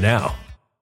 now.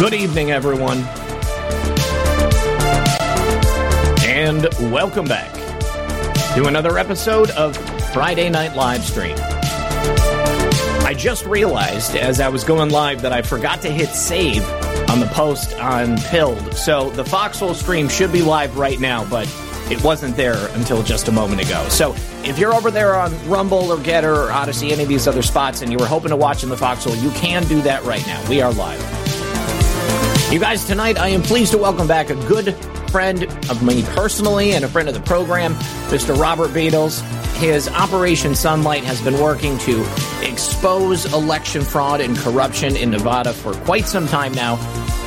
Good evening, everyone. And welcome back to another episode of Friday Night Live Stream. I just realized as I was going live that I forgot to hit save on the post on Pilled. So the Foxhole stream should be live right now, but it wasn't there until just a moment ago. So if you're over there on Rumble or Gettr or Odysee, any of these other spots, and you were hoping to watch in the Foxhole, you can do that right now. We are live. You guys, tonight I am pleased to welcome back a good friend of me personally and a friend of the program, Mr. Robert Beadles. His Operation Sunlight has been working to expose election fraud and corruption in Nevada for quite some time now.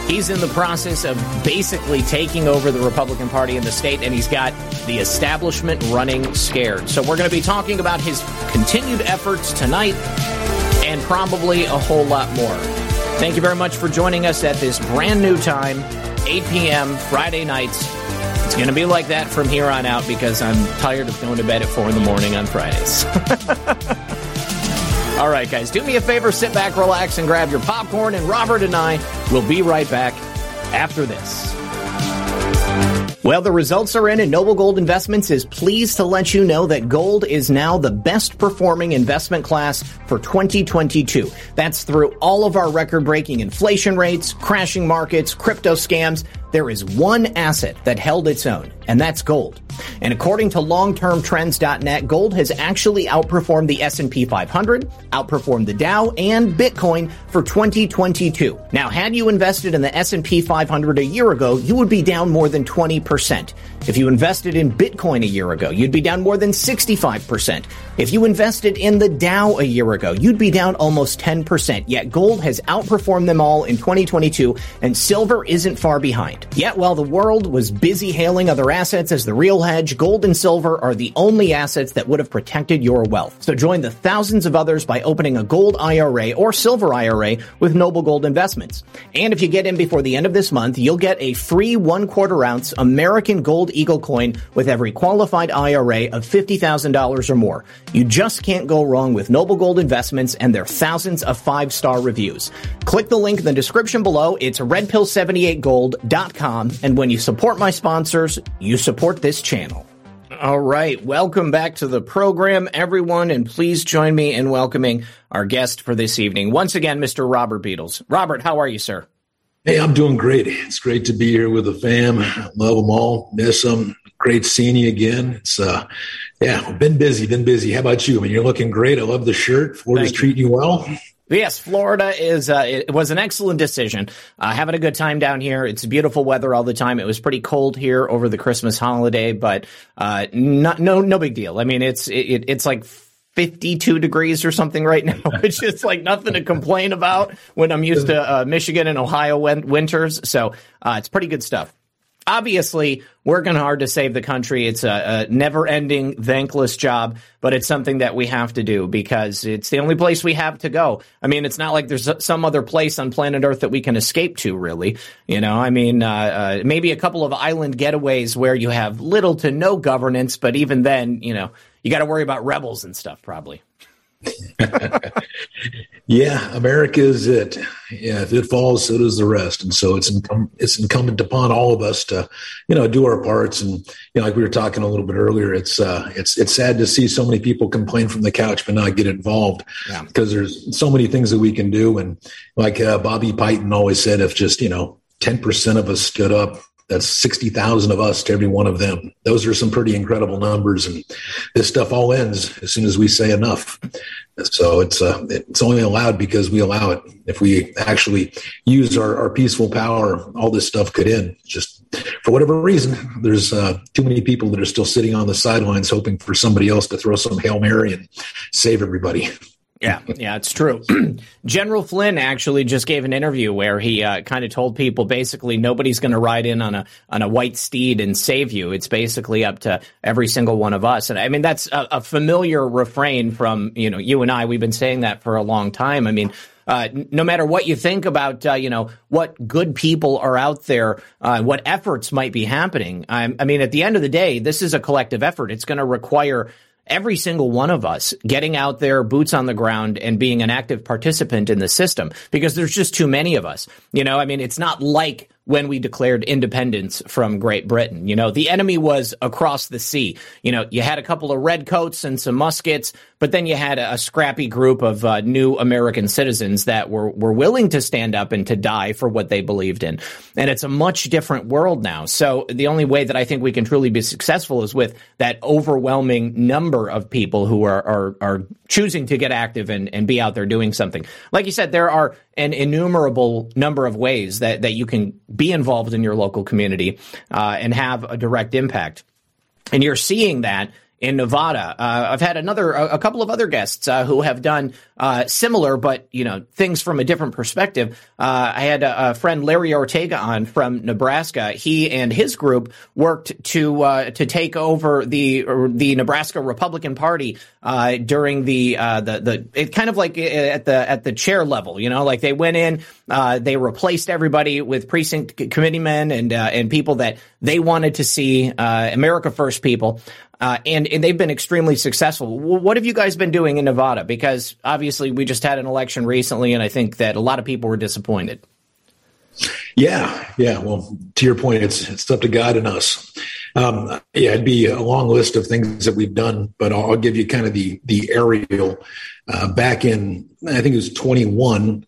He's in the process of basically taking over the Republican Party in the state, and he's got the establishment running scared. So, we're going to be talking about his continued efforts tonight and probably a whole lot more. Thank you very much for joining us at this brand new time, 8 p.m. Friday nights. It's going to be like that from here on out because I'm tired of going to bed at 4 in the morning on Fridays. All right, guys, do me a favor, sit back, relax, and grab your popcorn, and Robert and I will be right back after this. Well, the results are in, and Noble Gold Investments is pleased to let you know that gold is now the best performing investment class for 2022. That's through all of our record breaking inflation rates, crashing markets, crypto scams. There is one asset that held its own, and that's gold. And according to longtermtrends.net, gold has actually outperformed the S&P 500, outperformed the Dow and Bitcoin for 2022. Now, had you invested in the S&P 500 a year ago, you would be down more than 20%. If you invested in Bitcoin a year ago, you'd be down more than 65%. If you invested in the Dow a year ago, you'd be down almost 10%. Yet gold has outperformed them all in 2022 and silver isn't far behind. Yet while the world was busy hailing other assets as the real hedge, gold and silver are the only assets that would have protected your wealth. So join the thousands of others by opening a gold IRA or silver IRA with Noble Gold Investments. And if you get in before the end of this month, you'll get a free one quarter ounce American Gold Eagle coin with every qualified IRA of $50,000 or more. You just can't go wrong with Noble Gold Investments and their thousands of five star reviews. Click the link in the description below. It's redpill78gold.com. And when you support my sponsors, you support this channel. All right. Welcome back to the program, everyone. And please join me in welcoming our guest for this evening. Once again, Mr. Robert Beadles. Robert, how are you, sir? Hey, I'm doing great. It's great to be here with the fam. Love them all. Miss them. Great seeing you again. It's uh, yeah, been busy, been busy. How about you? I mean, you're looking great. I love the shirt. Florida's treating you well. Yes, Florida is. Uh, it was an excellent decision. Uh, having a good time down here. It's beautiful weather all the time. It was pretty cold here over the Christmas holiday, but uh, not, no no big deal. I mean, it's it, it's like 52 degrees or something right now, which is like nothing to complain about when I'm used to uh, Michigan and Ohio win- winters. So uh, it's pretty good stuff. Obviously, working hard to save the country. It's a, a never ending, thankless job, but it's something that we have to do because it's the only place we have to go. I mean, it's not like there's some other place on planet Earth that we can escape to, really. You know, I mean, uh, uh, maybe a couple of island getaways where you have little to no governance, but even then, you know, you got to worry about rebels and stuff, probably. yeah, America is it. Yeah, if it falls, so does the rest. And so it's incum- it's incumbent upon all of us to, you know, do our parts. And you know, like we were talking a little bit earlier, it's uh, it's it's sad to see so many people complain from the couch but not get involved yeah. because there's so many things that we can do. And like uh, Bobby Piton always said, if just you know ten percent of us stood up that's 60,000 of us to every one of them. Those are some pretty incredible numbers. And this stuff all ends as soon as we say enough. So it's, uh, it's only allowed because we allow it. If we actually use our, our peaceful power, all this stuff could end. Just for whatever reason, there's uh, too many people that are still sitting on the sidelines hoping for somebody else to throw some Hail Mary and save everybody. Yeah, yeah, it's true. General Flynn actually just gave an interview where he uh, kind of told people basically nobody's going to ride in on a on a white steed and save you. It's basically up to every single one of us. And I mean that's a, a familiar refrain from you know you and I. We've been saying that for a long time. I mean. Uh, no matter what you think about, uh, you know, what good people are out there, uh, what efforts might be happening. I, I mean, at the end of the day, this is a collective effort. It's going to require every single one of us getting out there, boots on the ground, and being an active participant in the system because there's just too many of us. You know, I mean, it's not like when we declared independence from Great Britain. You know, the enemy was across the sea. You know, you had a couple of redcoats and some muskets, but then you had a, a scrappy group of uh, new American citizens that were, were willing to stand up and to die for what they believed in. And it's a much different world now. So the only way that I think we can truly be successful is with that overwhelming number of people who are, are, are choosing to get active and, and be out there doing something. Like you said, there are an innumerable number of ways that, that you can be involved in your local community uh, and have a direct impact. And you're seeing that in Nevada. Uh, I've had another, a, a couple of other guests uh, who have done uh, similar, but you know, things from a different perspective. Uh, I had a, a, friend Larry Ortega on from Nebraska. He and his group worked to uh, to take over the the Nebraska Republican Party uh, during the the the it kind of like at the at the chair level. You know, like they went in, they replaced everybody with precinct committeemen and and people that they wanted to see America First people. Uh, and and they've been extremely successful. What have you guys been doing in Nevada? Because obviously we just had an election recently, and I think that a lot of people were disappointed. Yeah, yeah. Well, to your point, it's it's up to God and us. Um, yeah, it'd be a long list of things that we've done, but I'll, I'll give you kind of the the aerial. Uh, back in, I think it was 21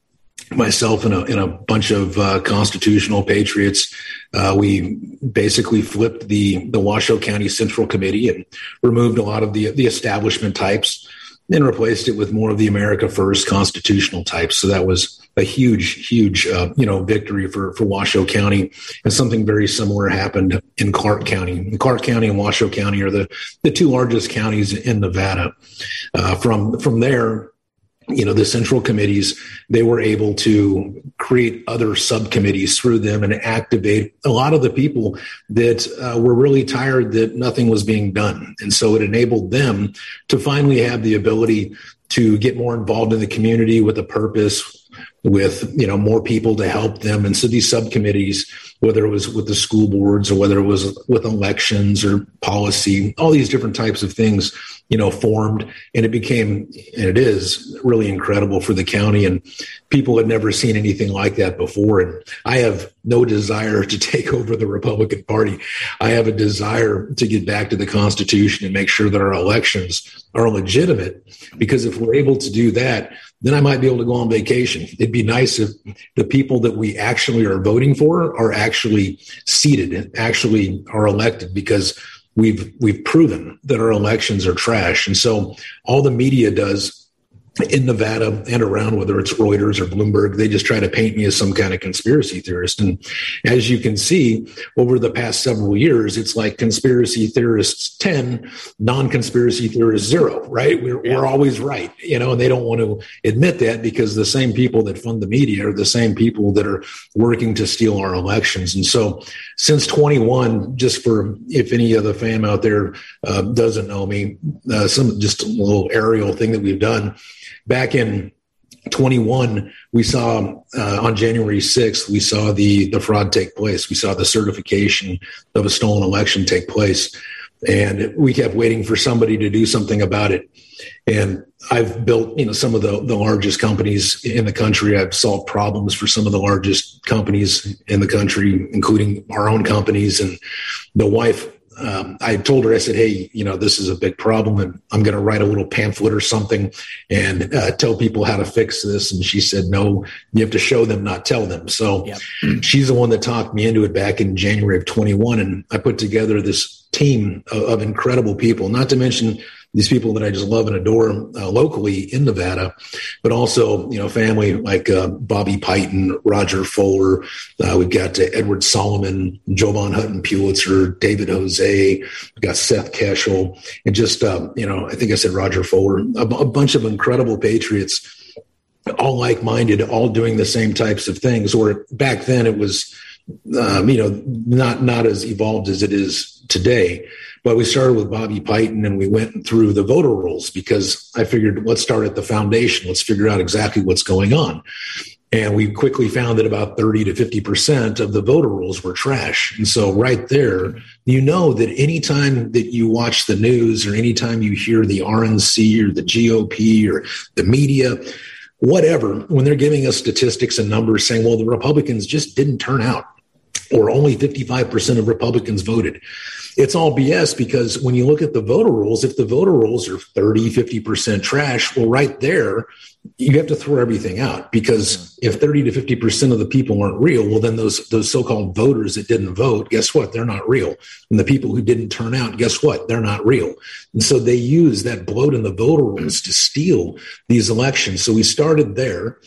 myself and a, and a bunch of uh, constitutional patriots, uh, we basically flipped the the Washoe County Central Committee and removed a lot of the the establishment types and replaced it with more of the America First constitutional types. So that was a huge, huge, uh, you know, victory for for Washoe County. And something very similar happened in Clark County. Clark County and Washoe County are the the two largest counties in Nevada. Uh, from from there, you know the central committees they were able to create other subcommittees through them and activate a lot of the people that uh, were really tired that nothing was being done. And so it enabled them to finally have the ability to get more involved in the community with a purpose with you know more people to help them. And so these subcommittees whether it was with the school boards or whether it was with elections or policy all these different types of things you know, formed and it became, and it is really incredible for the county and people had never seen anything like that before. And I have no desire to take over the Republican Party. I have a desire to get back to the Constitution and make sure that our elections are legitimate because if we're able to do that, then I might be able to go on vacation. It'd be nice if the people that we actually are voting for are actually seated, and actually are elected because we've we've proven that our elections are trash. And so all the media does in Nevada and around, whether it's Reuters or Bloomberg, they just try to paint me as some kind of conspiracy theorist. And as you can see, over the past several years, it's like conspiracy theorists 10, non conspiracy theorists zero, right? We're, yeah. we're always right, you know, and they don't want to admit that because the same people that fund the media are the same people that are working to steal our elections. And so since 21, just for if any of the fam out there uh, doesn't know me, uh, some just a little aerial thing that we've done back in 21 we saw uh, on january 6th we saw the the fraud take place we saw the certification of a stolen election take place and we kept waiting for somebody to do something about it And I've built, you know, some of the, the largest companies in the country. I've solved problems for some of the largest companies in the country, including our own companies. And the wife um, I told her, I said, hey, you know, this is a big problem and I'm going to write a little pamphlet or something and uh, tell people how to fix this. And she said, no, you have to show them, not tell them. So yep. she's the one that talked me into it back in January of 21. And I put together this team of, of incredible people, not to mention these people that I just love and adore uh, locally in Nevada, but also, you know, family like uh, Bobby Piton, Roger Fuller. Uh, we've got uh, Edward Solomon, Jovan Hutton Pulitzer, David Jose. We've got Seth Keshel, and just, um, you know, I think I said Roger Fuller, a, a bunch of incredible patriots, all like minded, all doing the same types of things. Or back then it was, um, you know, not, not as evolved as it is today but we started with Bobby Piton and we went through the voter rolls because I figured let's start at the foundation. Let's figure out exactly what's going on. And we quickly found that about 30 to 50% of the voter rolls were trash. And so right there, you know that anytime that you watch the news or anytime you hear the RNC or the GOP or the media, whatever, when they're giving us statistics and numbers saying, well, the Republicans just didn't turn out or only 55% of Republicans voted. It's all BS because when you look at the voter rolls, if the voter rolls are 30, 50% trash, well, right there, you have to throw everything out because if 30 to 50% of the people aren't real, well, then those, those so-called voters that didn't vote, guess what? They're not real. And the people who didn't turn out, guess what? They're not real. And so they use that bloat in the voter rolls to steal these elections. So we started there.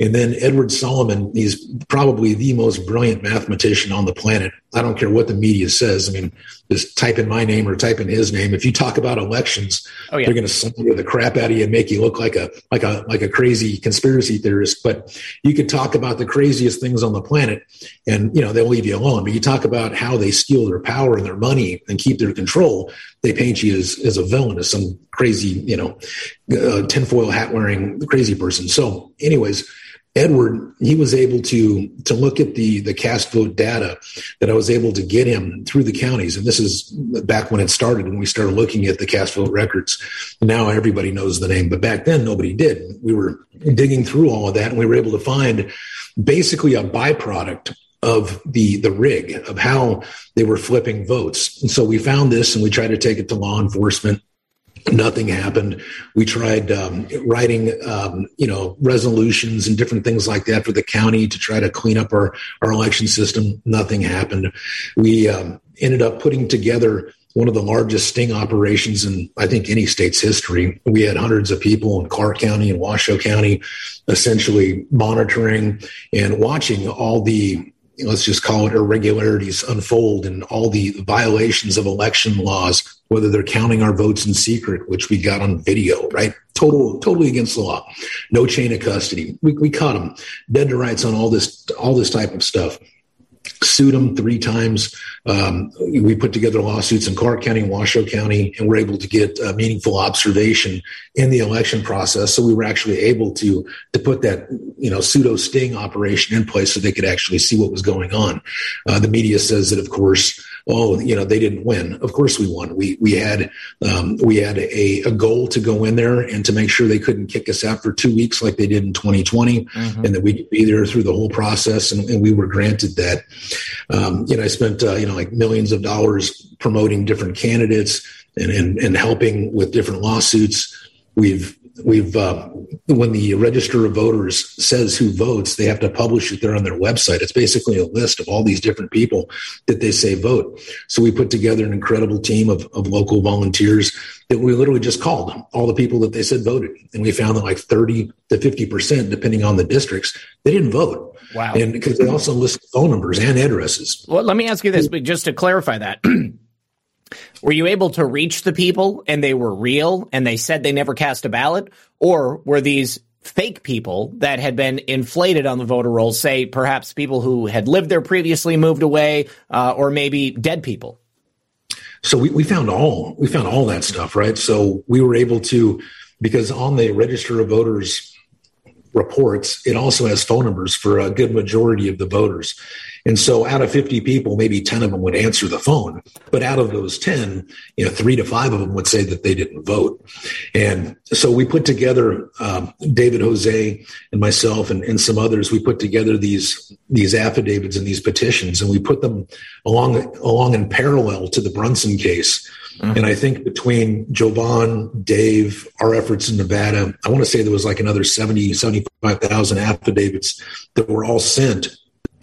And then Edward Solomon, he's probably the most brilliant mathematician on the planet. I don't care what the media says. I mean, just type in my name or type in his name. If you talk about elections, oh, yeah. they're going to slander the crap out of you and make you look like a like a like a crazy conspiracy theorist. But you could talk about the craziest things on the planet, and you know they'll leave you alone. But you talk about how they steal their power and their money and keep their control. They paint you as as a villain, as some crazy you know uh, tinfoil hat wearing crazy person. So, anyways Edward, he was able to to look at the the cast vote data that I was able to get him through the counties, and this is back when it started when we started looking at the cast vote records. Now everybody knows the name, but back then nobody did. We were digging through all of that, and we were able to find basically a byproduct of the the rig of how they were flipping votes. And so we found this, and we tried to take it to law enforcement nothing happened. We tried um, writing, um, you know, resolutions and different things like that for the county to try to clean up our, our election system. Nothing happened. We um, ended up putting together one of the largest sting operations in, I think, any state's history. We had hundreds of people in Clark County and Washoe County essentially monitoring and watching all the let's just call it irregularities unfold and all the violations of election laws, whether they're counting our votes in secret, which we got on video, right? Total, totally against the law. No chain of custody. We, we caught them dead to rights on all this, all this type of stuff sued them three times. Um, we put together lawsuits in Clark County Washoe County, and we're able to get meaningful observation in the election process. So we were actually able to to put that you know pseudo sting operation in place so they could actually see what was going on. Uh, the media says that, of course, oh, you know, they didn't win. Of course we won. We, we had, um, we had a, a goal to go in there and to make sure they couldn't kick us out for two weeks like they did in 2020 mm-hmm. and that we could be there through the whole process. And, and we were granted that. Um, you know, I spent, uh, you know, like millions of dollars promoting different candidates and, and, and helping with different lawsuits. We've we've uh, when the register of voters says who votes they have to publish it. There on their website. It's basically a list of all these different people that they say vote. So we put together an incredible team of, of local volunteers that we literally just called all the people that they said voted. And we found that like 30 to 50 percent depending on the districts they didn't vote. Wow. And because they also list phone numbers and addresses. Well let me ask you this but just to clarify that Were you able to reach the people and they were real and they said they never cast a ballot? Or were these fake people that had been inflated on the voter rolls, say perhaps people who had lived there previously, moved away, uh, or maybe dead people? So we, we found all we found all that stuff, right? So we were able to because on the register of voters reports, it also has phone numbers for a good majority of the voters. And so out of 50 people, maybe 10 of them would answer the phone. But out of those 10, you know, three to five of them would say that they didn't vote. And so we put together, um, David Jose and myself and, and some others, we put together these, these affidavits and these petitions and we put them along, along in parallel to the Brunson case. Mm-hmm. And I think between Jovan, Dave, our efforts in Nevada, I want to say there was like another 70, 75,000 affidavits that were all sent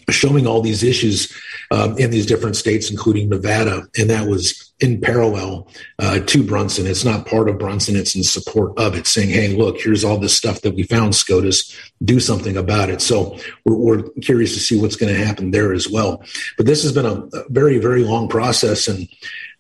showing all these issues um, in these different states, including Nevada. And that was in parallel uh, to Brunson. It's not part of Brunson, it's in support of it, saying, hey, look, here's all this stuff that we found, SCOTUS, do something about it. So we're, we're curious to see what's going to happen there as well. But this has been a, a very, very long process. And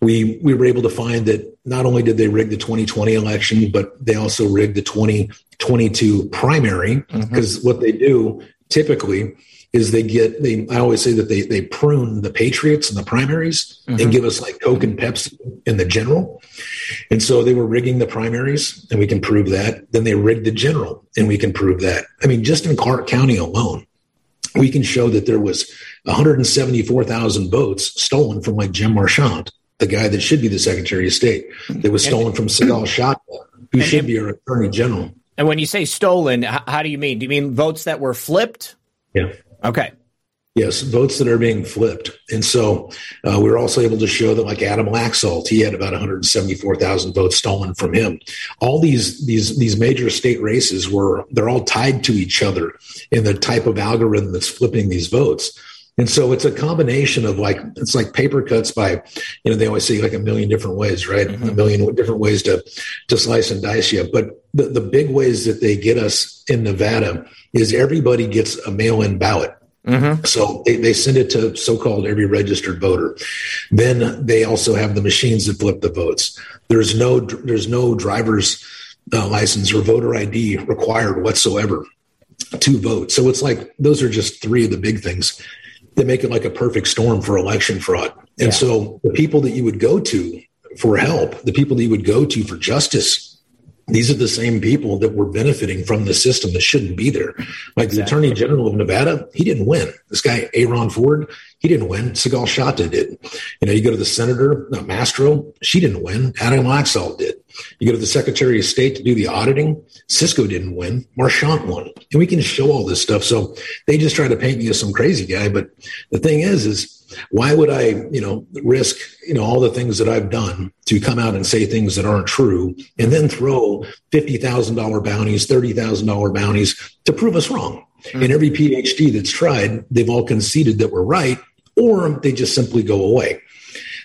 we we were able to find that not only did they rig the 2020 election, but they also rigged the 2022 primary because mm-hmm. what they do typically is they get they I always say that they they prune the patriots in the primaries mm-hmm. and give us like Coke and Pepsi in the general. And so they were rigging the primaries and we can prove that. Then they rigged the general and we can prove that. I mean, just in Clark County alone, we can show that there was 174,000 votes stolen from like Jim Marchant the guy that should be the Secretary of State that was stolen and, from Sigal Chattah, who should be our Attorney General. And when you say stolen, how do you mean? Do you mean votes that were flipped? Yeah. Okay. Yes, votes that are being flipped. And so uh, we were also able to show that, like Adam Laxalt, he had about 174,000 votes stolen from him. All these these these major state races were they're all tied to each other in the type of algorithm that's flipping these votes. And so it's a combination of like it's like paper cuts by, you know, they always say like a million different ways, right? Mm-hmm. A million different ways to to slice and dice you. But the, the big ways that they get us in Nevada is everybody gets a mail-in ballot. Mm-hmm. So they, they send it to so-called every registered voter. Then they also have the machines that flip the votes. There's no there's no driver's uh, license or voter ID required whatsoever to vote. So it's like those are just three of the big things they make it like a perfect storm for election fraud. And yeah. so the people that you would go to for help, the people that you would go to for justice, these are the same people that were benefiting from the system that shouldn't be there. Like exactly. the Attorney General of Nevada, he didn't win. This guy, Aaron Ford, he didn't win. Sigal Chattah did. You know, you go to the Senator, uh, Mastro, she didn't win. Adam Laxalt did. You go to the Secretary of State to do the auditing, Cisco didn't win. Marchant won. And we can show all this stuff. So they just try to paint me as some crazy guy. But the thing is, is why would I, you know, risk, you know, all the things that I've done to come out and say things that aren't true and then throw $50,000 bounties, $30,000 bounties to prove us wrong? Mm-hmm. And every PhD that's tried, they've all conceded that we're right, or they just simply go away.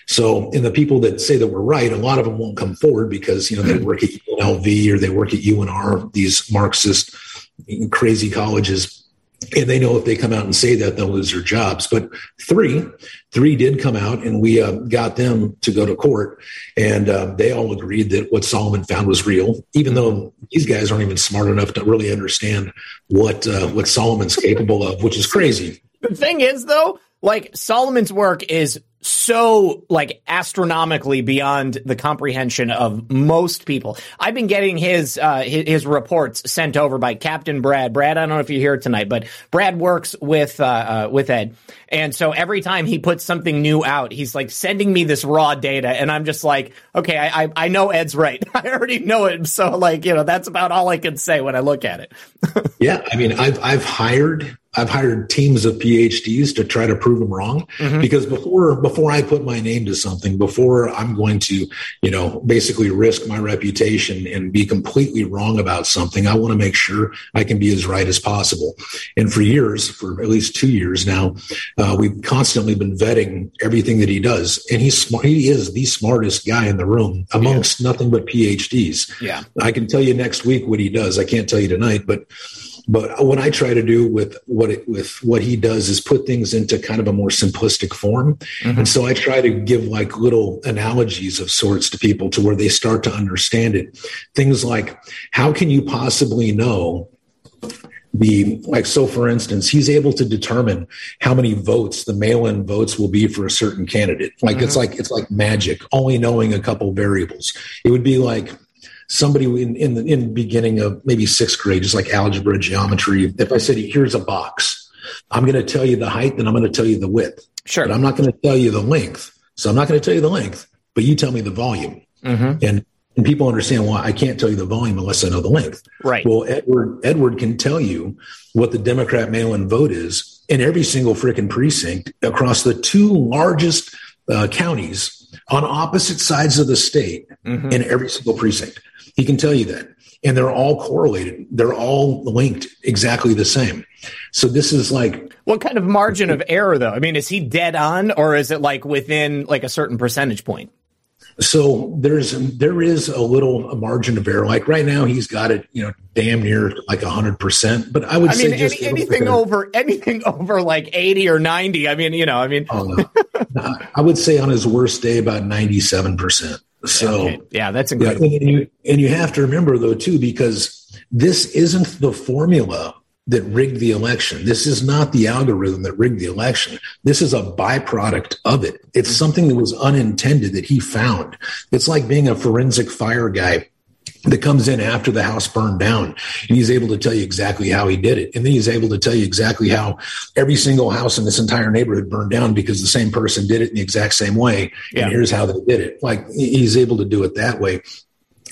So, and the people that say that we're right, a lot of them won't come forward because, you know, they work at UNLV or they work at UNR, these Marxist crazy colleges and they know if they come out and say that they'll lose their jobs. But three three did come out and we uh, got them to go to court. And uh, they all agreed that what solomon found was real even though these guys aren't even smart enough to really understand what uh, what solomon's capable of which is crazy. The thing is though like solomon's work is so like astronomically beyond the comprehension of most people. I've been getting his, uh, his, reports sent over by Captain Brad. Brad, I don't know if you're here tonight, but Brad works with uh, uh, with Ed, and so every time he puts something new out, he's like sending me this raw data, and I'm just like, okay, I I, I know Ed's right. I already know it, so like you know that's about all I can say when I look at it. yeah, I mean, I've I've hired I've hired teams of PhDs to try to prove them wrong mm-hmm. because before before I put my name to something, before I'm going to, you know, basically risk my reputation and be completely wrong about something, I want to make sure I can be as right as possible. And for years, for at least two years now, uh, we've constantly been vetting everything that he does, and he's smart. He is the smartest guy in the room amongst yeah. nothing but PhDs. Yeah, I can tell you next week what he does. I can't tell you tonight, but but what I try to do with what it, with what he does is put things into kind of a more simplistic form, mm-hmm. and so I try to give like little analogies of sorts to people to where they start to understand it. Things like, how can you possibly know the like so for instance he's able to determine how many votes the mail-in votes will be for a certain candidate like mm-hmm. it's like it's like magic only knowing a couple variables it would be like somebody in in the in the beginning of maybe sixth grade, just like algebra, geometry. If I said, "Here's a box," I'm going to tell you the height and I'm going to tell you the width. Sure. But I'm not going to tell you the length. So I'm not going to tell you the length, but you tell me the volume. Mm-hmm. And and people understand why I can't tell you the volume unless I know the length. Right. Well, Edward Edward can tell you what the Democrat mail-in vote is in every single freaking precinct across the two largest uh, counties on opposite sides of the state Mm-hmm. in every single precinct. He can tell you that. And they're all correlated. They're all linked exactly the same. So this is like What kind of margin of error, though? I mean, is he dead on, or is it like within like a certain percentage point? So there's there is a little margin of error. Like right now, he's got it, you know, damn near like hundred percent. But I would I say mean, just any, anything over anything over like eighty or ninety. I mean, you know, I mean, Oh, no. I would say on his worst day about ninety seven percent. So okay. yeah, that's yeah, incredible. and you and you have to remember though too because this isn't the formula that rigged the election. This is not the algorithm that rigged the election. This is a byproduct of it. It's mm-hmm. something that was unintended that he found. It's like being a forensic fire guy that comes in after the house burned down and he's able to tell you exactly how he did it. And then he's able to tell you exactly how every single house in this entire neighborhood burned down because the same person did it in the exact same way. Yeah. And here's how they did it. Like he's able to do it that way.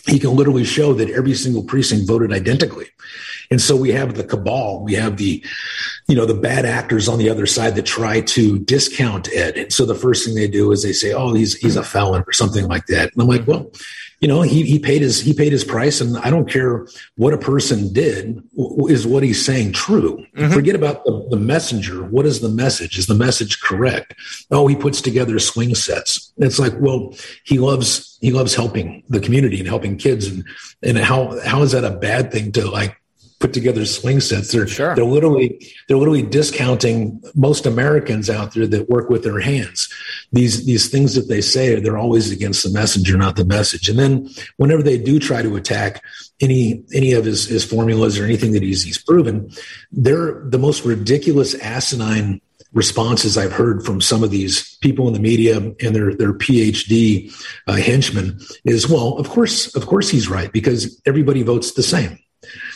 He can literally show that every single precinct voted identically. And so we have the cabal, we have the, you know, the bad actors on the other side that try to discount Ed. And so the first thing they do is they say, "Oh, he's he's a felon" or something like that. And I'm like, well, you know, he he paid his he paid his price, and I don't care what a person did. Is what he's saying true? Mm-hmm. Forget about the, the messenger. What is the message? Is the message correct? Oh, he puts together swing sets. It's like, well, he loves he loves helping the community and helping kids, and and how how is that a bad thing to like? Put together swing sets. They're Sure. they're literally they're literally discounting most Americans out there that work with their hands. These these things that they say they're always against the messenger, not the message. And then whenever they do try to attack any any of his his formulas or anything that he's he's proven, they're the most ridiculous asinine responses I've heard from some of these people in the media and their their PhD uh, henchmen is well, of course, of course he's right because everybody votes the same.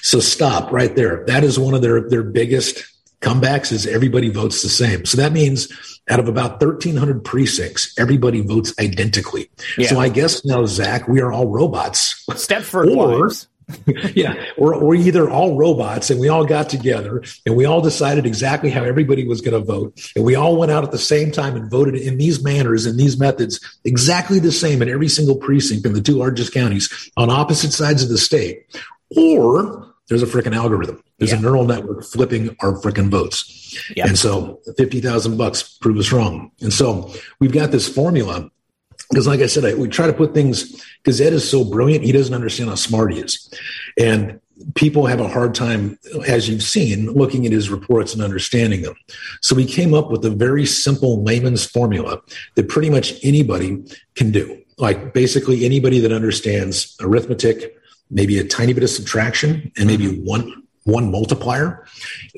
So stop right there. That is one of their their biggest comebacks is everybody votes the same. So that means out of about 1300 precincts, everybody votes identically. Yeah. So I guess now, Zak, we are all robots. Stepford Or- wives. yeah, we're, we're either all robots and we all got together and we all decided exactly how everybody was going to vote. And we all went out at the same time and voted in these manners and these methods exactly the same in every single precinct in the two largest counties on opposite sides of the state. Or there's a freaking algorithm. There's Yeah. a neural network flipping our freaking votes. Yeah. And so 50,000 bucks prove us wrong. And so we've got this formula because like I said, I, we try to put things because Ed is so brilliant. He doesn't understand how smart he is. And people have a hard time, as you've seen, looking at his reports and understanding them. So we came up with a very simple layman's formula that pretty much anybody can do. Like basically anybody that understands arithmetic, maybe a tiny bit of subtraction and maybe mm-hmm. one one multiplier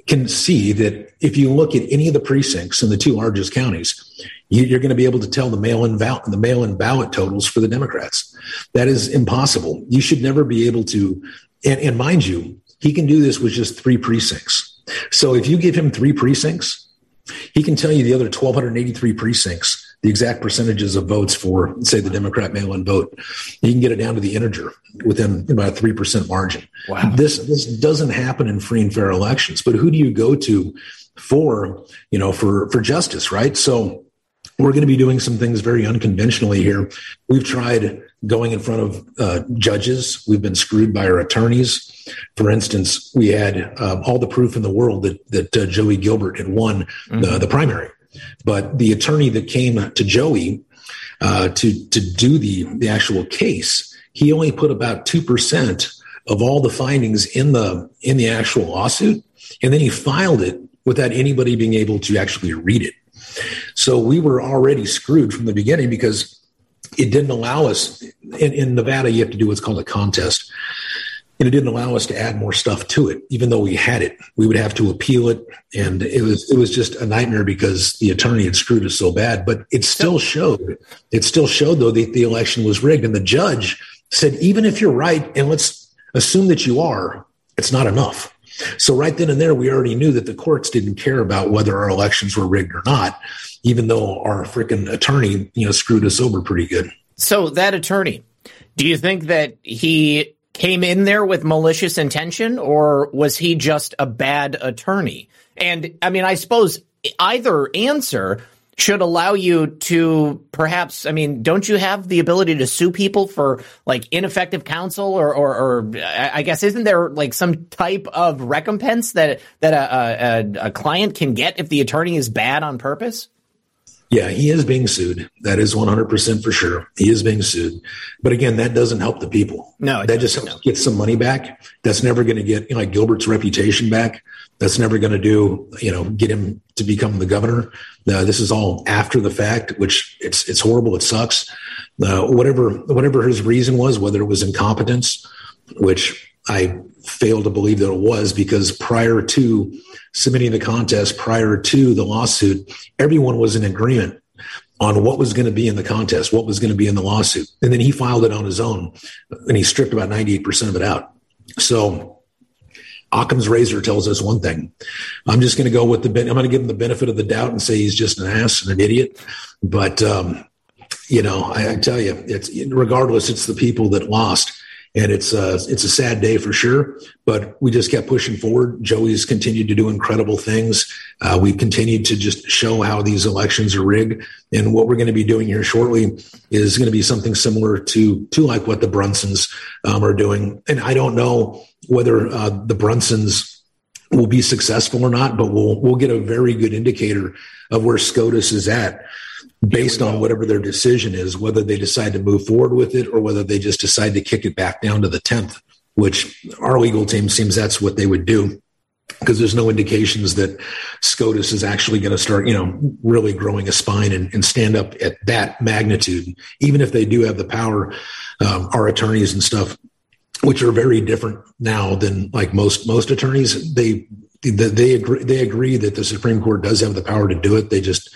can see that if you look at any of the precincts in the two largest counties, you, you're going to be able to tell the mail-in ballot, the mail-in ballot totals for the Democrats. That is impossible. You should never be able to. And, and mind you, he can do this with just three precincts. So if you give him three precincts, he can tell you the other 1,283 precincts, the exact percentages of votes for, say, the Democrat mail-in vote. You can get it down to the integer within about a three percent margin. Wow. This this doesn't happen in free and fair elections. But who do you go to for you know for for justice, right? So we're going to be doing some things very unconventionally here. We've tried going in front of uh, judges. We've been screwed by our attorneys. For instance, we had um, all the proof in the world that that uh, Joey Gilbert had won the, the primary, but the attorney that came to Joey uh, to to do the the actual case, he only put about two percent of all the findings in the in the actual lawsuit, and then he filed it without anybody being able to actually read it. So we were already screwed from the beginning because it didn't allow us in, in Nevada. You have to do what's called a contest. And it didn't allow us to add more stuff to it, even though we had it. We would have to appeal it, and it was it was just a nightmare because the attorney had screwed us so bad. But it still showed. It still showed though that the election was rigged, and the judge said, even if you're right, and let's assume that you are, it's not enough. So right then and there, we already knew that the courts didn't care about whether our elections were rigged or not, even though our freaking attorney, you know, screwed us over pretty good. So that attorney, do you think that he came in there with malicious intention or was he just a bad attorney? And I mean, I suppose either answer should allow you to perhaps, I mean, don't you have the ability to sue people for like ineffective counsel or, or, or I guess isn't there like some type of recompense that, that a, a, a client can get if the attorney is bad on purpose? Yeah, he is being sued. That is 100% for sure. He is being sued. But again, that doesn't help the people. No, that just helps no. get some money back. That's never going to get you know, like Gilbert's reputation back. That's never going to do, you know, get him to become the governor. Uh, this is all after the fact, which it's it's horrible. It sucks. Uh, whatever whatever his reason was, whether it was incompetence, which I fail to believe that it was, because prior to submitting the contest prior to the lawsuit, everyone was in agreement on what was going to be in the contest, what was going to be in the lawsuit. And then he filed it on his own and he stripped about 98% of it out. So Occam's razor tells us one thing. I'm just going to go with the, I'm going to give him the benefit of the doubt and say he's just an ass and an idiot. But, um, you know, I, I tell you, it's regardless, it's the people that lost and it's uh, it's a sad day for sure. But we just kept pushing forward. Joey's continued to do incredible things. Uh, we continued to just show how these elections are rigged, and what we're going to be doing here shortly is going to be something similar to to like what the Brunsons um, are doing. And I don't know whether uh, the Brunsons will be successful or not, but we'll we'll get a very good indicator of where SCOTUS is at based on whatever their decision is, whether they decide to move forward with it or whether they just decide to kick it back down to the 10th, which our legal team seems that's what they would do because there's no indications that SCOTUS is actually going to start, you know, really growing a spine and, and, stand up at that magnitude. Even if they do have the power, um, our attorneys and stuff, which are very different now than like most most attorneys, they they, they agree they agree that the Supreme Court does have the power to do it. They just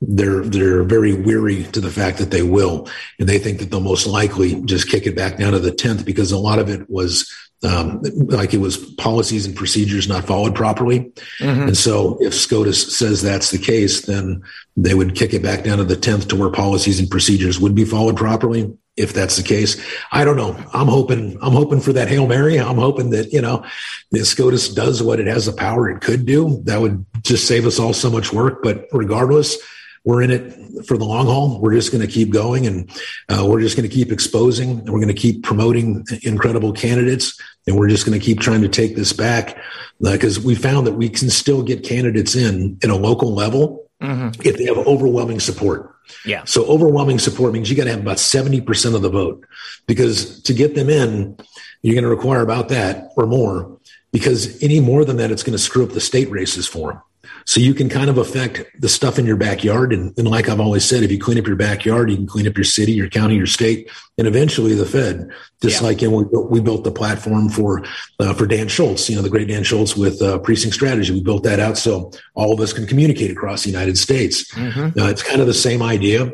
they're they're very weary to the fact that they will, and they think that they'll most likely just kick it back down to the tenth because a lot of it was um, like it was policies and procedures not followed properly. Mm-hmm. And so if SCOTUS says that's the case, then they would kick it back down to the 10th to where policies and procedures would be followed properly. If that's the case, I don't know. I'm hoping, I'm hoping for that Hail Mary. I'm hoping that, you know, the SCOTUS does what it has the power it could do. That would just save us all so much work. But regardless, we're in it for the long haul. We're just going to keep going and uh, we're just going to keep exposing and we're going to keep promoting incredible candidates. And we're just going to keep trying to take this back because uh, we found that we can still get candidates in in a local level mm-hmm. if they have overwhelming support. Yeah. So overwhelming support means you got to have about 70% of the vote because to get them in, you're going to require about that or more because any more than that, it's going to screw up the state races for them. So you can kind of affect the stuff in your backyard. And, and, like I've always said, if you clean up your backyard, you can clean up your city, your county, your state, and eventually the Fed. Just yeah. like you know, we, built, we built the platform for uh, for Dan Schultz, you know, the great Dan Schultz with uh, precinct strategy. We built that out so all of us can communicate across the United States. Mm-hmm. Uh, it's kind of the same idea,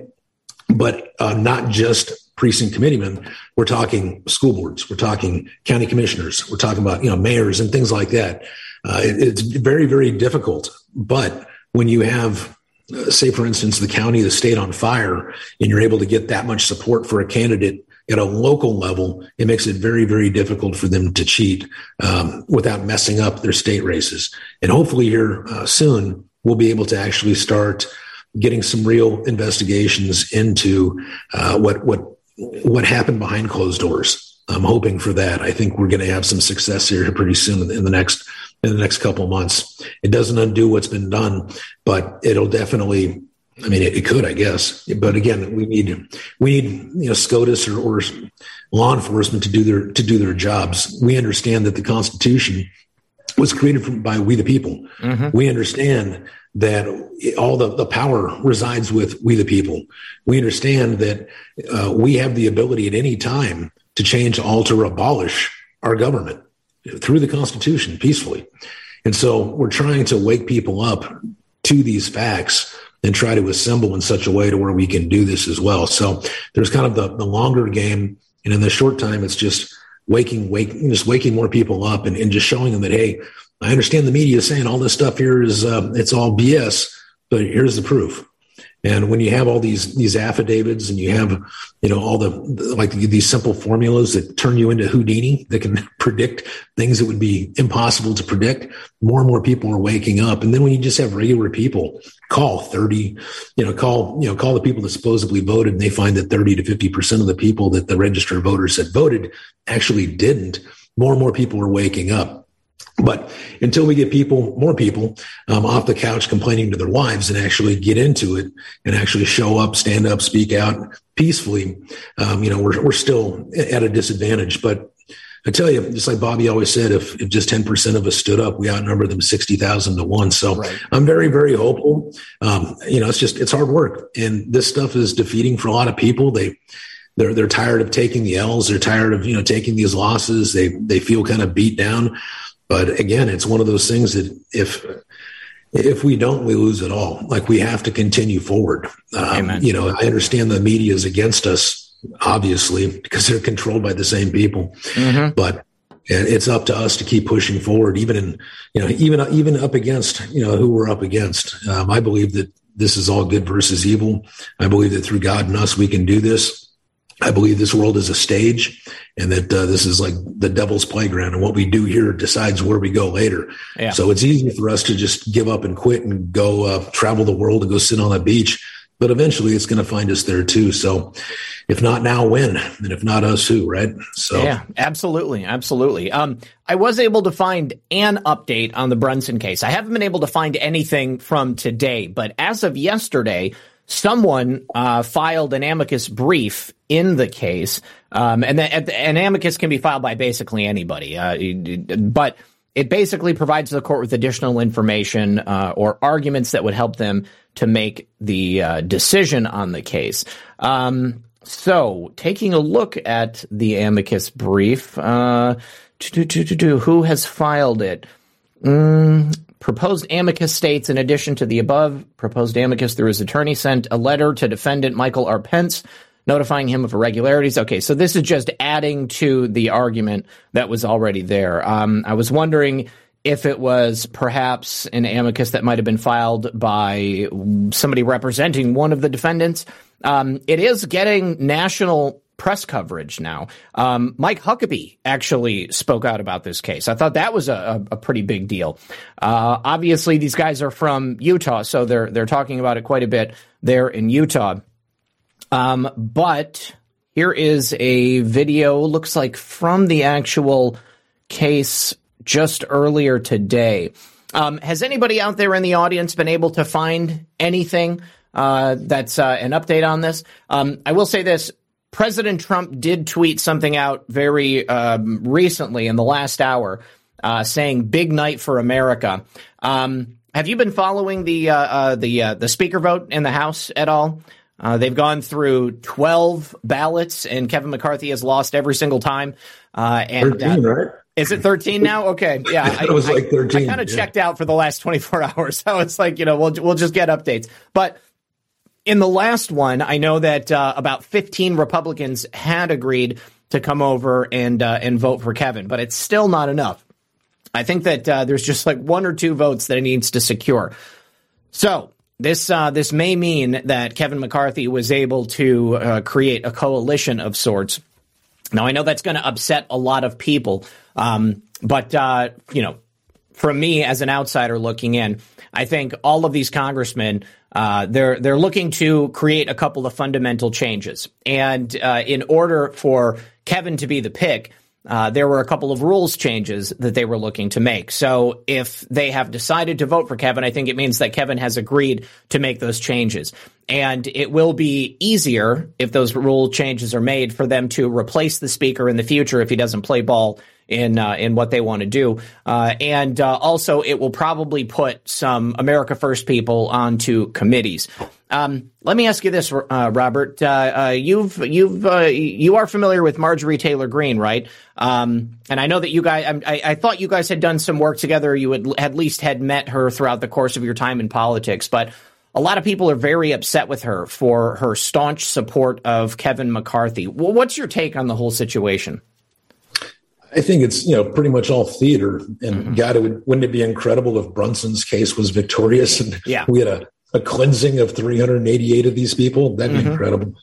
but uh, not just precinct committeemen. We're talking school boards. We're talking county commissioners. We're talking about you know mayors and things like that. Uh, it, it's very, very difficult. But when you have, uh, say, for instance, the county, the state on fire, and you're able to get that much support for a candidate at a local level, it makes it very, very difficult for them to cheat um, without messing up their state races. And hopefully, here uh, soon, we'll be able to actually start getting some real investigations into uh, what what what happened behind closed doors. I'm hoping for that. I think we're going to have some success here pretty soon in the next in the next couple of months. It doesn't undo what's been done, but it'll definitely. I mean, it, it could, I guess. But again, we need we need you know SCOTUS or, or law enforcement to do their to do their jobs. We understand that the Constitution was created from, by we the people. Mm-hmm. We understand that all the, the power resides with we the people. We understand that uh, we have the ability at any time to change, alter, abolish our government through the Constitution peacefully. And so we're trying to wake people up to these facts and try to assemble in such a way to where we can do this as well. So there's kind of the, the longer game. And in the short time, it's just waking, waking, just waking more people up and, and just showing them that, hey, I understand the media is saying all this stuff here is uh, it's all BS, but here's the proof. And when you have all these these affidavits and you have, you know, all the like these simple formulas that turn you into Houdini that can predict things that would be impossible to predict, more and more people are waking up. And then when you just have regular people call 30, you know, call, you know, call the people that supposedly voted and they find that 30 to 50% of the people that the registered voters had voted actually didn't, more and more people are waking up. But until we get people, more people, um, off the couch complaining to their wives and actually get into it and actually show up, stand up, speak out peacefully, um, you know, we're, we're still at a disadvantage. But I tell you, just like Bobby always said, if, if just 10% of us stood up, we outnumber them 60,000 to one. So right. I'm very, very hopeful. Um, you know, it's just, it's hard work and this stuff is defeating for a lot of people. They, they're, they're tired of taking the L's. They're tired of, you know, taking these losses. They, they feel kind of beat down. But again, it's one of those things that if if we don't, we lose it all. Like we have to continue forward. Um, you know, I understand the media is against us, obviously, because they're controlled by the same people. Mm-hmm. But it's up to us to keep pushing forward, even in you know, even even up against you know who we're up against. Um, I believe that this is all good versus evil. I believe that through God and us, we can do this. I believe this world is a stage and that uh, this is like the devil's playground and what we do here decides where we go later. Yeah. So it's easy for us to just give up and quit and go uh, travel the world and go sit on a beach. But eventually it's going to find us there too. So if not now, when? And if not us, who, right? So yeah, absolutely. Absolutely. Um, I was able to find an update on the Brunson case. I haven't been able to find anything from today, but as of yesterday, someone uh, filed an amicus brief in the case, um, and the, an amicus can be filed by basically anybody, uh, but it basically provides the court with additional information uh, or arguments that would help them to make the uh, decision on the case. Um, so, taking a look at the amicus brief, uh, who has filed it? Mm, Proposed amicus states, in addition to the above, proposed amicus through his attorney sent a letter to defendant Michael R. Pence notifying him of irregularities. Okay, so this is just adding to the argument that was already there. Um, I was wondering if it was perhaps an amicus that might have been filed by somebody representing one of the defendants. Um, it is getting national press coverage now. Um, Mike Huckabee actually spoke out about this case. I thought that was a, a pretty big deal. Uh, obviously, these guys are from Utah, so they're they're talking about it quite a bit there in Utah. Um, but here is a video. Looks like from the actual case just earlier today. Um, has anybody out there in the audience been able to find anything uh, that's uh, an update on this? Um, I will say this President Trump did tweet something out very um, recently in the last hour uh, saying "Big night for America." Um, have you been following the uh, uh, the uh, the speaker vote in the House at all? Uh, they've gone through twelve ballots, and Kevin McCarthy has lost every single time. Uh, and, Thirteen, right? Is it 13 now? Okay. Yeah. it was I, like 13. I, I kind of yeah. checked out for the last 24 hours. So it's like, you know, we'll, we'll just get updates. But in the last one, I know that uh, about 15 Republicans had agreed to come over and uh, and vote for Kevin, but it's still not enough. I think that uh, there's just like one or two votes that it needs to secure. So this uh, this may mean that Kevin McCarthy was able to uh, create a coalition of sorts. Now I know that's going to upset a lot of people, um, but uh, you know, from me as an outsider looking in, I think all of these congressmen uh, they're they're looking to create a couple of fundamental changes, and uh, in order for Kevin to be the pick, uh, there were a couple of rules changes that they were looking to make. So if they have decided to vote for Kevin, I think it means that Kevin has agreed to make those changes. And it will be easier if those rule changes are made for them to replace the speaker in the future if he doesn't play ball in uh, in what they want to do. Uh, and uh, also, it will probably put some America First people onto committees. Um, let me ask you this, uh, Robert. Uh, uh, you've you've you are familiar with Marjorie Taylor Greene, right? Um, and I know that you guys. I, I, thought you guys had done some work together. You had at least had met her throughout the course of your time in politics, but. A lot of people are very upset with her for her staunch support of Kevin McCarthy. What's your take on the whole situation? I think it's you know pretty much all theater. And mm-hmm. God, it would, wouldn't it be incredible if Brunson's case was victorious and yeah. we had a, a cleansing of 388 of these people? That'd be mm-hmm. incredible.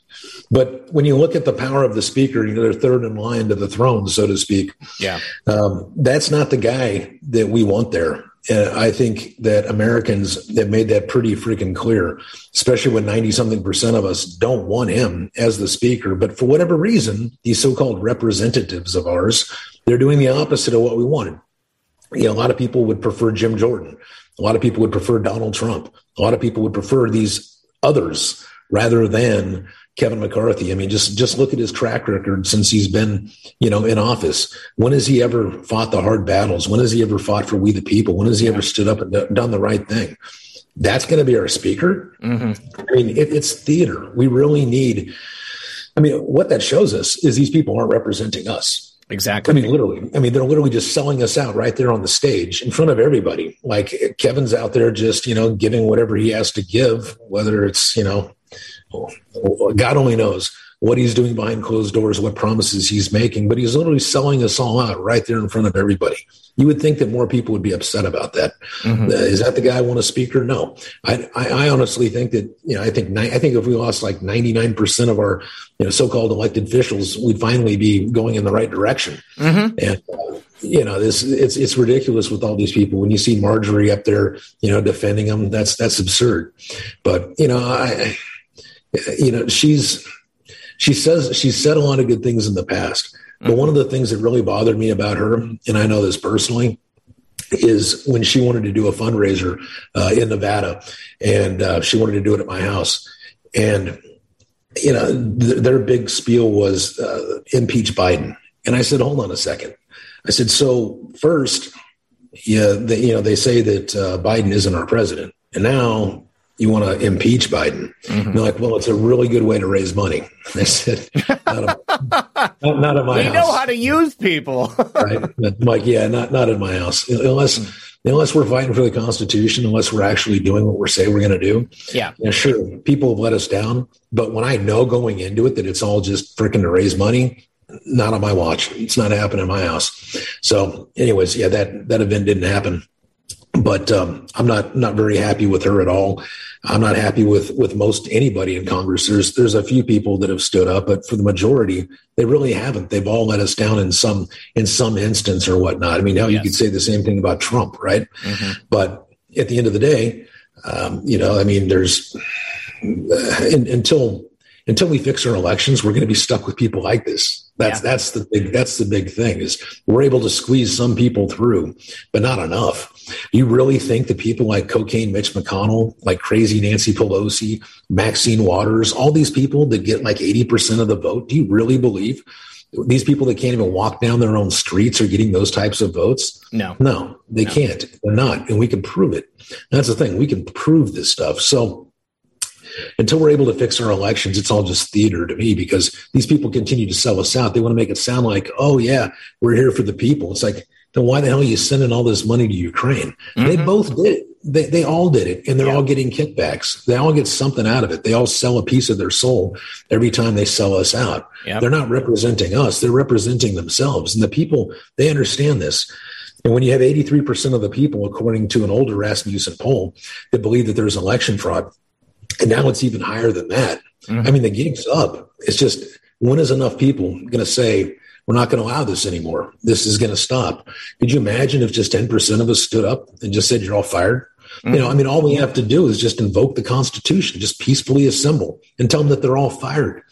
But when you look at the power of the speaker, you know they're third in line to the throne, so to speak. Yeah, um, that's not the guy that we want there. And I think that Americans have made that pretty freaking clear, especially when 90 something percent of us don't want him as the speaker. But for whatever reason, these so called representatives of ours, they're doing the opposite of what we wanted. You know, a lot of people would prefer Jim Jordan. A lot of people would prefer Donald Trump. A lot of people would prefer these others rather than Kevin McCarthy. I mean, just just look at his track record since he's been, you know, in office. When has he ever fought the hard battles? When has he ever fought for we the people? When has he ever stood up and done the right thing? That's going to be our speaker. Mm-hmm. I mean, it, it's theater. We really need. I mean, what that shows us is these people aren't representing us. Exactly. I mean, literally. I mean, they're literally just selling us out right there on the stage in front of everybody. Like Kevin's out there just, you know, giving whatever he has to give, whether it's, you know, God only knows what he's doing behind closed doors, what promises he's making, but he's literally selling us all out right there in front of everybody. You would think that more people would be upset about that. Mm-hmm. Uh, is that the guy I want to speak or No, I, I, I, honestly think that you know I think I think if we lost like ninety nine percent of our you know so-called elected officials, we'd finally be going in the right direction. Mm-hmm. And uh, you know this it's it's ridiculous with all these people. When you see Marjorie up there, you know defending them, that's that's absurd. But you know I you know, she's she says she's said a lot of good things in the past. But mm-hmm. one of the things that really bothered me about her, and I know this personally, is when she wanted to do a fundraiser uh, in Nevada, and uh, she wanted to do it at my house, and you know th- their big spiel was uh, impeach Biden, and I said, hold on a second. I said, so first, yeah, they, you know they say that uh, Biden isn't our president, and now you want to impeach Biden. Mm-hmm. They're like, well, it's a really good way to raise money. I said, not, a, not, not at my we house. We know how to use people. right. I'm like, yeah, not, not at my house. Unless, unless we're fighting for the Constitution, unless we're actually doing what we're saying we're going to do. Yeah. yeah. Sure. People have let us down. But when I know going into it that it's all just freaking to raise money, not on my watch. It's not happening in my house. So anyways, yeah, that, that event didn't happen but um, I'm not not very happy with her at all. I'm not happy with with most anybody in Congress. There's there's a few people that have stood up, but for the majority, they really haven't. They've all let us down in some in some instance or whatnot. I mean, hell, yes. you could say the same thing about Trump, right? Mm-hmm. But at the end of the day, um, you know, I mean, there's uh, in, until until we fix our elections, we're going to be stuck with people like this. That's yeah. that's the big that's the big thing is we're able to squeeze some people through, but not enough. You really think that people like cocaine Mitch McConnell, like crazy Nancy Pelosi, Maxine Waters, all these people that get like 80% of the vote, do you really believe these people that can't even walk down their own streets are getting those types of votes? No. No, they no. can't. They're not. And we can prove it. That's the thing. We can prove this stuff. So until we're able to fix our elections, it's all just theater to me because these people continue to sell us out. They want to make it sound like, oh, yeah, we're here for the people. It's like, then why the hell are you sending all this money to Ukraine? Mm-hmm. They both did it. They, they all did it, and they're yeah. all getting kickbacks. They all get something out of it. They all sell a piece of their soul every time they sell us out. Yep. They're not representing us, they're representing themselves. And the people, they understand this. And when you have 83% of the people, according to an older Rasmussen poll, that believe that there's election fraud, and now it's even higher than that. Mm-hmm. I mean, the gig's up. It's just when is enough people going to say, we're not going to allow this anymore? This is going to stop. Could you imagine if just 10% of us stood up and just said, you're all fired? Mm-hmm. You know, I mean, all we have to do is just invoke the Constitution, just peacefully assemble and tell them that they're all fired.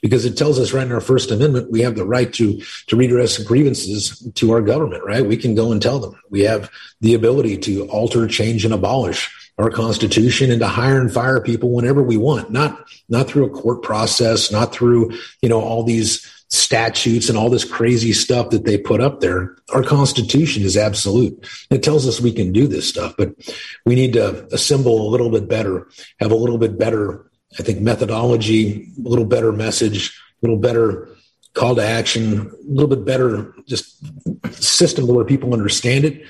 Because it tells us right in our First Amendment, we have the right to, to redress grievances to our government, right? We can go and tell them. We have the ability to alter, change, and abolish our constitution and to hire and fire people whenever we want. Not not through a court process not through you know all these statutes and all this crazy stuff that they put up there. Our constitution is absolute. It tells us we can do this stuff but we need to assemble a little bit better have a little bit better i think methodology a little better message a little better call to action a little bit better just system where people understand it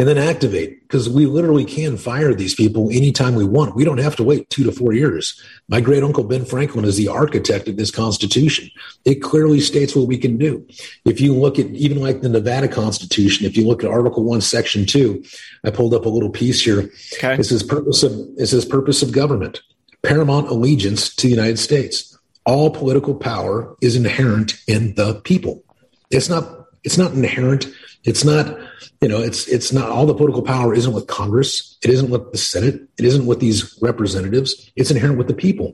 and then activate because we literally can fire these people anytime we want. We don't have to wait two to four years. My great uncle Ben Franklin is the architect of this Constitution. It clearly states what we can do. If you look at even like the Nevada Constitution, if you look at Article One, Section Two, I pulled up a little piece here. Okay. It says purpose of it says purpose of government, paramount allegiance to the United States. All political power is inherent in the people. It's not. It's not inherent. It's not you know, it's it's not all the political power isn't with Congress. It isn't with the Senate. It isn't with these representatives. It's inherent with the people.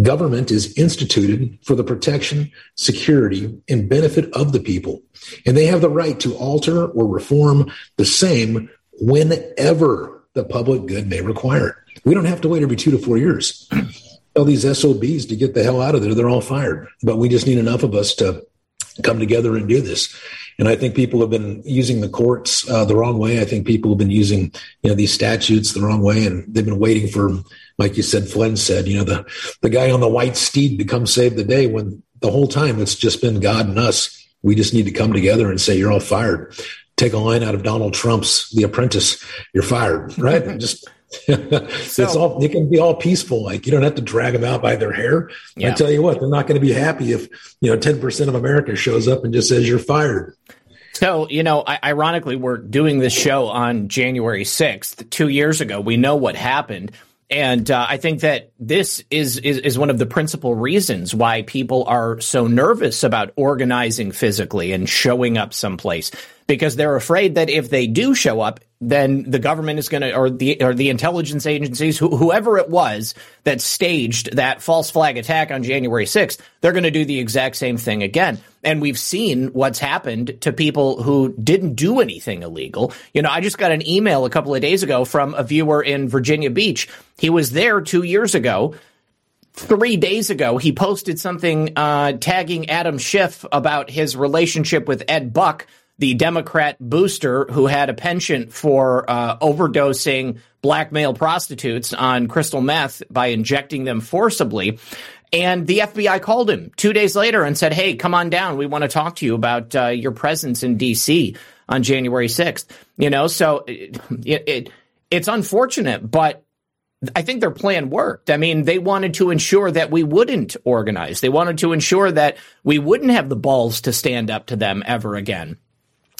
Government is instituted for the protection, security, and benefit of the people, and they have the right to alter or reform the same whenever the public good may require it. We don't have to wait every two to four years. Tell these SOBs to get the hell out of there. They're all fired. But we just need enough of us to come together and do this. And I think people have been using the courts uh, the wrong way. I think people have been using, you know, these statutes the wrong way, and they've been waiting for, like you said, Flynn said, you know, the the guy on the white steed to come save the day. When the whole time it's just been God and us. We just need to come together and say, "You're all fired." Take a line out of Donald Trump's The Apprentice. You're fired, right? just it's all it can be all peaceful like you don't have to drag them out by their hair yeah. i tell you what they're not going to be happy if you know 10% of america shows up and just says you're fired so, you know, ironically, we're doing this show on January 6th. Two years ago, we know what happened. And uh, I think that this is, is, is one of the principal reasons why people are so nervous about organizing physically and showing up someplace because they're afraid that if they do show up, then the government is going to, or the or the intelligence agencies, wh- whoever it was that staged that false flag attack on January 6th, they're going to do the exact same thing again. And we've seen what's happened to people who didn't do anything illegal. You know, I just got an email a couple of days ago from a viewer in Virginia Beach. He was there two years ago three days ago, he posted something uh, tagging Adam Schiff about his relationship with Ed Buck, the Democrat booster who had a penchant for uh, overdosing black male prostitutes on crystal meth by injecting them forcibly. And the FBI called him two days later and said, Hey, come on down. We want to talk to you about uh, your presence in D.C. on January 6th. You know, so it, it, it's unfortunate, but I think their plan worked. I mean, they wanted to ensure that we wouldn't organize. They wanted to ensure that we wouldn't have the balls to stand up to them ever again.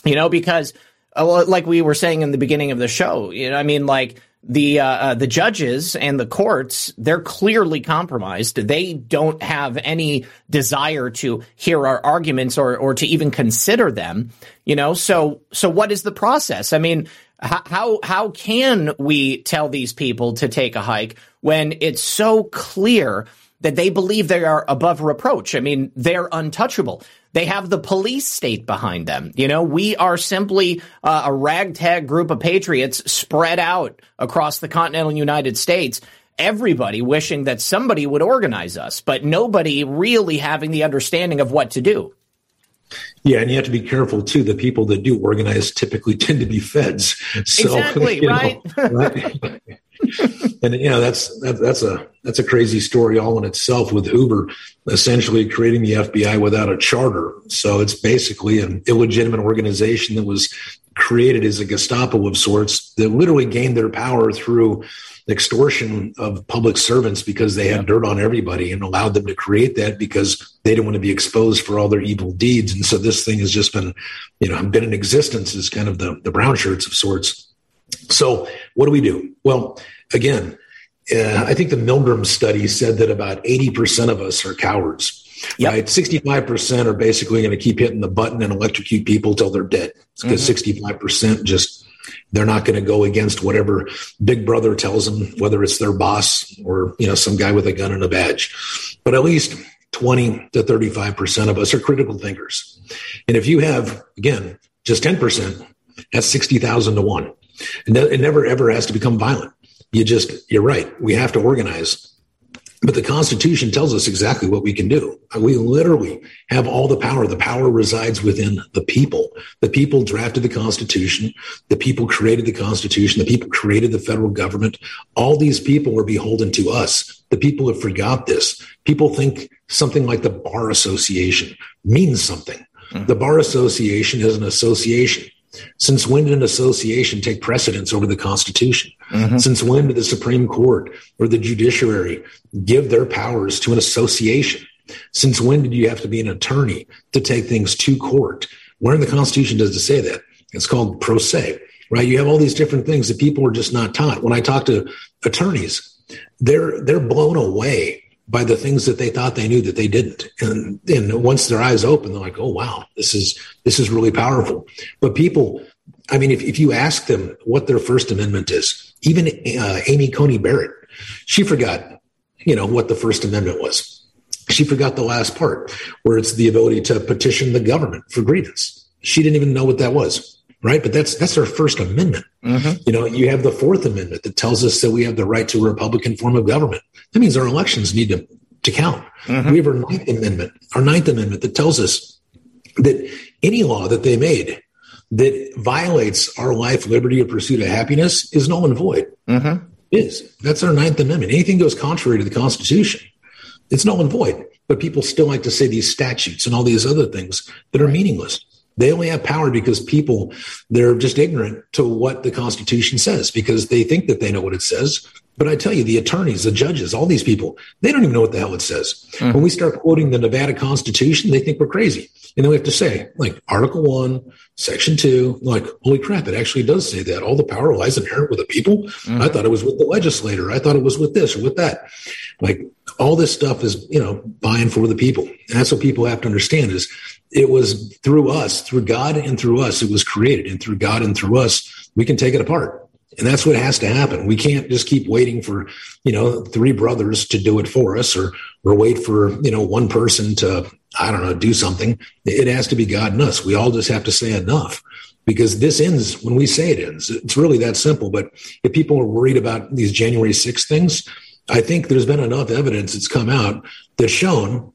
You know, because uh, like we were saying in the beginning of the show, you know, I mean, like the uh, uh, the judges and the courts, they're clearly compromised. They don't have any desire to hear our arguments or or to even consider them. You know, so so what is the process? I mean, how how can we tell these people to take a hike when it's so clear that they believe they are above reproach? I mean, they're untouchable. They have the police state behind them. You know, we are simply uh, a ragtag group of patriots spread out across the continental United States. Everybody wishing that somebody would organize us, but nobody really having the understanding of what to do. Yeah, and you have to be careful too. The people that do organize typically tend to be feds. So, exactly right. Know, right? and you know that's that, that's a that's a crazy story all in itself with Hoover essentially creating the FBI without a charter. So it's basically an illegitimate organization that was created as a Gestapo of sorts that literally gained their power through extortion of public servants because they had dirt on everybody and allowed them to create that because they didn't want to be exposed for all their evil deeds. And so this thing has just been, you know, been in existence as kind of the, the brown shirts of sorts. So, what do we do? Well, again, uh, I think the Milgram study said that about 80% of us are cowards. Yep. Right, sixty-five percent are basically going to keep hitting the button and electrocute people till they're dead. Because 65 mm-hmm. percent just they're not going to go against whatever Big Brother tells them, whether it's their boss or you know some guy with a gun and a badge. But at least 20 to 35 percent of us are critical thinkers. And if you have again just 10 percent, that's 60,000 to one. And it never ever has to become violent. You just, you're right. We have to organize. But the Constitution tells us exactly what we can do. We literally have all the power. The power resides within the people. The people drafted the Constitution. The people created the Constitution. The people created the federal government. All these people were beholden to us. The people have forgot this. People think something like the Bar Association means something. Mm-hmm. The Bar Association is an association Since when did an association take precedence over the Constitution? Mm-hmm. Since when did the Supreme Court or the judiciary give their powers to an association? Since when did you have to be an attorney to take things to court? Where in the Constitution does it say that? It's called pro se, right? You have all these different things that people are just not taught. When I talk to attorneys, they're they're blown away by the things that they thought they knew that they didn't. And once their eyes open, they're like, oh wow, this is this is really powerful. But people, I mean, if, if you ask them what their First Amendment is, even uh, Amy Coney Barrett, she forgot, you know, what the First Amendment was. She forgot the last part where it's the ability to petition the government for grievance. She didn't even know what that was right? But that's that's our First Amendment. Mm-hmm. You know, you have the Fourth Amendment that tells us that we have the right to a Republican form of government. That means our elections need to to count. Mm-hmm. We have our Ninth Amendment, our Ninth Amendment that tells us that any law that they made that violates our life, liberty, or pursuit of happiness is null and void. Mm-hmm. Is that's our Ninth Amendment. Anything goes contrary to the Constitution it's null and void. But people still like to say these statutes and all these other things that are meaningless. They only have power because people, they're just ignorant to what the Constitution says because they think that they know what it says. But I tell you, the attorneys, the judges, all these people, they don't even know what the hell it says. Mm-hmm. When we start quoting the Nevada Constitution, they think we're crazy. And then we have to say, like, Article 1, Section 2, like, holy crap, it actually does say that. All the power lies inherent with the people. Mm-hmm. I thought it was with the legislator. I thought it was with this or with that. Like, all this stuff is, you know, buying for the people. And that's what people have to understand is it was through us, through God and through us, it was created. And through God and through us, we can take it apart. And that's what has to happen. We can't just keep waiting for, you know, three brothers to do it for us or, or wait for, you know, one person to, I don't know, do something. It has to be God and us. We all just have to say enough because this ends when we say it ends. It's really that simple. But if people are worried about these January 6 things, I think there's been enough evidence that's come out that's shown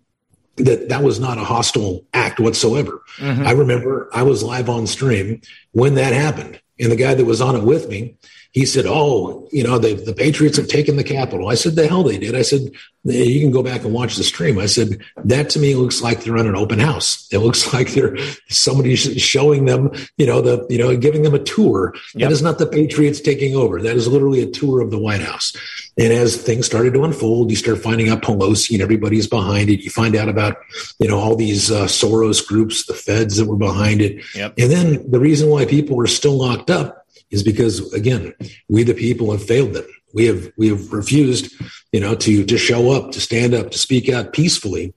that that was not a hostile act whatsoever. Mm-hmm. I remember I was live on stream when that happened. And the guy that was on it with me, he said, "Oh, you know, the the Patriots have taken the Capitol." I said, "The hell they did." I said, "You can go back and watch the stream." I said, "That to me looks like they're on an open house. It looks like they're somebody showing them, you know, the you know, giving them a tour. Yep. That is not the Patriots taking over. That is literally a tour of the White House." And as things started to unfold, you start finding out Pelosi and everybody's behind it. You find out about, you know, all these uh, Soros groups, the feds that were behind it. Yep. And then the reason why people were still locked up is because again, we the people have failed them. We have we have refused, you know, to to show up, to stand up, to speak out peacefully,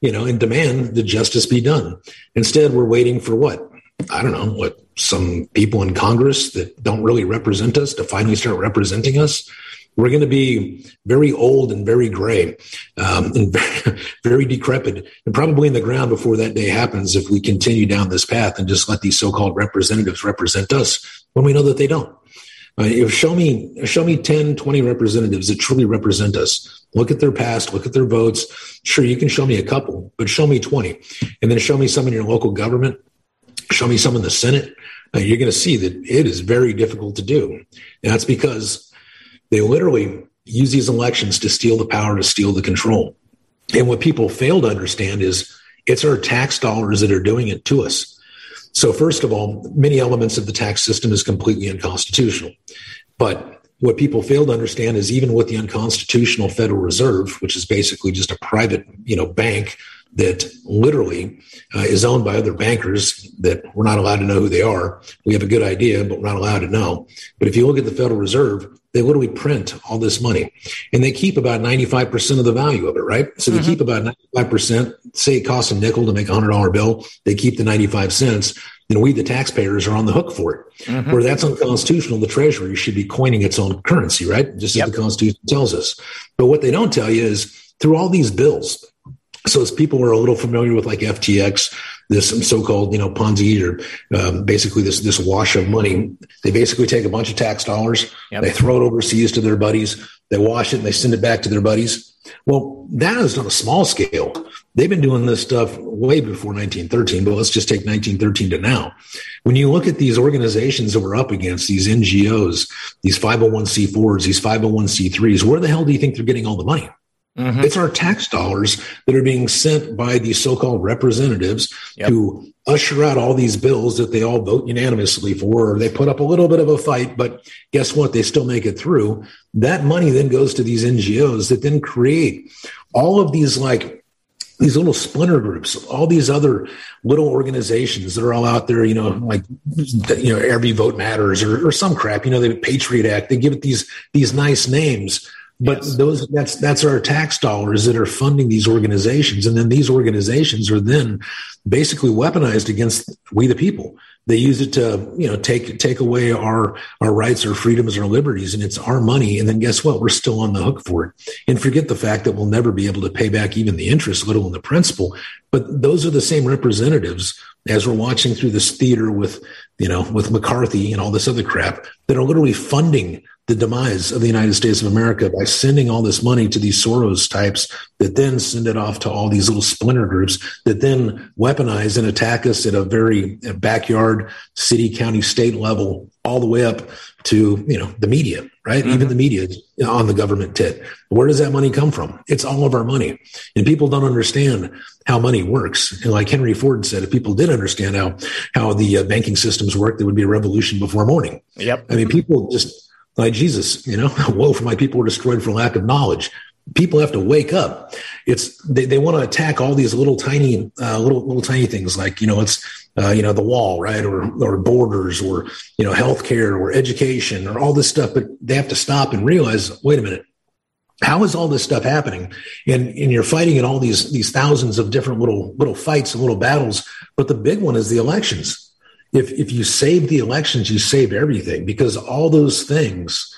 you know, and demand that justice be done. Instead, we're waiting for what? I don't know, what some people in Congress that don't really represent us to finally start representing us. We're going to be very old and very gray um, and very, very decrepit and probably in the ground before that day happens if we continue down this path and just let these so-called representatives represent us when we know that they don't. Uh, show me show me 10 20 representatives that truly represent us. Look at their past look at their votes. Sure you can show me a couple but show me 20 and then show me some in your local government. Show me some in the senate. Uh, you're going to see that it is very difficult to do. And that's because they literally use these elections to steal the power to steal the control. And what people fail to understand is it's our tax dollars that are doing it to us so, first of all, many elements of the tax system is completely unconstitutional. But what people fail to understand is even with the unconstitutional Federal Reserve, which is basically just a private, you know, bank that literally uh, is owned by other bankers that we're not allowed to know who they are. We have a good idea, but we're not allowed to know. But if you look at the Federal Reserve, they literally print all this money and they keep about 95% of the value of it, right? So mm-hmm. they keep about 95%. Say it costs a nickel to make a hundred dollar bill. They keep the 95 cents. Then we, the taxpayers, are on the hook for it. Mm-hmm. Where that's unconstitutional, the treasury should be coining its own currency, right? Just yep. as the constitution tells us. But what they don't tell you is through all these bills, so as people are a little familiar with like FTX, this so-called, you know, Ponzi or um, basically this this wash of money. They basically take a bunch of tax dollars, yep. they throw it overseas to their buddies, they wash it, and they send it back to their buddies. Well, that is on a small scale. They've been doing this stuff way before 1913, but let's just take 1913 to now. When you look at these organizations that we're up against, these NGOs, these 501c4s, these 501c3s, where the hell do you think they're getting all the money? Mm-hmm. It's our tax dollars that are being sent by these so-called representatives yep. to usher out all these bills that they all vote unanimously for, or they put up a little bit of a fight, but guess what? They still make it through. That money then goes to these NGOs that then create all of these like these little splinter groups, all these other little organizations that are all out there, you know, like, you know, every vote matters or, or some crap, you know, the Patriot Act, they give it these, these nice names but yes. those that's that's our tax dollars that are funding these organizations, and then these organizations are then basically weaponized against we the people. They use it to you know take take away our our rights, our freedoms, our liberties, and it's our money. And then guess what? We're still on the hook for it. And forget the fact that we'll never be able to pay back even the interest, little alone the principal. But those are the same representatives as we're watching through this theater with you know with McCarthy and all this other crap that are literally funding the demise of the United States of America by sending all this money to these Soros types that then send it off to all these little splinter groups that then weaponize and attack us at a very backyard, city, county, state level, all the way up to you know the media, right? Mm-hmm. Even the media on the government tit. Where does that money come from? It's all of our money, and people don't understand how money works. And like Henry Ford said, if people did understand how how the uh, banking systems work, there would be a revolution before morning. Yep. I mean, people just like Jesus, you know, woe for my people were destroyed for lack of knowledge. People have to wake up. It's they, they want to attack all these little tiny, uh, little little tiny things like you know it's uh, you know the wall, right, or or borders, or you know healthcare, or education, or all this stuff. But they have to stop and realize, wait a minute, how is all this stuff happening? And and you're fighting in all these these thousands of different little little fights and little battles. But the big one is the elections if if you save the elections, you save everything because all those things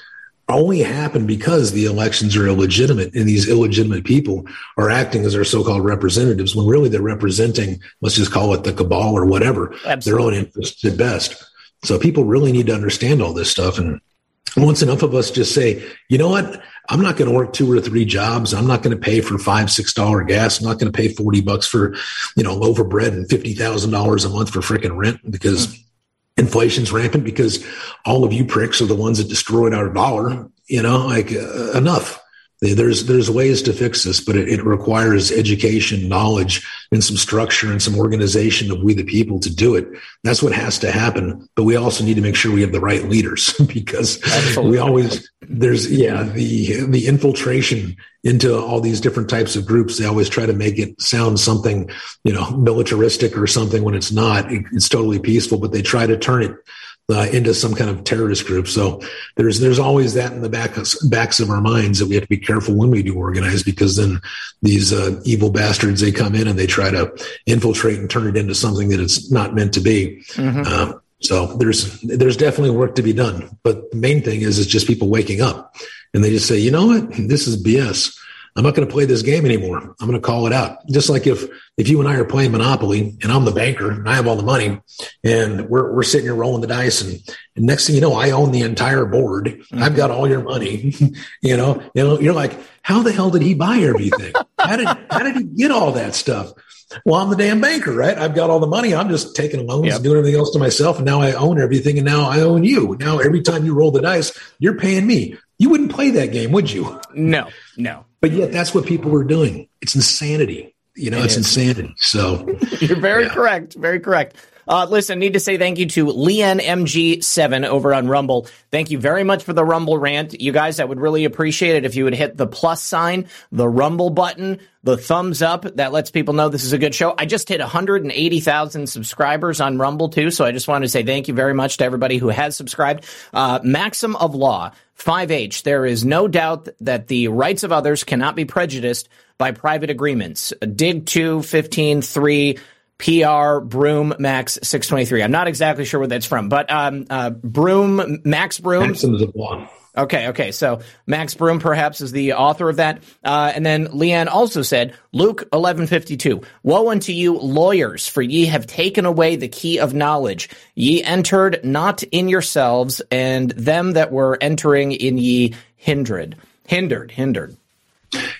only happen because the elections are illegitimate and these illegitimate people are acting as their so-called representatives when really they're representing, let's just call it the cabal or whatever, Absolutely. their own interests at best. So people really need to understand all this stuff. And once enough of us just say, you know what? I'm not going to work two or three jobs. I'm not going to pay for five, six dollar gas. I'm not going to pay 40 bucks for, you know, loaf of bread and $50,000 a month for freaking rent because mm-hmm. inflation's rampant because all of you pricks are the ones that destroyed our dollar. You know, like uh, enough. There's there's ways to fix this, but it, it, requires education, knowledge, and some structure and some organization of we the people to do it. That's what has to happen. But we also need to make sure we have the right leaders because Absolutely. we always there's yeah the the infiltration into all these different types of groups. They always try to make it sound something you know militaristic or something when it's not. It, it's totally peaceful, but they try to turn it uh, into some kind of terrorist group. So there's there's always that in the back of, backs of our minds that we have to be careful when we do organize because then these uh, evil bastards they come in and they try to infiltrate and turn it into something that it's not meant to be. Mm-hmm. Uh, so there's there's definitely work to be done, but the main thing is it's just people waking up and they just say, you know what, this is BS. I'm not going to play this game anymore. I'm going to call it out. Just like if if you and I are playing Monopoly and I'm the banker and I have all the money and we're we're sitting here rolling the dice and, and next thing you know I own the entire board. Mm-hmm. I've got all your money. you know, you know, you're like, how the hell did he buy everything? how did how did he get all that stuff? Well, I'm the damn banker, right? I've got all the money. I'm just taking loans yep. and doing everything else to myself. And now I own everything. And now I own you. Now every time you roll the dice, you're paying me. You wouldn't play that game, would you? No, no. But yet that's what people were doing. It's insanity. You know, it it's is. insanity. So you're very yeah. correct. Very correct. Uh, listen, need to say thank you to Leanne MG7 over on Rumble. Thank you very much for the Rumble rant. You guys, I would really appreciate it if you would hit the plus sign, the Rumble button, the thumbs up. That lets people know this is a good show. I just hit 180,000 subscribers on Rumble too. So I just want to say thank you very much to everybody who has subscribed. Uh, Maxim of Law. 5H, there is no doubt that the rights of others cannot be prejudiced by private agreements. Dig 2, 15, 3, PR, Broom, Max 623. I'm not exactly sure where that's from, but um, uh, Broom, Max Broom. Maxims of Law. Okay, okay. So Max Broom perhaps is the author of that. Uh, and then Leanne also said, Luke 1152, Woe unto you lawyers, for ye have taken away the key of knowledge. Ye entered not in yourselves, and them that were entering in ye hindered. Hindered, hindered.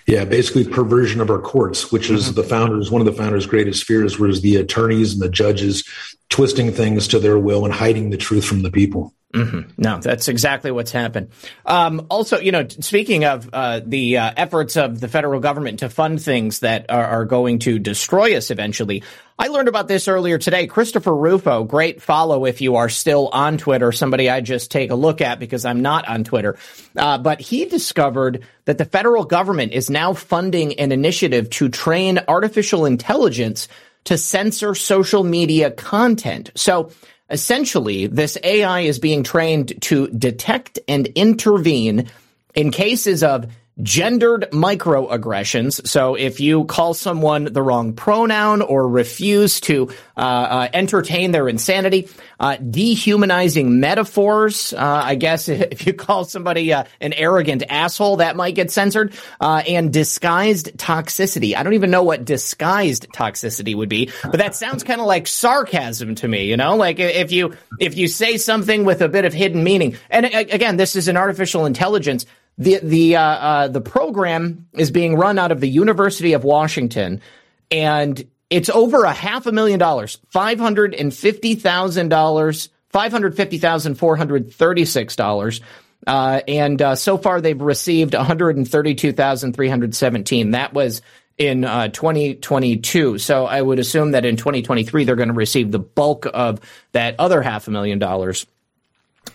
Yeah, basically perversion of our courts, which is mm-hmm. the founders, one of the founders' greatest fears was the attorneys and the judges twisting things to their will and hiding the truth from the people. Mm-hmm. No, that's exactly what's happened. Um, also, you know, speaking of uh, the uh, efforts of the federal government to fund things that are, are, going to destroy us eventually, I learned about this earlier today. Christopher Rufo, great follow if you are still on Twitter, somebody I just take a look at because I'm not on Twitter. Uh, but he discovered that the federal government is now funding an initiative to train artificial intelligence to censor social media content. So, Essentially, this AI is being trained to detect and intervene in cases of gendered microaggressions. So if you call someone the wrong pronoun or refuse to uh, uh, entertain their insanity, uh, dehumanizing metaphors. Uh, I guess if you call somebody uh, an arrogant asshole, that might get censored. Uh, and disguised toxicity. I don't even know what disguised toxicity would be, but that sounds kind of like sarcasm to me. You know, like if you if you say something with a bit of hidden meaning. And again, this is an artificial intelligence the the uh, uh, the program is being run out of the University of Washington, and it's over a half a million dollars, five hundred and fifty thousand dollars, five hundred fifty thousand four hundred thirty six dollars. Uh, and uh, so far, they've received 132,317. That was in uh, 2022. So I would assume that in 2023, they're going to receive the bulk of that other half a million dollars.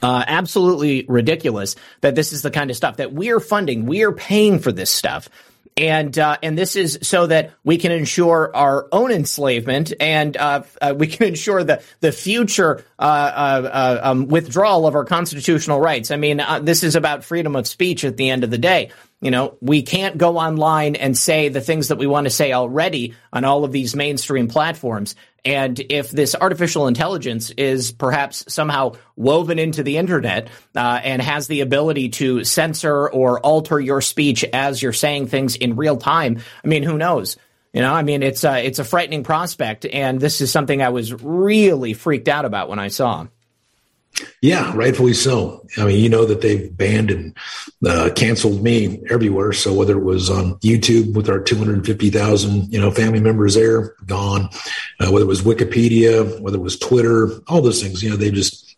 Uh, absolutely ridiculous that this is the kind of stuff that we're funding. We are paying for this stuff. And uh, and this is so that we can ensure our own enslavement, and uh, uh we can ensure the the future uh, uh, um, withdrawal of our constitutional rights. I mean, this is about freedom of speech at the end of the day. You know, we can't go online and say the things that we want to say already on all of these mainstream platforms. And if this artificial intelligence is perhaps somehow woven into the internet uh, and has the ability to censor or alter your speech as you're saying things in real time, I mean, who knows? You know, I mean, it's a, it's a frightening prospect, and this is something I was really freaked out about when I saw. Yeah, rightfully so. I mean, you know that they've banned and uh, canceled me everywhere. So whether it was on YouTube with our 250,000, you know, family members there, gone. Uh, whether it was Wikipedia, whether it was Twitter, all those things, you know, they just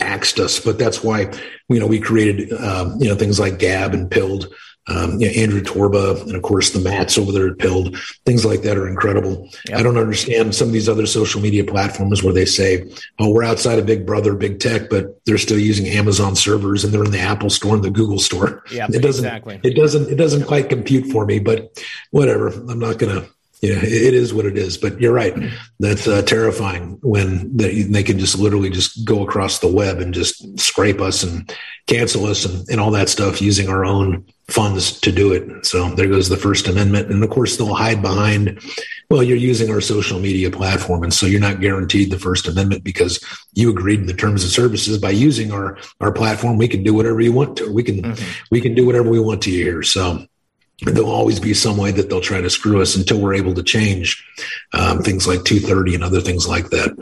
axed us. But that's why, you know, we created, um, you know, things like Gab and Pilled um, you know, Andrew Torba, and of course the Mats over there at Pilled. Things like that are incredible. Yep. I don't understand some of these other social media platforms where they say, "Oh, we're outside of Big Brother, Big Tech," but they're still using Amazon servers and they're in the Apple Store and the Google Store. Yeah, it doesn't. Exactly. It doesn't. It doesn't quite compute for me. But whatever. I'm not gonna you know, it is what it is. But you're right. That's uh, terrifying when they, they, can just literally just go across the web and just scrape us and cancel us and, and all that stuff using our own funds to do it. So there goes the First Amendment. And of course, they'll hide behind, well, you're using our social media platform. And so you're not guaranteed the First Amendment because you agreed to the terms of services by using our, our platform. We can do whatever you want to. We can, mm-hmm. we can do whatever we want to you here. So there'll always be some way that they'll try to screw us until we're able to change um, things like 230 and other things like that.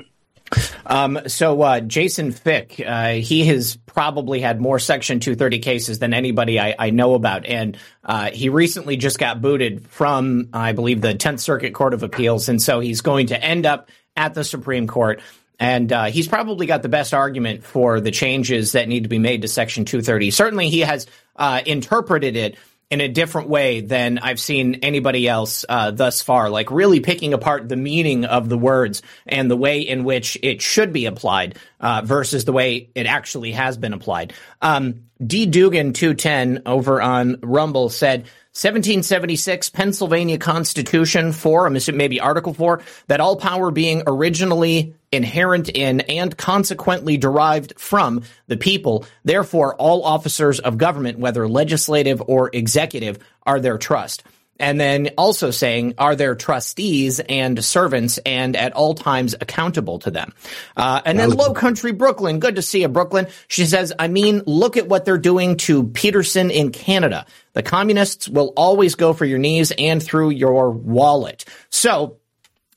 Um, so uh, Jason Fyk, uh, he has probably had more Section 230 cases than anybody I, I know about, and uh, he recently just got booted from, I believe, the 10th Circuit Court of Appeals, and so he's going to end up at the Supreme Court. And uh, he's probably got the best argument for the changes that need to be made to Section 230. Certainly, he has uh, interpreted it in a different way than I've seen anybody else uh, thus far. Like really picking apart the meaning of the words and the way in which it should be applied uh, versus the way it actually has been applied. Um, D. Dugan two ten over on Rumble said 1776 Pennsylvania Constitution 4, maybe Article 4, that all power being originally inherent in and consequently derived from the people, therefore all officers of government, whether legislative or executive, are their trust and then also saying are their trustees and servants and at all times accountable to them. Uh, and then Low Country Brooklyn, good to see you, Brooklyn. She says, I mean, look at what they're doing to Peterson in Canada. The communists will always go for your knees and through your wallet. So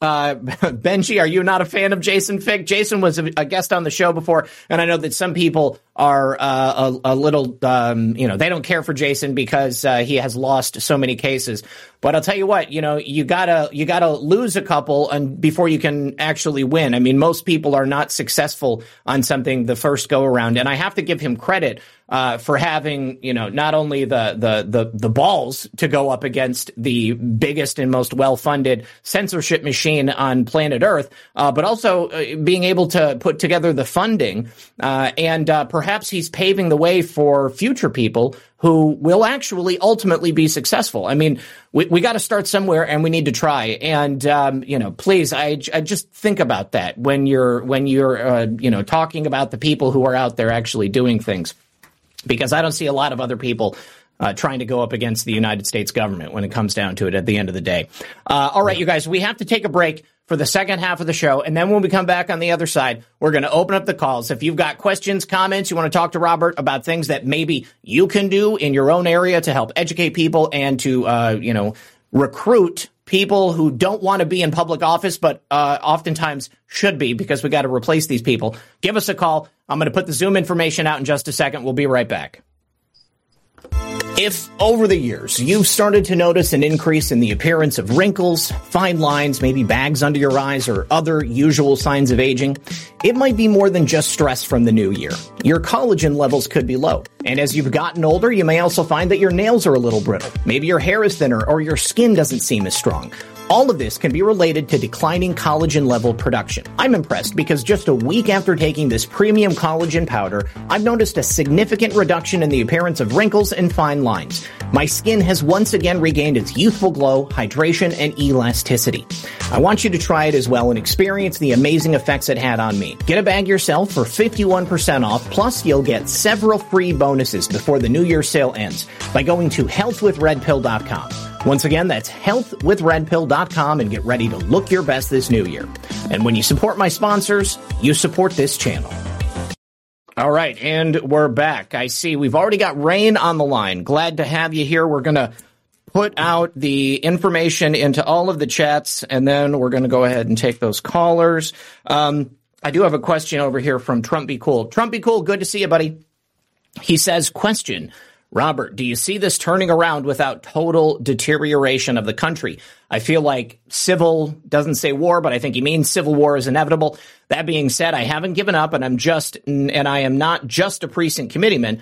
Uh, Benji, are you not a fan of Jason Fyk? Jason was a, a guest on the show before, and I know that some people are uh, a, a, little, um, you know, they don't care for Jason because uh, he has lost so many cases. But I'll tell you what, you know, you gotta you gotta lose a couple and before you can actually win. I mean, most people are not successful on something the first go around, and I have to give him credit uh, for having, you know, not only the, the the the balls to go up against the biggest and most well funded censorship machine on planet Earth, uh, but also uh, being able to put together the funding uh, and uh, perhaps he's paving the way for future people who will actually ultimately be successful. I mean, we, we got to start somewhere and we need to try. And, um, you know, please, I, I just think about that when you're, when you're, uh, you know, talking about the people who are out there actually doing things. Because I don't see a lot of other people uh, trying to go up against the United States government when it comes down to it at the end of the day. Uh, all right, you guys, we have to take a break for the second half of the show. And then when we come back on the other side, we're going to open up the calls. If you've got questions, comments, you want to talk to Robert about things that maybe you can do in your own area to help educate people and to, uh, you know, recruit people who don't want to be in public office, but uh, oftentimes should be because we got to replace these people. Give us a call. I'm going to put the Zoom information out in just a second. We'll be right back. If over the years you've started to notice an increase in the appearance of wrinkles, fine lines, maybe bags under your eyes, or other usual signs of aging, it might be more than just stress from the new year. Your collagen levels could be low. And as you've gotten older, you may also find that your nails are a little brittle. Maybe your hair is thinner or your skin doesn't seem as strong. All of this can be related to declining collagen level production. I'm impressed because just a week after taking this premium collagen powder, I've noticed a significant reduction in the appearance of wrinkles and fine lines. My skin has once again regained its youthful glow, hydration, and elasticity. I want you to try it as well and experience the amazing effects it had on me. Get a bag yourself for 51% off, plus you'll get several free bonuses before the New Year sale ends by going to healthwithredpill.com. Once again, that's healthwithredpill.com and get ready to look your best this new year. And when you support my sponsors, you support this channel. All right, and we're back. I see we've already got Rain on the line. Glad to have you here. We're going to put out the information into all of the chats, and then we're going to go ahead and take those callers. Um, I do have a question over here from Trump Be Cool. Trump Be Cool, good to see you, buddy. He says, question. Robert, do you see this turning around without total deterioration of the country? I feel like civil doesn't say war, but I think he means civil war is inevitable. That being said, I haven't given up and I'm just, and I am not just a precinct committeeman.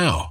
now.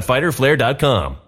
www.fighterflare.com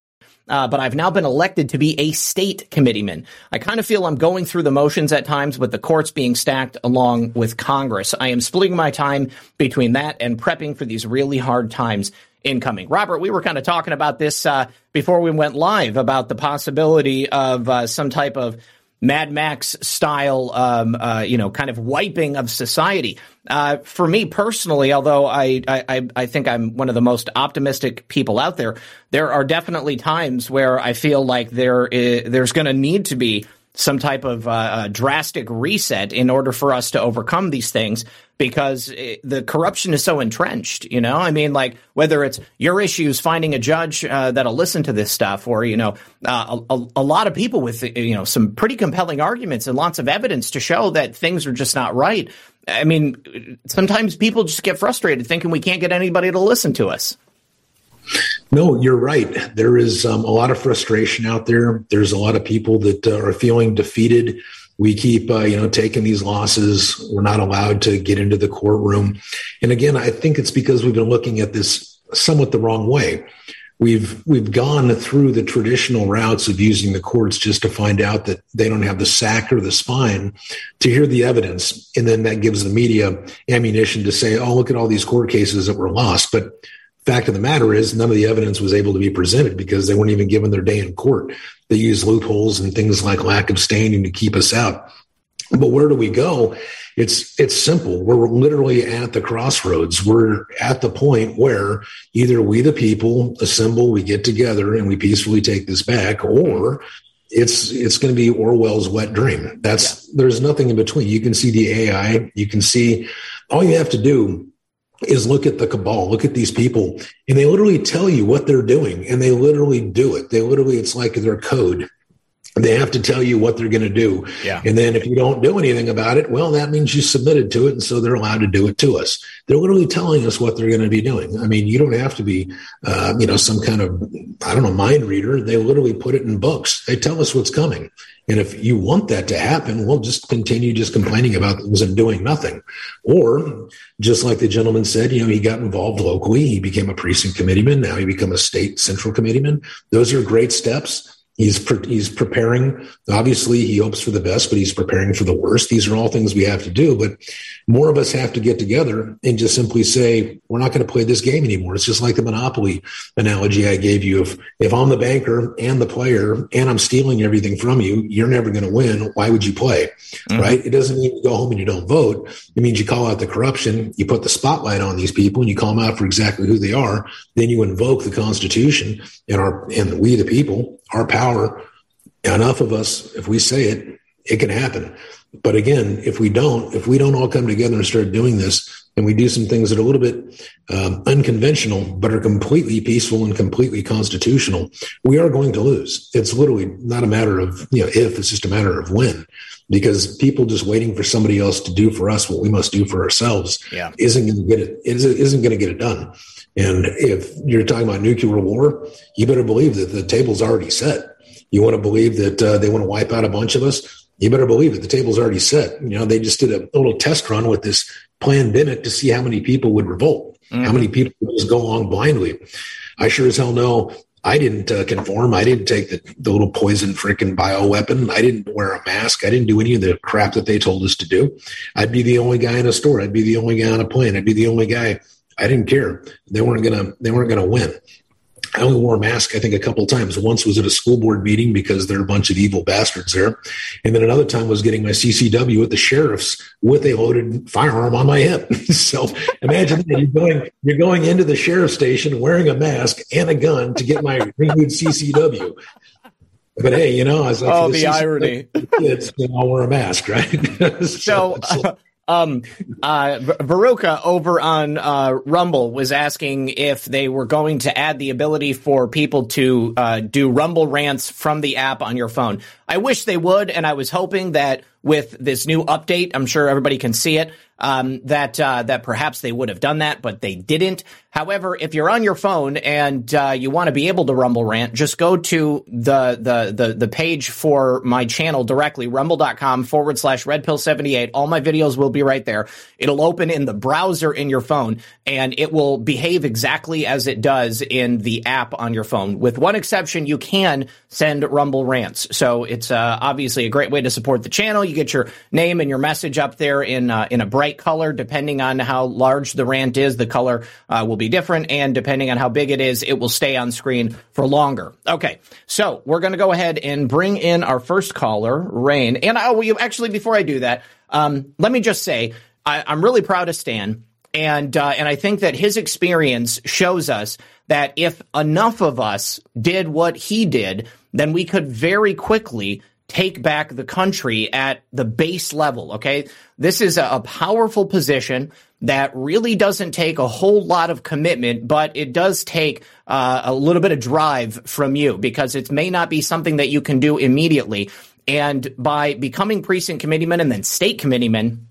Uh, but I've now been elected to be a state committeeman. I kind of feel I'm going through the motions at times with the courts being stacked along with Congress. I am splitting my time between that and prepping for these really hard times incoming. Robert, we were kind of talking about this uh, before we went live about the possibility of uh, some type of Mad Max style, um, uh, you know, kind of wiping of society. Uh, for me personally, although I, I, I think I'm one of the most optimistic people out there, there are definitely times where I feel like there is, there's going to need to be some type of uh, drastic reset in order for us to overcome these things because it, the corruption is so entrenched. You know, I mean, like whether it's your issues finding a judge uh, that'll listen to this stuff, or you know, uh, a, a, lot of people with you know some pretty compelling arguments and lots of evidence to show that things are just not right. I mean, sometimes people just get frustrated thinking we can't get anybody to listen to us. No, you're right. There is um, a lot of frustration out there. There's a lot of people that uh, are feeling defeated. We keep, uh, you know, taking these losses. We're not allowed to get into the courtroom. And again, I think it's because we've been looking at this somewhat the wrong way. We've we've gone through the traditional routes of using the courts just to find out that they don't have the sack or the spine to hear the evidence, and then that gives the media ammunition to say, "Oh, look at all these court cases that were lost." But fact of the matter is none of the evidence was able to be presented because they weren't even given their day in court. They used loopholes and things like lack of standing to keep us out. But where do we go? It's it's simple. We're literally at the crossroads. We're at the point where either we the people assemble we get together and we peacefully take this back or it's it's going to be orwell's wet dream. That's yeah. there's nothing in between. You can see the ai you can see all you have to do is look at the cabal, look at these people, and they literally tell you what they're doing, and they literally do it. They literally, it's like their code. They have to tell you what they're going to do. Yeah. And then if you don't do anything about it, well, that means you submitted to it. And so they're allowed to do it to us. They're literally telling us what they're going to be doing. I mean, you don't have to be, uh, you know, some kind of, I don't know, mind reader. They literally put it in books. They tell us what's coming. And if you want that to happen, we'll just continue just complaining about things and doing nothing. Or just like the gentleman said, you know, he got involved locally. He became a precinct committeeman. Now he become a state central committeeman. Those are great steps. He's pre- he's preparing. Obviously, he hopes for the best, but he's preparing for the worst. These are all things we have to do. But more of us have to get together and just simply say we're not going to play this game anymore. It's just like the monopoly analogy I gave you. If if I'm the banker and the player and I'm stealing everything from you, you're never going to win. Why would you play? Mm-hmm. Right? It doesn't mean you go home and you don't vote. It means you call out the corruption. You put the spotlight on these people and you call them out for exactly who they are. Then you invoke the Constitution and our and we the people our power. Enough of us, if we say it, it can happen. But again, if we don't, if we don't all come together and start doing this, and we do some things that are a little bit um, unconventional, but are completely peaceful and completely constitutional, we are going to lose. It's literally not a matter of you know if; it's just a matter of when. Because people just waiting for somebody else to do for us what we must do for ourselves yeah. isn't going to get it. Isn't going to get it done. And if you're talking about nuclear war, you better believe that the table's already set. You want to believe that uh, they want to wipe out a bunch of us? You better believe it. The table's already set. You know, they just did a little test run with this pandemic to see how many people would revolt, mm-hmm. how many people would just go along blindly. I sure as hell know I didn't uh, conform. I didn't take the, the little poison freaking bio weapon. I didn't wear a mask. I didn't do any of the crap that they told us to do. I'd be the only guy in a store. I'd be the only guy on a plane. I'd be the only guy. I didn't care. They weren't gonna. They weren't gonna win. I only wore a mask, I think, a couple times. Once was at a school board meeting because there are a bunch of evil bastards there. And then another time was getting my CCW at the sheriff's with a loaded firearm on my hip. so imagine that you're going, you're going into the sheriff's station wearing a mask and a gun to get my renewed CCW. But hey, you know, I was like, oh, the irony. Kids, you know, I'll wear a mask, right? so, so um, uh, over on uh, Rumble was asking if they were going to add the ability for people to uh, do Rumble rants from the app on your phone. I wish they would, and I was hoping that with this new update, I'm sure everybody can see it um, that uh, that perhaps they would have done that, but they didn't. However, if you're on your phone and uh, you want to be able to Rumble rant, just go to the the the the page for my channel directly, rumble.com forward slash redpill78. All my videos will be right there. It'll open in the browser in your phone, and it will behave exactly as it does in the app on your phone. With one exception, you can send Rumble rants. So it's uh, obviously a great way to support the channel. You get your name and your message up there in uh, in a bright color. Depending on how large the rant is, the color uh, will be different. And depending on how big it is, it will stay on screen for longer. Okay. So we're going to go ahead and bring in our first caller, Rain. And I, oh, actually, before I do that, um, let me just say, I, I'm really proud of Stan. And, uh, and I think that his experience shows us that if enough of us did what he did, then we could very quickly take back the country at the base level. Okay. This is a, powerful position that really doesn't take a whole lot of commitment, but it does take uh, a little bit of drive from you because it may not be something that you can do immediately. And by becoming precinct committeeman and then state committeeman,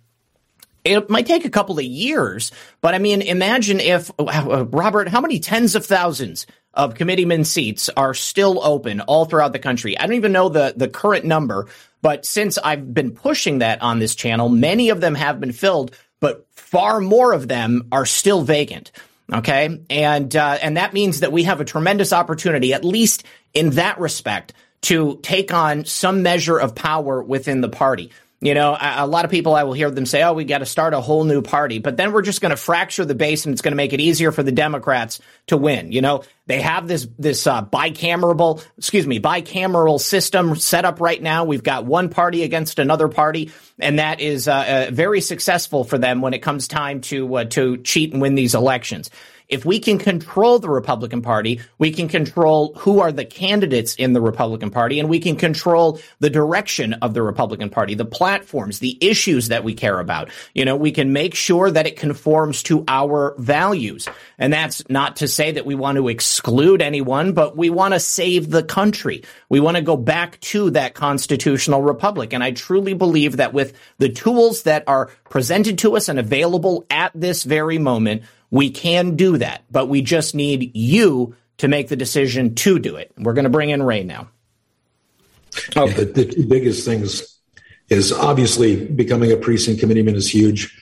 it might take a couple of years, but I mean, imagine if, uh, Robert, how many tens of thousands of committeeman seats are still open all throughout the country. I don't even know the, the current number, but since I've been pushing that on this channel, many of them have been filled, but far more of them are still vacant. Okay. And, uh, and that means that we have a tremendous opportunity, at least in that respect, to take on some measure of power within the party. You know, a, a, lot of people I will hear them say, "Oh, we got to start a whole new party," but then we're just going to fracture the base, and it's going to make it easier for the Democrats to win. You know, they have this this uh, bicameral, excuse me, bicameral system set up right now. We've got one party against another party, and that is uh, uh, very successful for them when it comes time to uh, to cheat and win these elections. If we can control the Republican Party, we can control who are the candidates in the Republican Party, and we can control the direction of the Republican Party, the platforms, the issues that we care about. You know, we can make sure that it conforms to our values. And that's not to say that we want to exclude anyone, but we want to save the country. We want to go back to that constitutional republic. And I truly believe that with the tools that are presented to us and available at this very moment, we can do that, but we just need you to make the decision to do it. We're going to bring in Ray now. Yeah, the, the two biggest things is obviously becoming a precinct committeeman is huge,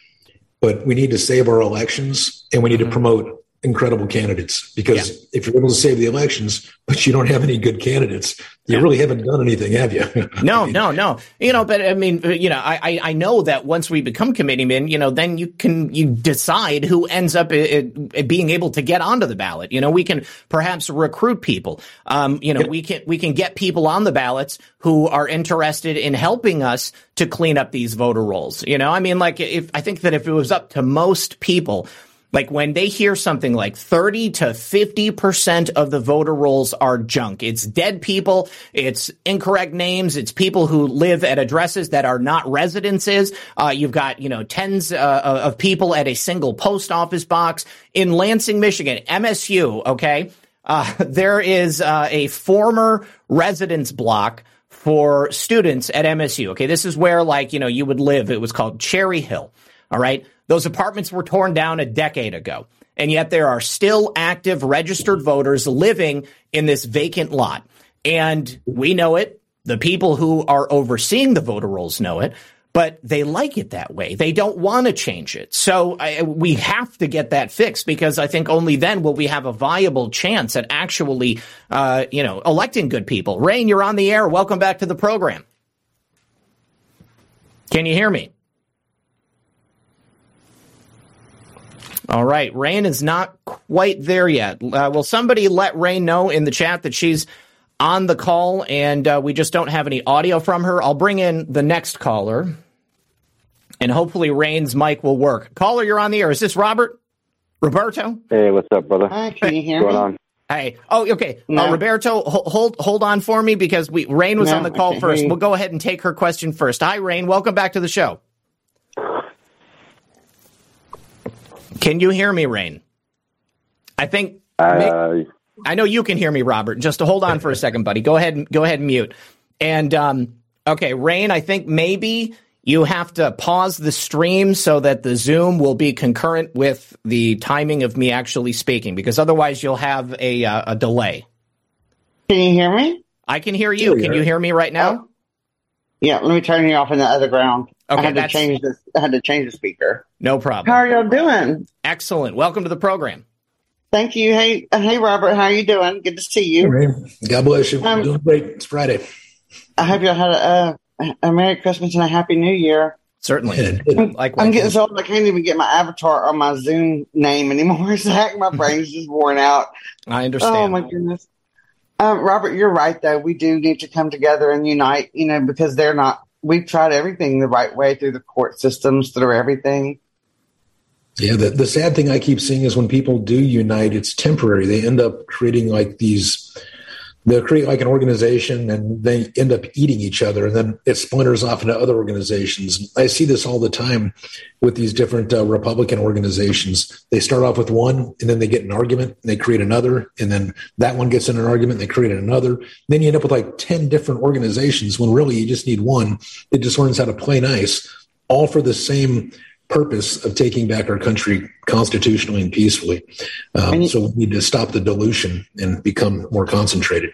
but we need to save our elections and we need mm-hmm. to promote incredible candidates because yeah. if you're able to save the elections, but you don't have any good candidates, you yeah. really haven't done anything, have you? no, no, no. You know, but I mean, you know, I, I know that once we become committeemen, you know, then you can, you decide who ends up being able to get onto the ballot. You know, we can perhaps recruit people. Um, you know, yeah. we can, we can get people on the ballots who are interested in helping us to clean up these voter rolls. You know, I mean, like if, I think that if it was up to most people, like when they hear something like 30 to 50% of the voter rolls are junk. It's dead people. It's incorrect names. It's people who live at addresses that are not residences. Uh, you've got, you know, tens uh, of people at a single post office box in Lansing, Michigan, MSU. Okay. Uh, there is uh, a former residence block for students at MSU. Okay. This is where like, you know, you would live. It was called Cherry Hill. All right. Those apartments were torn down a decade ago. And yet there are still active registered voters living in this vacant lot. And we know it. The people who are overseeing the voter rolls know it. but they like it that way. They don't want to change it. So I, we have to get that fixed because I think only then will we have a viable chance at actually, uh, you know, electing good people. Rain, you're on the air. Welcome back to the program. Can you hear me? All right. Rain is not quite there yet. Uh, will somebody let Rain know in the chat that she's on the call and uh, we just don't have any audio from her? I'll bring in the next caller and hopefully Rain's mic will work. Caller, you're on the air. Is this Robert? Roberto? Hey, what's up, brother? Hi, can you hear What's me? going on? Hey. Oh, okay. No. Uh, Roberto, ho- hold hold on for me because we Rain was No, on the call can't first. hear. We'll go ahead and take her question first. Hi, Rain. Welcome back to the show. Can you hear me, Rain? I think Uh, I know you can hear me, Robert. Just to hold on for a second, buddy. Go ahead and go ahead and mute. And um, okay, Rain, I think maybe you have to pause the stream so that the Zoom will be concurrent with the timing of me actually speaking, because otherwise you'll have a uh, a delay. Can you hear me? I can hear you. Can you hear me right now? Yeah, let me turn you off in the other ground. Okay, I had to change the I had to change the speaker. No problem. How are y'all doing? Excellent. Welcome to the program. Thank you. Hey, uh, hey, Robert. How are you doing? Good to see you. Rain, God bless you. Um, Doing great. It's Friday. I hope y'all had a, a, a Merry Christmas and a Happy New Year. Certainly. Yeah, Likewise. I'm getting so old I can't even get my avatar on my Zoom name anymore. Zak, my brain's just worn out. I understand. Oh my goodness. Um, Robert, you're right though. We do need to come together and unite, you know, because they're not we've tried everything the right way through the court systems, through everything. Yeah, the, the sad thing I keep seeing is when people do unite, it's temporary. They end up creating like these, they'll create like an organization and they end up eating each other and then it splinters off into other organizations. I see this all the time with these different uh, Republican organizations. They start off with one and then they get an argument and they create another and then that one gets in an argument and they create another. Then you end up with like 10 different organizations when really you just need one. It just learns how to play nice, all for the same purpose of taking back our country constitutionally and peacefully. Um, you- so we need to stop the dilution and become more concentrated.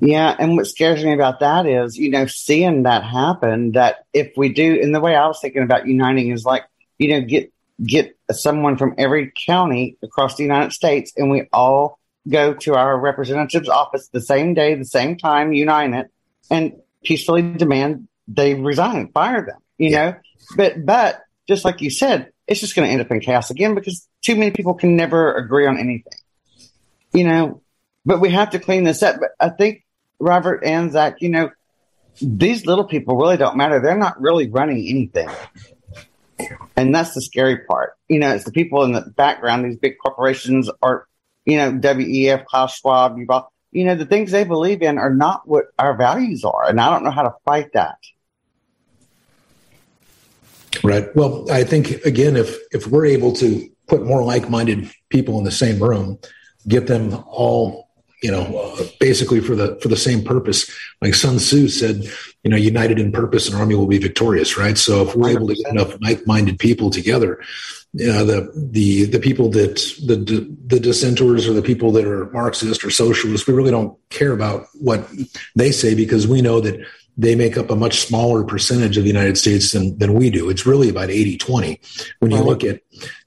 Yeah, and what scares me about that is, you know, seeing that happen. That if we do, and the way I was thinking about uniting is like, you know, get get someone from every county across the United States, and we all go to our representative's office the same day, the same time, unite it, and peacefully demand they resign, fire them. You know, but but just like you said, it's just going to end up in chaos again because too many people can never agree on anything. You know, but we have to clean this up. But I think Robert and Zak, you know, these little people really don't matter. They're not really running anything. And that's the scary part. You know, it's the people in the background, these big corporations are, you know, WEF, Klaus Schwab, you know, the things they believe in are not what our values are. And I don't know how to fight that. Right. Well, I think again, if if we're able to put more like-minded people in the same room, get them all, you know, basically for the for the same purpose. Like Sun Tzu said, you know, united in purpose, an army will be victorious. Right. So if we're able to get enough like-minded people together, you know, the the the people that the the dissenters or the people that are Marxist or socialist, we really don't care about what they say because we know that they make up a much smaller percentage of the United States than, than we do. It's really about 80 20. When you Right. look at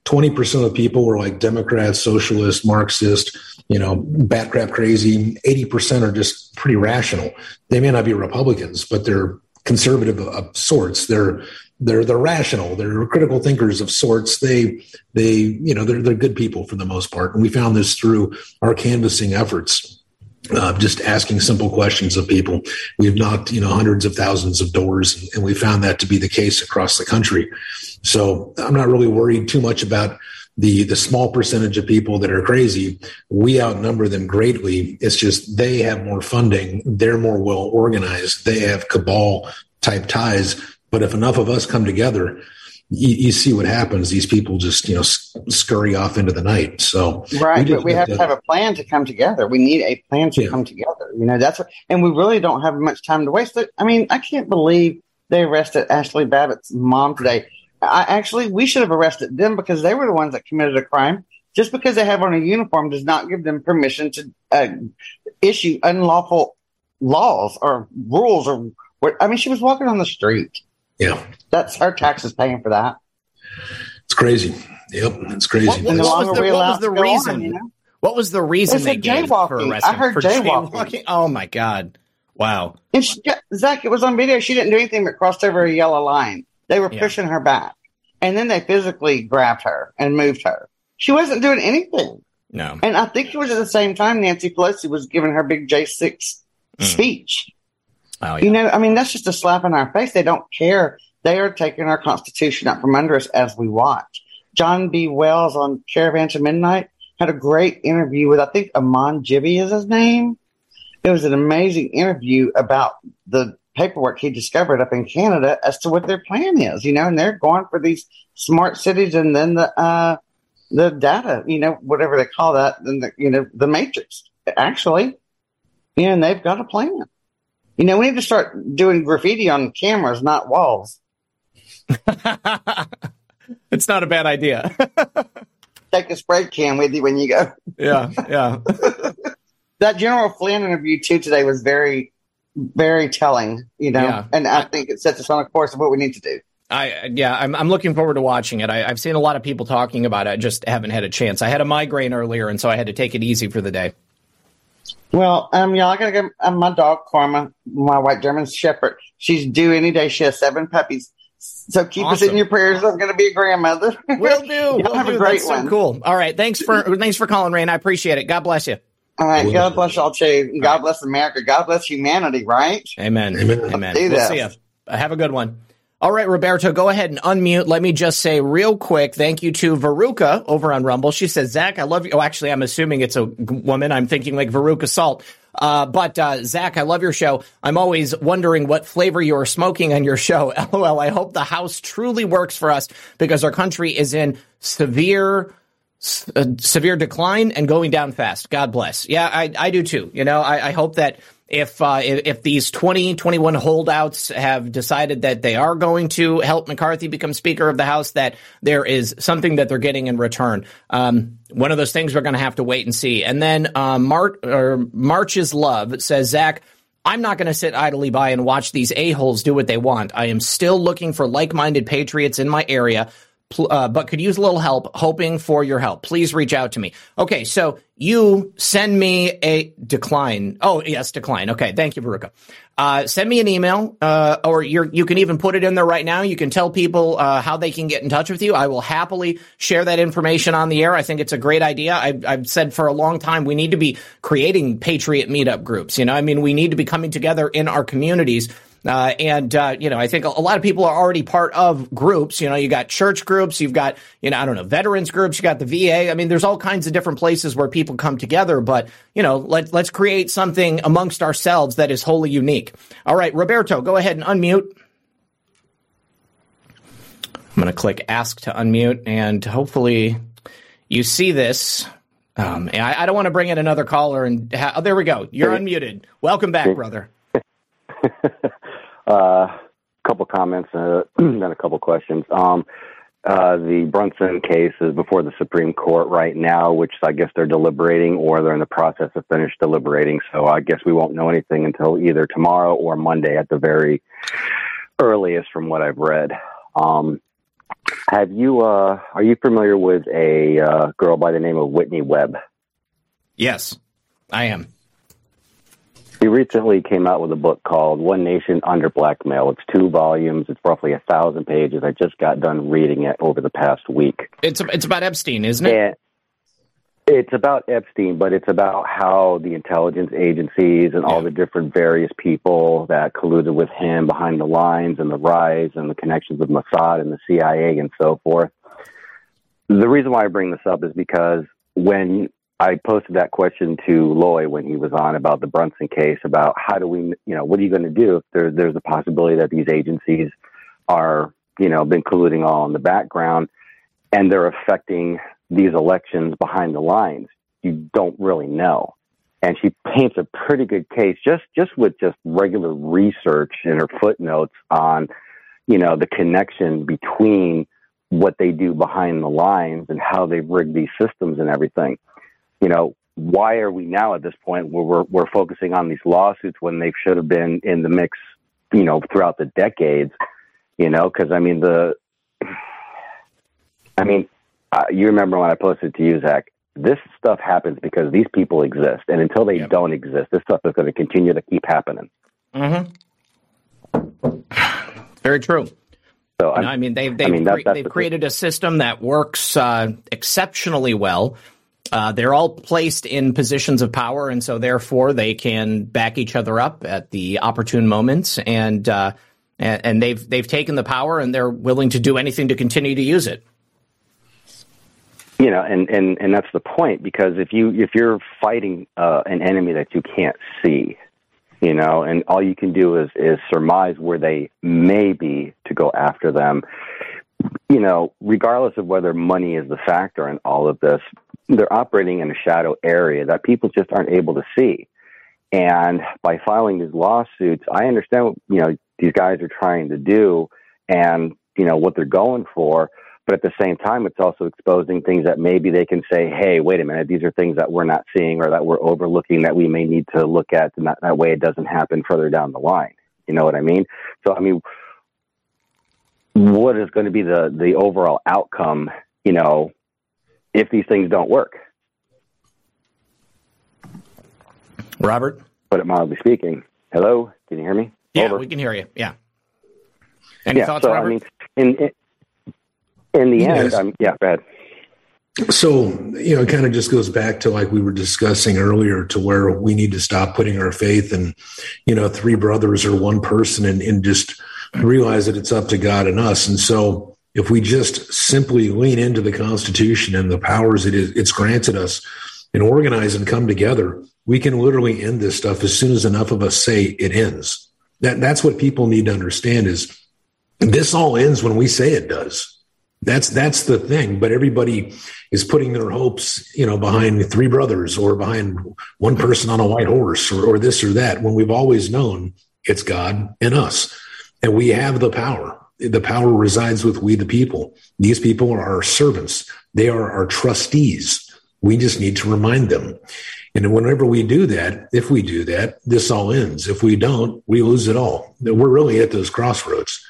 20% of people are like Democrats, socialist, Marxist, you know, bat crap crazy. 80% are just pretty rational. They may not be Republicans, but they're conservative of, of sorts. They're they're they're rational. They're critical thinkers of sorts. They they you know they're they're good people for the most part. And we found this through our canvassing efforts uh, just asking simple questions of people. We've knocked, you know, hundreds of thousands of doors, and, we found that to be the case across the country. So I'm not really worried too much about the the small percentage of people that are crazy. We outnumber them greatly. It's just they have more funding, they're more well organized, they have cabal type ties. But if enough of us come together, you, you see what happens. These people just you know scurry off into the night. So Right. just but we have to have a plan to come together. We need a plan to Yeah. come together. You know, that's what, and we really don't have much time to waste. I mean, I can't believe they arrested Ashley Babbitt's mom today. I actually, we should have arrested them because they were the ones that committed a crime. Just because they have on a uniform does not give them permission to uh, issue unlawful laws or rules or what. I mean, she was walking on the street. Yeah. That's our taxes paying for that. It's crazy. Yep, it's crazy. What, what, what was the, what was the reason? On, you know? What was the reason they gave for arresting? I heard for jaywalking. jaywalking. Oh my god! Wow. And she, Zak, it was on video. She didn't do anything but crossed over a yellow line. They were Yeah. pushing her back, and then they physically grabbed her and moved her. She wasn't doing anything. No. And I think it was at the same time Nancy Pelosi was giving her big J six mm. speech. Oh You know, I mean, that's just a slap in our face. They don't care. They are taking our Constitution out from under us as we watch. John B. Wells on Caravan to Midnight had a great interview with, I think, Amon Jibby is his name. It was an amazing interview about the paperwork he discovered up in Canada as to what their plan is, you know, and they're going for these smart cities and then the, uh, the data, you know, whatever they call that, and the, you know, the matrix, actually. You know, and they've got a plan. You know, we need to start doing graffiti on cameras, not walls. It's not a bad idea. Take a spray can with you when you go. yeah, yeah. That General Flynn interview too today was very, very telling. You know, Yeah. and I think it sets us on a course of what we need to do. I yeah, I'm I'm looking forward to watching it. I, I've seen a lot of people talking about it. I just haven't had a chance. I had a migraine earlier, and so I had to take it easy for the day. Well, um, y'all, I gotta go. Um, my dog Karma, my white German Shepherd, she's due any day. She has seven puppies. So keep us in your prayers. I'm gonna be a grandmother. Will do. Y'all Will have do. a great That's one. so cool. All right, thanks for thanks for calling, Rain. I appreciate it. God bless you. All right. God bless y'all too. And God bless America. God bless humanity. Right. Amen. Amen. Amen. We'll see you. Have a good one. All right, Roberto, go ahead and unmute. Let me just say real quick, thank you to Veruca over on Rumble. She says, Zak, I love you. Oh, actually, I'm assuming it's a woman. I'm thinking like Veruca Salt. Uh, but, uh, Zak, I love your show. I'm always wondering what flavor you're smoking on your show. LOL. I hope the house truly works for us because our country is in severe uh, severe decline and going down fast. God bless. Yeah, I, I do too. You know, I, I hope that if, uh, if if these 20, 21 holdouts have decided that they are going to help McCarthy become Speaker of the House, that there is something that they're getting in return. Um, one of those things we're going to have to wait and see. And then uh, Mar- or March's Love says, Zak, I'm not going to sit idly by and watch these a-holes do what they want. I am still looking for like-minded patriots in my area, uh, but could use a little help, hoping for your help. Please reach out to me. Okay, so you send me a decline. Oh, yes, decline. Okay, thank you, Veruca. Uh, send me an email, uh, or you can even put it in there right now. You can tell people uh, how they can get in touch with you. I will happily share that information on the air. I think it's a great idea. I've, I've said for a long time we need to be creating patriot meetup groups. You know, I mean, we need to be coming together in our communities. Uh, and uh, you know, I think a, lot of people are already part of groups. You know, you got church groups, you've got you know, I don't know, veterans groups, you got the VA. I mean, there's all kinds of different places where people come together. But you know, let let's create something amongst ourselves that is wholly unique. All right, Roberto, go ahead and unmute. I'm going to click ask to unmute, and hopefully you see this. Um, I, I don't want to bring in another caller, and ha- oh, there we go. You're unmuted. Welcome back, brother. Uh, couple comments uh, and then a couple questions. Um, uh, the Brunson case is before the Supreme Court right now, which I guess they're deliberating or they're in the process of finished deliberating. So I guess we won't know anything until either tomorrow or Monday at the very earliest, from what I've read. Um, have you? Uh, are you familiar with a uh, girl by the name of Whitney Webb? Yes, I am. She recently came out with a book called One Nation Under Blackmail. It's two volumes. It's roughly a thousand pages. I just got done reading it over the past week. It's it's about Epstein, isn't it? And it's about Epstein, but it's about how the intelligence agencies and all the different various people that colluded with him behind the lines and the rise and the connections with Mossad and the CIA and so forth. The reason why I bring this up is because when I posted that question to Loy when he was on about the Brunson case about how do we, you know, what are you going to do if there, there's a possibility that these agencies are, you know, been colluding all in the background and they're affecting these elections behind the lines. You don't really know. And she paints a pretty good case just, just with just regular research in her footnotes on, you know, the connection between what they do behind the lines and how they've rigged these systems and everything. You know, why are we now at this point where we're, we're focusing on these lawsuits when they should have been in the mix, you know, throughout the decades? You know, because I mean the, I mean, uh, you remember when I posted to you, Zak? This stuff happens because these people exist, and until they yep. don't exist, this stuff is going to continue to keep happening. Mm-hmm. Very true. So I mean, they've they've, I mean, that, cre- they've the created a system that works uh, exceptionally well. Uh, they're all placed in positions of power, and so therefore they can back each other up at the opportune moments. And uh, and, and they've they've taken the power, and they're willing to do anything to continue to use it. You know, and and and that's the point because if you if you're fighting uh, an enemy that you can't see, you know, and all you can do is is surmise where they may be to go after them. You know, regardless of whether money is the factor in all of this, they're operating in a shadow area that people just aren't able to see. And by filing these lawsuits, I understand what you know these guys are trying to do, and you know what they're going for. But at the same time, it's also exposing things that maybe they can say, hey, wait a minute, these are things that we're not seeing or that we're overlooking that we may need to look at. And that, that way it doesn't happen further down the line. You know what I mean? So, I mean, what is going to be the, the overall outcome, you know, if these things don't work? Robert? Put it mildly speaking. Hello? Can you hear me? Yeah, Over. we can hear you. Yeah. Any yeah, thoughts, so, Robert? I mean, in, in in the yes. end, I'm, yeah, bad. So, you know, it kind of just goes back to like we were discussing earlier to where we need to stop putting our faith in, you know, three brothers or one person and, and just realize that it's up to God and us. And so if we just simply lean into the Constitution and the powers it is, it's granted us and organize and come together, we can literally end this stuff as soon as enough of us say it ends. That, that's what people need to understand is this all ends when we say it does that's that's the thing. But everybody is putting their hopes, you know, behind three brothers or behind one person on a white horse or, or this or that. When we've always known it's God and us, and we have the power. The power resides with we the people. These people are our servants. They are our trustees. We just need to remind them. And whenever we do that, if we do that, this all ends. If we don't, we lose it all. We're really at those crossroads.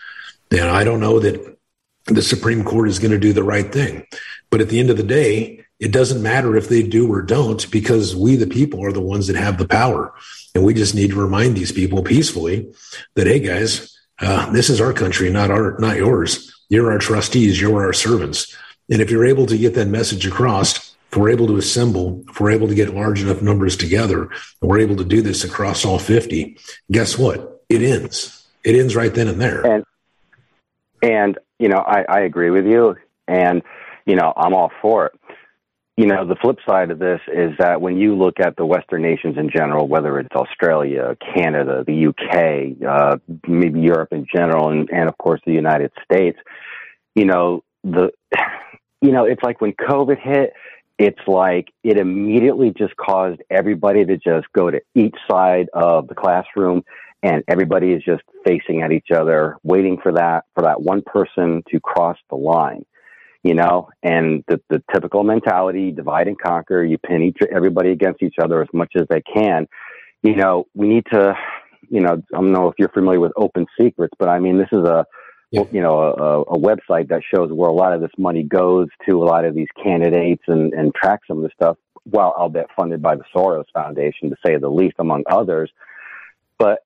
And I don't know that the Supreme Court is going to do the right thing. But at the end of the day, it doesn't matter if they do or don't because we, the people, are the ones that have the power. And we just need to remind these people peacefully that, hey, guys, uh, this is our country, not our, not yours. You're our trustees. You're our servants. And if you're able to get that message across, if we're able to assemble, if we're able to get large enough numbers together, we're able to do this across all 50, guess what? It ends. It ends right then and there. And, and you know, I, I agree with you, and you know, I'm all for it. You know, the flip side of this is that when you look at the Western nations in general, whether it's Australia, Canada, the UK, uh, maybe Europe in general, and, and of course the United States, you know, the, you know, it's like when COVID hit, it's like it immediately just caused everybody to just go to each side of the classroom and everybody is just facing at each other, waiting for that for that one person to cross the line. You know, and the, the typical mentality, divide and conquer, you pin each everybody against each other as much as they can. You know, we need to, you know, I don't know if you're familiar with Open Secrets, but I mean, this is a, yeah. you know, a, a, website that shows where a lot of this money goes to a lot of these candidates and, and track some of the stuff. Well, I'll bet funded by the Soros Foundation, to say the least, among others. But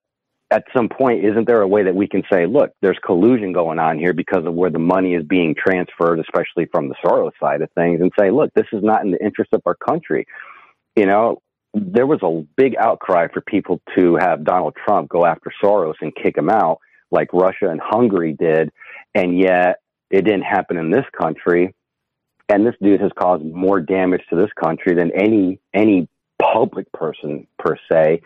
at some point, isn't there a way that we can say, look, there's collusion going on here because of where the money is being transferred, especially from the Soros side of things, and say, look, this is not in the interest of our country. You know, there was a big outcry for people to have Donald Trump go after Soros and kick him out, like Russia and Hungary did, and yet it didn't happen in this country. And this dude has caused more damage to this country than any any public person per se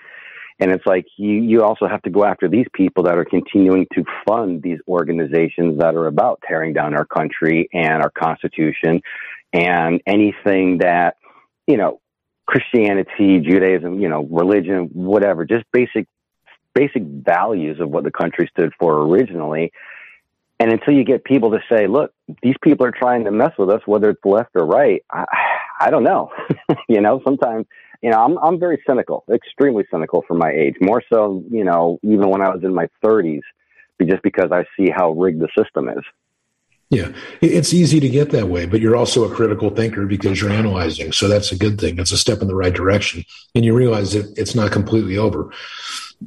and it's like you, you also have to go after these people that are continuing to fund these organizations that are about tearing down our country and our constitution and anything that, you know, Christianity, Judaism, you know, religion, whatever, just basic, basic values of what the country stood for originally. And until you get people to say, look, these people are trying to mess with us, whether it's left or right, I, I don't know. you know, sometimes you know, I'm I'm very cynical, extremely cynical for my age. More so, you know, even when I was in my 30s, just because I see how rigged the system is. Yeah, it's easy to get that way, but you're also a critical thinker because you're analyzing. So that's a good thing. It's a step in the right direction, and you realize that it's not completely over.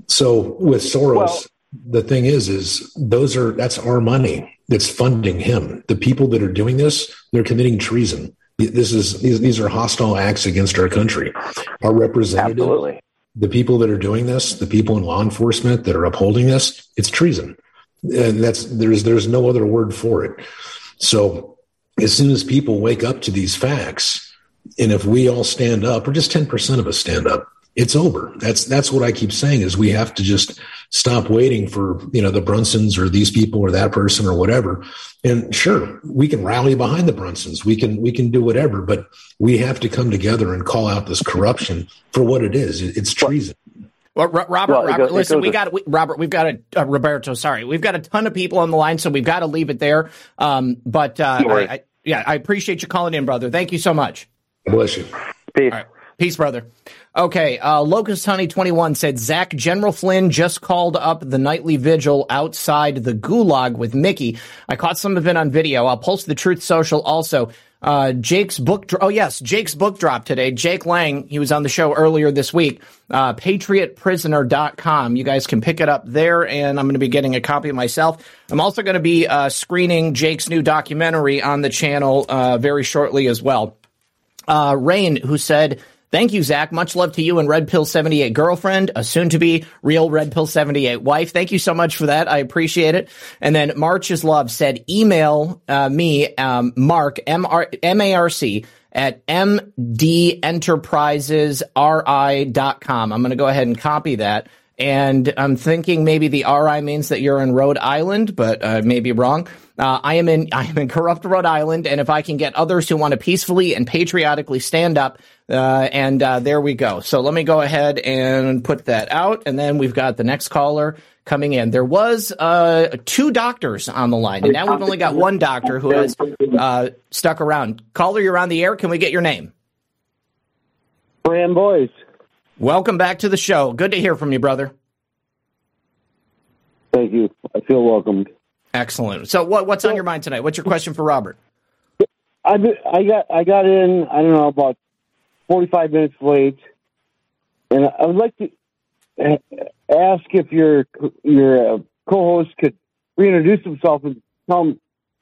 So with Soros, well, the thing is, is those are that's our money that's funding him. The people that are doing this, they're committing treason. This is these, these are hostile acts against our country. Our representative, Absolutely. the people that are doing this, the people in law enforcement that are upholding this, it's treason and that's there's there's no other word for it. So as soon as people wake up to these facts, and if we all stand up, or just ten percent of us stand up, it's over. That's that's what I keep saying is we have to just stop waiting for you know the Brunsons or these people or that person or whatever. And sure, we can rally behind the Brunsons. We can we can do whatever, but we have to come together and call out this corruption for what it is. It's treason. Well, Robert, well, Robert, goes, listen, we got we, Robert. We've got a uh, Roberto. Sorry, we've got a ton of people on the line, so we've got to leave it there. Um, but uh, I, I, yeah, I appreciate you calling in, brother. Thank you so much. Bless you. Peace. Peace, brother. Okay, uh, Locust Honey 21 said Zak General Flynn just called up the nightly vigil outside the gulag with Mickey. I caught some of it on video. I'll post the Truth Social also. Uh, Jake's book. Dro- oh yes, Jake's book drop today. Jake Lang. He was on the show earlier this week. Uh, PatriotPrisoner.com. You guys can pick it up there, and I'm going to be getting a copy myself. I'm also going to be uh, screening Jake's new documentary on the channel uh, very shortly as well. Uh, Rain, who said Thank you, Zak. Much love to you and Red Pill 78 girlfriend, a soon to be real Red Pill 78 wife. Thank you so much for that. I appreciate it. And then March's Love said, email uh, me, um, Mark, M-A-R-C, at mdenterprisesri.com. I'm going to go ahead and copy that. And I'm thinking maybe the RI means that you're in Rhode Island, but I uh, maybe wrong. Uh, I am in I am in corrupt Rhode Island, and if I can get others who want to peacefully and patriotically stand up, uh, and uh, there we go. So let me go ahead and put that out, and then we've got the next caller coming in. There was uh, two doctors on the line, and now we've only got one doctor who has uh, stuck around. Caller, you're on the air. Can we get your name? Fran. Welcome back to the show. Good to hear from you, brother. Thank you. I feel welcomed. Excellent. So, what, what's on your mind tonight? What's your question for Robert? I I got I got in. I don't know about forty five minutes late, and I would like to ask if your your uh, co-host could reintroduce himself and tell him,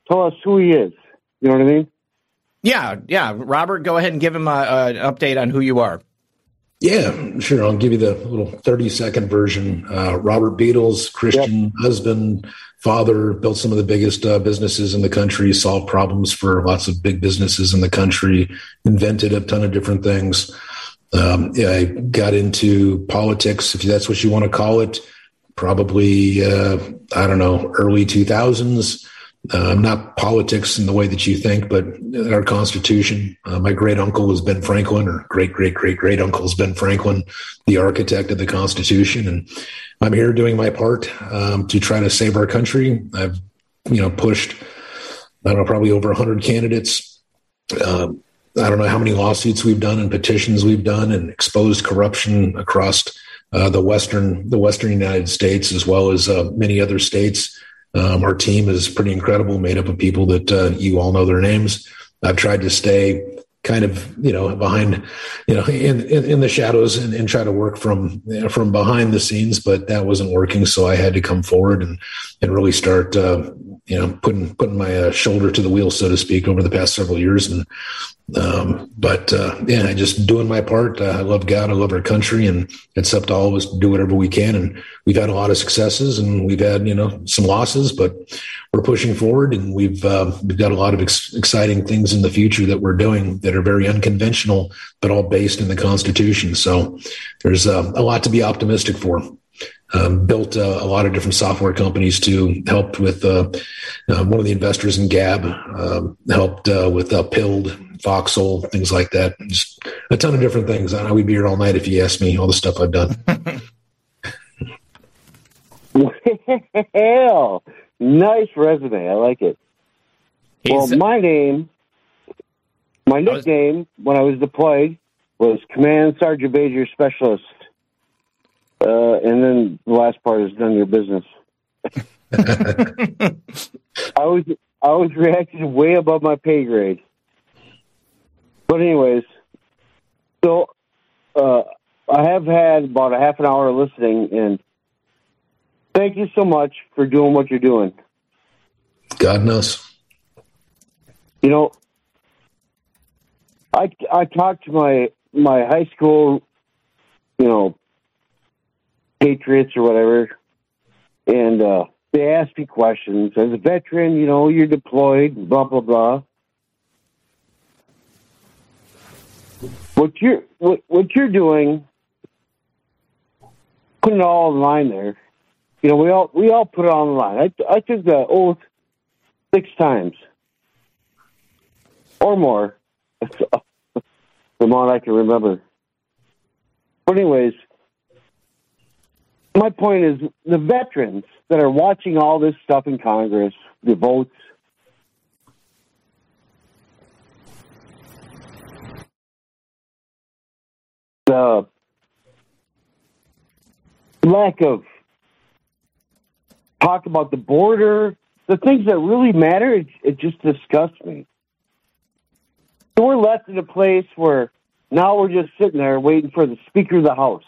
tell us who he is. You know what I mean? Yeah, yeah. Robert, go ahead and give him an update on who you are. Yeah, sure. I'll give you the little 30 second version. Uh, Robert Beadles, Christian yep. husband, father, built some of the biggest uh, businesses in the country, solved problems for lots of big businesses in the country, invented a ton of different things. Um, yeah, I got into politics, if that's what you want to call it, probably, uh, I don't know, early 2000s. Uh, not politics in the way that you think, but our Constitution. Uh, my great uncle was Ben Franklin, or great great great great uncle is Ben Franklin, the architect of the Constitution, and I'm here doing my part um, to try to save our country. I've you know pushed, I don't know, probably over 100 candidates. Um, I don't know how many lawsuits we've done and petitions we've done, and exposed corruption across uh, the western the western United States as well as uh, many other states. Um, our team is pretty incredible, made up of people that uh, you all know their names. I've tried to stay kind of you know behind you know in in, in the shadows and, and, try to work from from behind the scenes but that wasn't working so i had to come forward and and really start uh, you know putting putting my uh, shoulder to the wheel so to speak over the past several years and um, but uh, yeah, just doing my part. Uh, I love God, I love our country, and it's up to all of us to do whatever we can. And we've had a lot of successes, and we've had you know some losses, but we're pushing forward, and we've uh, we've got a lot of ex- exciting things in the future that we're doing that are very unconventional, but all based in the Constitution. So there's uh, a lot to be optimistic for um, built uh, a lot of different software companies to helped with uh, uh, one of the investors in Gab um, helped uh, with uh, Pilled, Voxel, things like that. Just a ton of different things. I know we'd be here all night if you asked me all the stuff I've done. Hell, nice resume. I like it. He's, well, my name, my nickname was, when I was deployed was Command Sergeant Major Specialist uh, and then the last part is done your business. I was I was reacting way above my pay grade. But anyways, so uh, I have had about a half an hour listening, and thank you so much for doing what you're doing. God knows. You know, I I talked to my my high school, you know, patriots or whatever, and uh, they asked me questions. As a veteran, you know, you're deployed, blah blah blah. What you're what, what you're doing, putting it all on the line there. You know, we all we all put it on the line. I I took the oath six times or more. the more I can remember. But anyways, my point is the veterans that are watching all this stuff in Congress, the votes, the lack of talk about the border, the things that really matter, it, it just disgusts me. So we're left in a place where now we're just sitting there waiting for the Speaker of the House.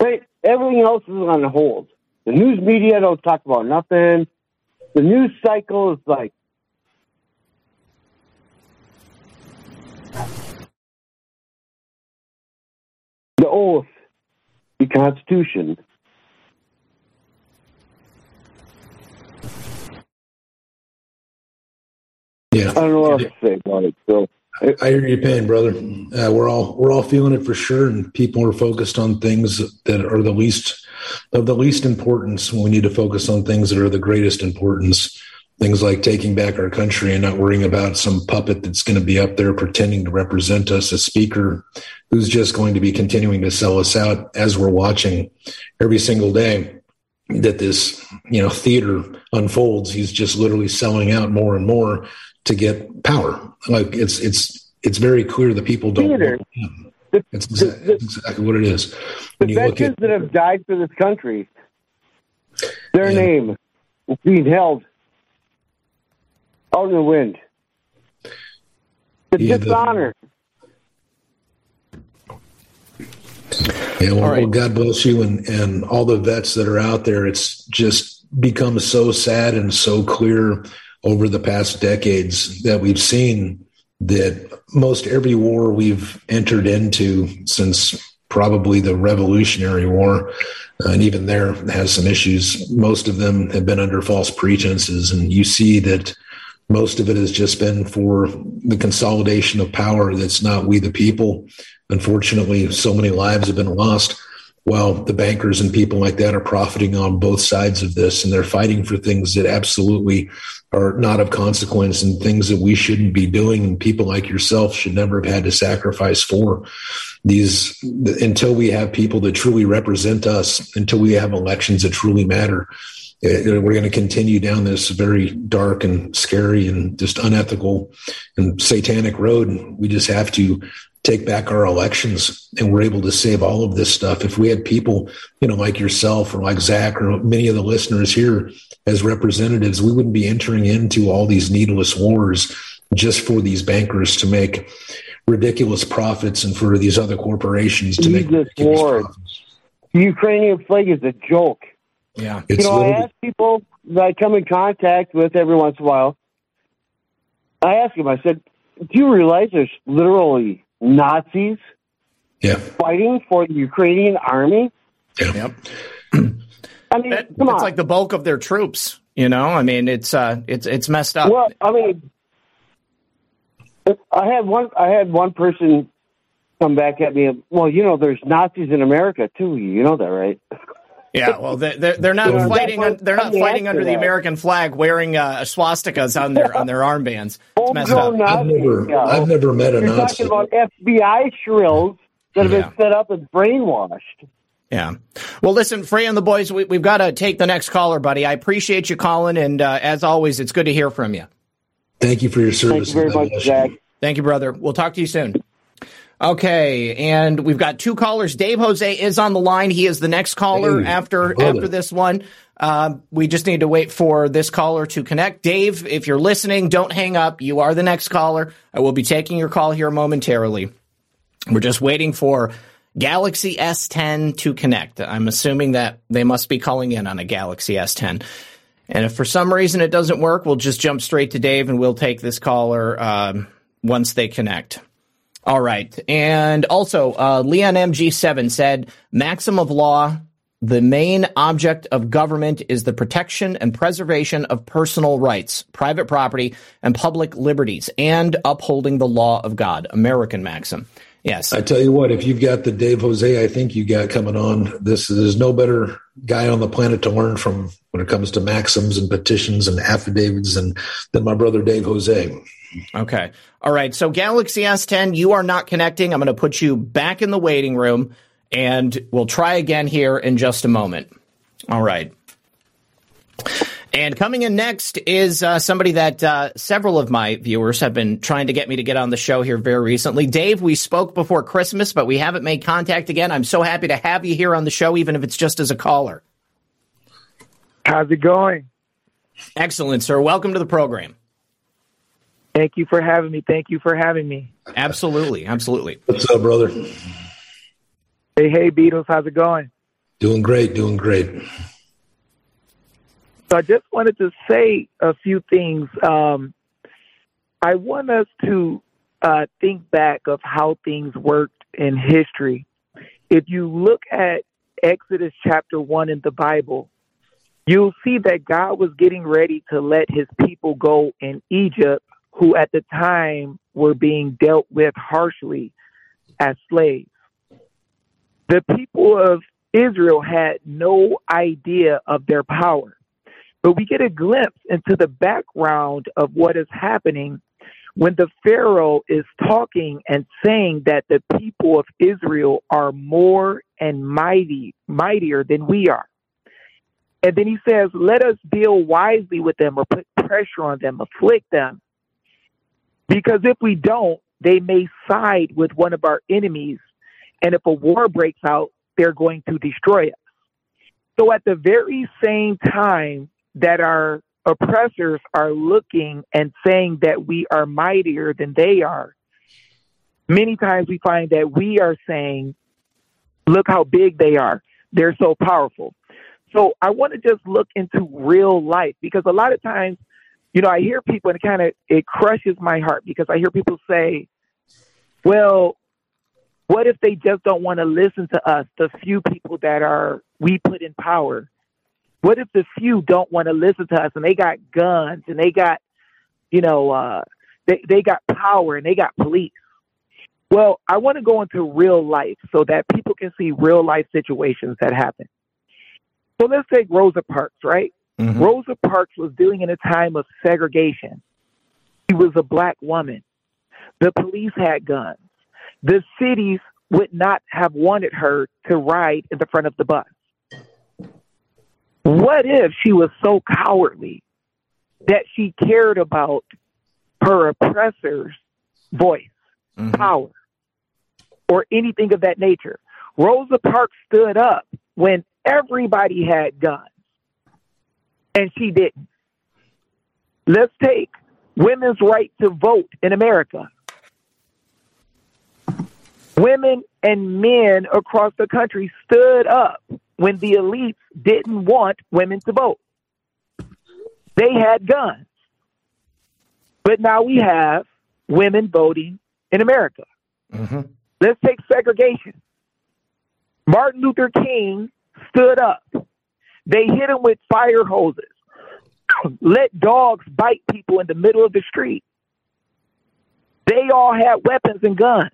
Right? Everything else is on hold. The news media don't talk about nothing. The news cycle is like the oath, the Constitution. Yeah, I don't know what else to say about it. So I, hear your pain, brother. Uh, we're all we're all feeling it for sure, and people are focused on things that are the least of the least importance. When we need to focus on things that are the greatest importance. Things like taking back our country and not worrying about some puppet that's going to be up there pretending to represent us, a speaker who's just going to be continuing to sell us out as we're watching every single day that this you know theater unfolds. He's just literally selling out more and more to get power. Like it's it's it's very clear that people don't. Theater. want him. It's exactly, that's exactly what it is. the When you look veterans at that have died for this country, their Yeah. name is being held out in the wind. The Yeah, the- dishonor. Yeah, well, All right. well, God bless you and, and all the vets that are out there. It's just become so sad and so clear over the past decades that we've seen that most every war we've entered into since probably the Revolutionary War, uh, and even there has some issues. Most of them have been under false pretenses, and you see that most of it has just been for the consolidation of power that's not we the people. Unfortunately, so many lives have been lost while the bankers and people like that are profiting on both sides of this and they're fighting for things that absolutely are not of consequence and things that we shouldn't be doing and people like yourself should never have had to sacrifice for these until we have people that truly represent us until we have elections that truly matter eh, we're going to continue down this very dark and scary and just unethical and satanic road. We just have to take back our elections and we're able to save all of this stuff. If we had people, you know, like yourself or like Zak or many of the listeners here as representatives, we wouldn't be entering into all these needless wars just for these bankers to make ridiculous profits and for these other corporations to make ridiculous Lord. profits. The Ukrainian flag is a joke. Yeah. It's you know, I ask people that I come in contact with every once in a while. I ask them. I said, "Do you realize there's literally Nazis yeah, fighting for the Ukrainian army?" yeah. Yep. I mean, That, come that's on. like the bulk of their troops. You know, I mean, it's uh, it's it's messed up. Well, I mean, I had one. I had one person come back at me. Well, you know, there's Nazis in America too. You know that, right? Yeah. Well, they're they're, they're not Yeah. fighting. They're not fighting under the. American flag, wearing uh, swastikas on their on their armbands. It's messed up. I've never. I've never met a You're Nazi. talking about FBI shrills that have Yeah. been set up and brainwashed. Yeah. Well, listen, Frey and the boys, we, we've got to take the next caller, buddy. I appreciate you calling, and uh, as always, it's good to hear from you. Thank you for your Thank service. you very much, bless you. Zak. Thank you, brother. We'll talk to you soon. Okay, and we've got two callers. Dave Jose is on the line. He is the next caller Hey, after brother. after this one. Uh, we just need to wait for this caller to connect. Dave, if you're listening, don't hang up. You are the next caller. I will be taking your call here momentarily. We're just waiting for Galaxy S10 to connect. I'm assuming that they must be calling in on a Galaxy S10. And if for some reason it doesn't work, we'll just jump straight to Dave and we'll take this caller um, once they connect. All right. And also, uh, Leon MG7 said maxim of law, the main object of government is the protection and preservation of personal rights, private property, and public liberties, and upholding the law of God. American maxim. Yes. I tell you what, if you've got the Dave Jose, I think you got coming on. This there's no better guy on the planet to learn from when it comes to maxims and petitions and affidavits and than my brother Dave Jose. Okay. All right. So Galaxy S10, you are not connecting. I'm going to put you back in the waiting room and we'll try again here in just a moment. All right. And coming in next is uh, somebody that uh, several of my viewers have been trying to get me to get on the show here very recently. Dave, we spoke before Christmas, but we haven't made contact again. I'm so happy to have you here on the show, even if it's just as a caller. How's it going? Excellent, sir. Welcome to the program. Thank you for having me. Thank you for having me. Absolutely. Absolutely. What's up, brother? Hey, hey, Beadles. How's it going? Doing great, doing great. So I just wanted to say a few things. Um, I want us to uh, think back of how things worked in history. If you look at Exodus chapter 1 in the Bible, you'll see that God was getting ready to let his people go in Egypt, who at the time were being dealt with harshly as slaves. The people of Israel had no idea of their power. But we get a glimpse into the background of what is happening when the Pharaoh is talking and saying that the people of Israel are more and mighty, mightier than we are. And then he says, let us deal wisely with them or put pressure on them, afflict them. Because if we don't, they may side with one of our enemies. And if a war breaks out, they're going to destroy us. So at the very same time that our oppressors are looking and saying that we are mightier than they are, many times we find that we are saying, look how big they are. They're so powerful. So I want to just look into real life because a lot of times, you know, I hear people and it kind of it crushes my heart because I hear people say, well, what if they just don't want to listen to us, the few people that are we put in power? What if the few don't want to listen to us and they got guns and they got, you know, uh, they, they got power and they got police? Well, I want to go into real life so that people can see real life situations that happen. So let's take Rosa Parks, right? Mm-hmm. Rosa Parks was dealing in a time of segregation. She was a black woman. The police had guns. The cities would not have wanted her to ride in the front of the bus. What if she was so cowardly that she cared about her oppressor's voice, mm-hmm. power, or anything of that nature? Rosa Parks stood up when everybody had guns, and she didn't. Let's take women's right to vote in America. Women and men across the country stood up when the elites didn't want women to vote. They had guns. But now we have women voting in America. Mm-hmm. Let's take segregation. Martin Luther King stood up. They hit him with fire hoses, let dogs bite people in the middle of the street. They all had weapons and guns.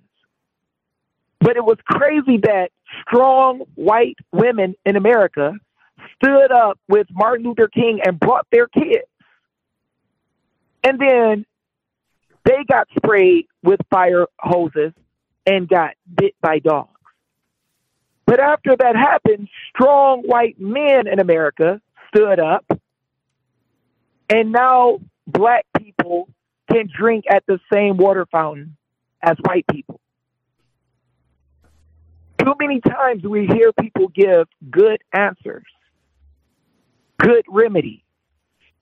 But it was crazy that strong white women in America stood up with Martin Luther King and brought their kids. And then they got sprayed with fire hoses and got bit by dogs. But after that happened, strong white men in America stood up, and now black people can drink at the same water fountain as white people. Too many times we hear people give good answers, good remedy.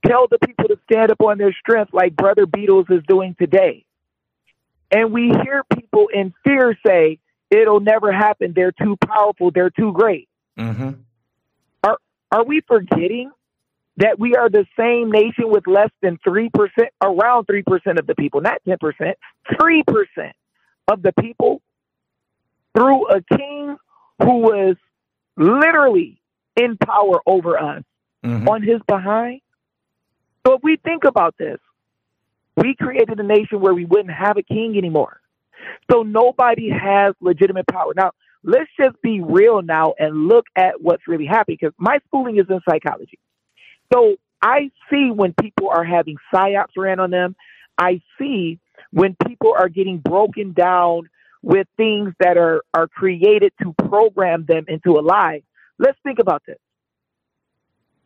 Tell the people to stand up on their strength like Brother Beadles is doing today. And we hear people in fear say, it'll never happen. They're too powerful. They're too great. Mm-hmm. Are, are we forgetting that we are the same nation with less than 3%, around 3% of the people, not 10%, 3% of the people through a king who was literally in power over us Mm-hmm. on his behind. So if we think about this, we created a nation where we wouldn't have a king anymore. So nobody has legitimate power. Now, let's just be real now and look at what's really happening because my schooling is in psychology. So I see when people are having psyops ran on them. I see when people are getting broken down with things that are, are created to program them into a lie. Let's think about this.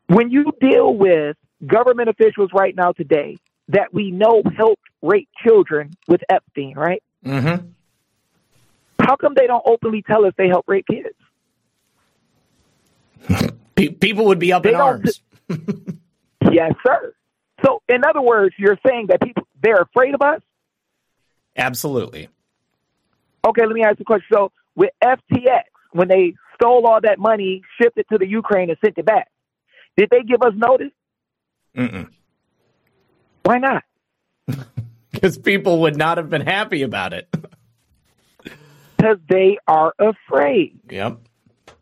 When you deal with government officials right now today that we know helped rape children with Epstein, right? Mm-hmm. How come they don't openly tell us they help rape kids? People would be up They in arms. Yes, sir. So, in other words, you're saying that people they're afraid of us. Absolutely. Okay, let me ask you a question. So, with FTX, when they stole all that money, shipped it to the Ukraine, and sent it back, did they give us notice? Mm-mm. Why not? Because people would not have been happy about it. Because they are afraid. Yep.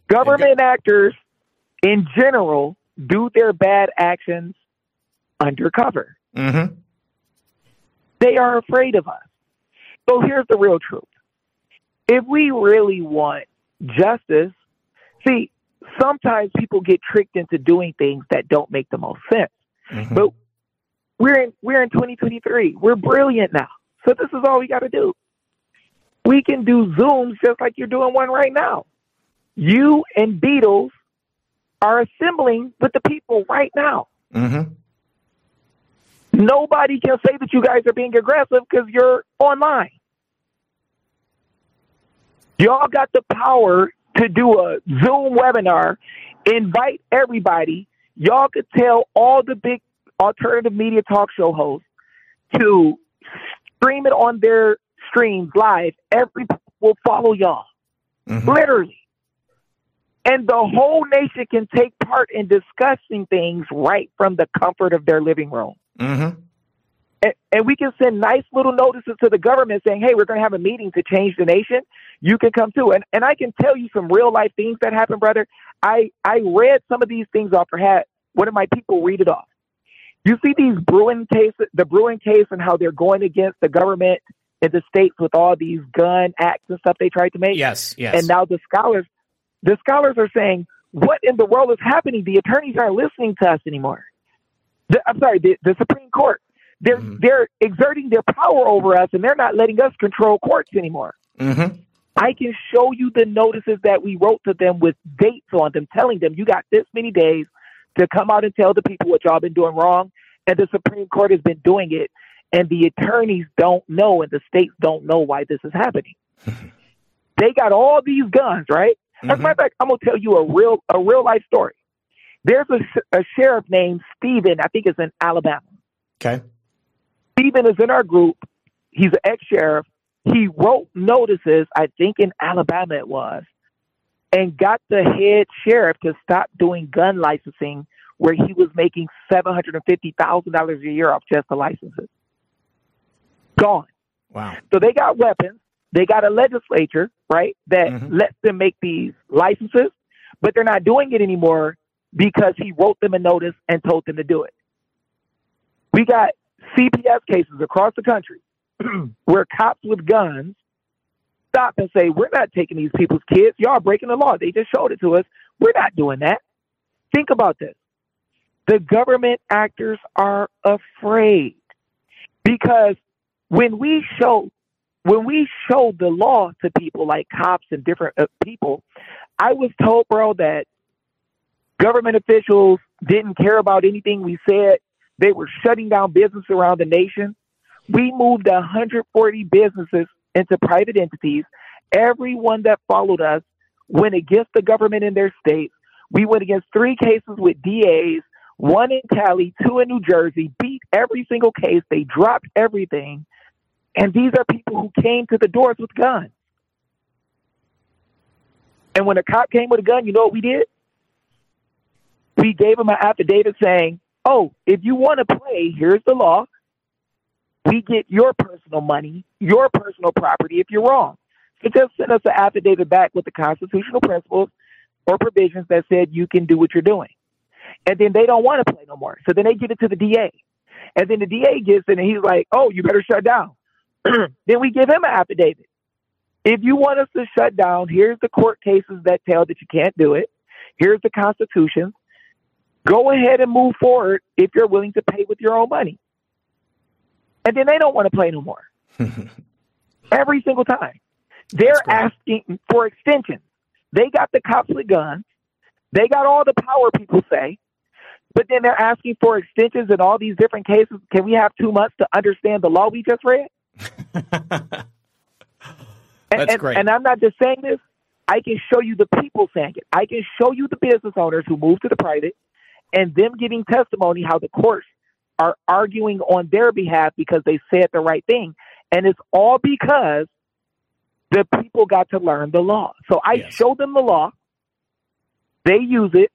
Government actors, in general, do their bad actions undercover. Mm-hmm. They are afraid of us. So here's the real truth. If we really want justice, see, sometimes people get tricked into doing things that don't make the most sense. Mm-hmm. But we're in we're in 2023. We're brilliant now. So this is all we got to do. We can do Zooms just like you're doing one right now. You and Beadles are assembling with the people right now. Mm-hmm. Nobody can say that you guys are being aggressive because you're online. Y'all got the power to do a Zoom webinar, invite everybody. Y'all could tell all the big alternative media talk show hosts to stream it on their streams live. Everybody will follow y'all. Literally. And the whole nation can take part in discussing things right from the comfort of their living room. Mm-hmm. And, and we can send nice little notices to the government saying, hey, we're going to have a meeting to change the nation. You can come too. And, and I can tell you some real life things that happened, brother. I, I read some of these things off or had one of my people read it off. You see these Bruen cases, the Bruen case and how they're going against the government in the states with all these gun acts and stuff they tried to make. Yes, yes. And now the scholars, the scholars are saying, what in the world is happening? The attorneys aren't listening to us anymore. The, I'm sorry, the, the Supreme Court. They're they're exerting their power over us, and they're not letting us control courts anymore. Mm-hmm. I can show you the notices that we wrote to them with dates on them, telling them you got this many days to come out and tell the people what y'all been doing wrong. And the Supreme Court has been doing it, and the attorneys don't know, and the states don't know why this is happening. Mm-hmm. they got all these guns, right? As a mm-hmm. matter of fact, I'm gonna tell you a real a real life story. There's a, a sheriff named Stephen, I think it's in Alabama. Okay. Stephen is in our group. He's an ex sheriff. He wrote notices, I think in Alabama it was, and got the head sheriff to stop doing gun licensing where he was making $750,000 a year off just the licenses. Gone. Wow. So they got weapons. They got a legislature, right, that mm-hmm. lets them make these licenses, but they're not doing it anymore because he wrote them a notice and told them to do it. We got CPS cases across the country where cops with guns stop and say, We're not taking these people's kids. Y'all breaking the law. They just showed it to us. We're not doing that. Think about this. The government actors are afraid because when we show when we show the law to people like cops and different uh, people, I was told, bro, that government officials didn't care about anything we said. They were shutting down business around the nation. We moved 140 businesses into private entities. Everyone that followed us went against the government in their states. We went against three cases with DAs, one in Cali, two in New Jersey, beat every single case. They dropped everything. And these are people who came to the doors with guns. And when a cop came with a gun, you know what we did? We gave him an affidavit saying, oh, if you want to play, here's the law. We get your personal money, your personal property if you're wrong. So just send us an affidavit back with the constitutional principles or provisions that said you can do what you're doing. And then they don't want to play no more. So then they give it to the DA. And then the DA gets it and he's like, oh, you better shut down. then we give him an affidavit. If you want us to shut down, here's the court cases that tell that you can't do it. Here's the Constitution. Go ahead and move forward if you're willing to pay with your own money. And then they don't want to play no more. Every single time. They're asking for extensions. They got the cops with guns. They got all the power, people say. But then they're asking for extensions in all these different cases. Can we have two months to understand the law we just read? That's and, great. And I'm not just saying this. I can show you the people saying it. I can show you the business owners who moved to the private and them giving testimony how the courts are arguing on their behalf because they said the right thing. And it's all because the people got to learn the law. So I Yes. show them the law, they use it,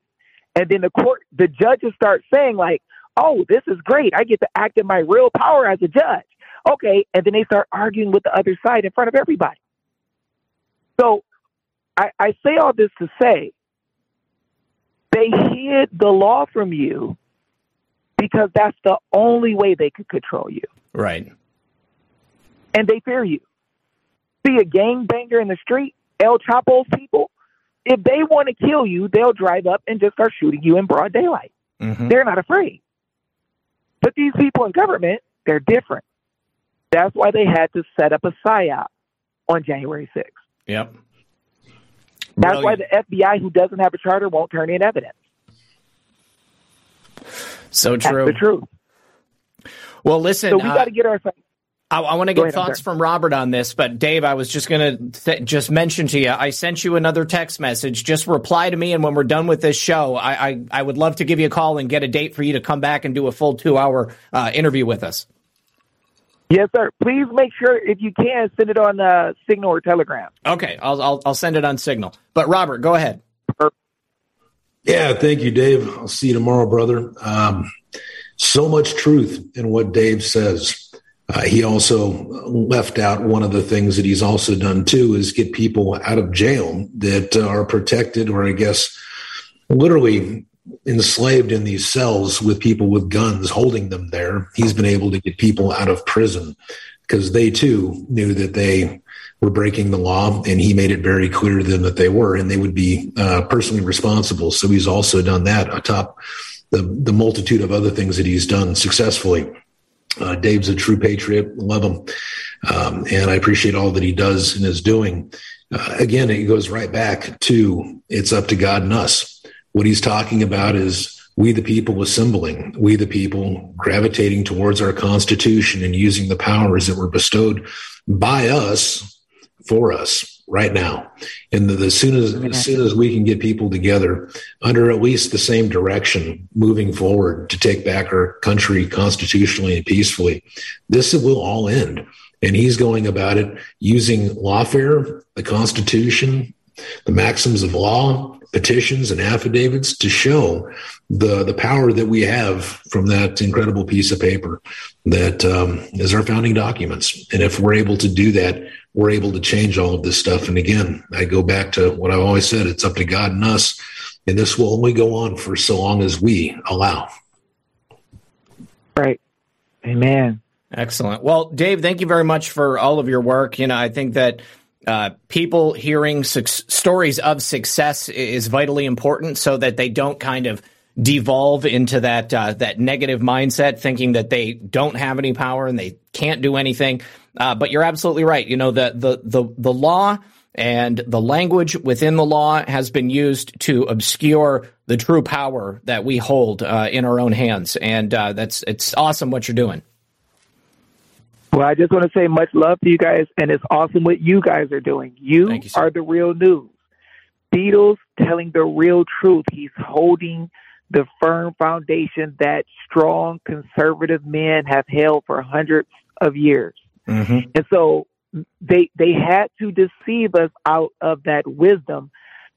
and then the court, the judges start saying like, "Oh, this is great! I get to act in my real power as a judge." Okay, and then they start arguing with the other side in front of everybody. So I, I say all this to say they hid the law from you because that's the only way they could control you, Right. And they fear you. See a gangbanger in the street, El Chapo's people. If they want to kill you, they'll drive up and just start shooting you in broad daylight. Mhm. They're not afraid. But these people in government, they're different. That's why they had to set up a psyop on January 6th. Yep. That's why the FBI, who doesn't have a charter, won't turn in evidence. So That's true. the truth. Well, listen. So we uh, got to get our. I, I want to get ahead, thoughts from Robert on this, but Dave, I was just going to th- just mention to you, I sent you another text message. Just reply to me, and when we're done with this show, I, I, I would love to give you a call and get a date for you to come back and do a full two hour uh, interview with us. Yes, sir. Please make sure, if you can, send it on uh, Signal or Telegram. Okay, I'll, I'll I'll send it on Signal. But Robert, go ahead. Yeah, thank you, Dave. I'll see you tomorrow, brother. Um, so much truth in what Dave says. Uh, he also left out one of the things that he's also done too is get people out of jail that uh, are protected, or I guess literally enslaved in these cells with people with guns holding them there. He's been able to get people out of prison because they too knew that they were breaking the law, and he made it very clear to them that they were, and they would be uh, personally responsible. So he's also done that atop the the multitude of other things that he's done successfully. Uh, Dave's a true patriot. Love him, um, and I appreciate all that he does and is doing. Uh, again, it goes right back to it's up to God and us. What he's talking about is we the people assembling, we the people gravitating towards our Constitution and using the powers that were bestowed by us for us right now. And the, as soon as as soon as we can get people together under at least the same direction, moving forward to take back our country constitutionally and peacefully, this will all end. And he's going about it using lawfare, the Constitution, the maxims of law, petitions, and affidavits to show the the power that we have from that incredible piece of paper that um, is our founding documents. And if we're able to do that, we're able to change all of this stuff. And again, I go back to what I've always said: it's up to God and us. And this will only go on for so long as we allow. Right. Amen. Excellent. Well, Dave, thank you very much for all of your work. You know, I think that uh, people hearing suc stories of success is vitally important, so that they don't kind of devolve into that uh, that negative mindset, thinking that they don't have any power and they can't do anything. Uh, but you're absolutely right. You know, the the the the law and the language within the law has been used to obscure the true power that we hold uh, in our own hands, and uh, that's it's awesome what you're doing. Well, I just want to say much love to you guys, and it's awesome what you guys are doing. You, you, are the real news. Beadles telling the real truth. He's holding the firm foundation that strong conservative men have held for hundreds of years. Mm-hmm. And so they they had to deceive us out of that wisdom.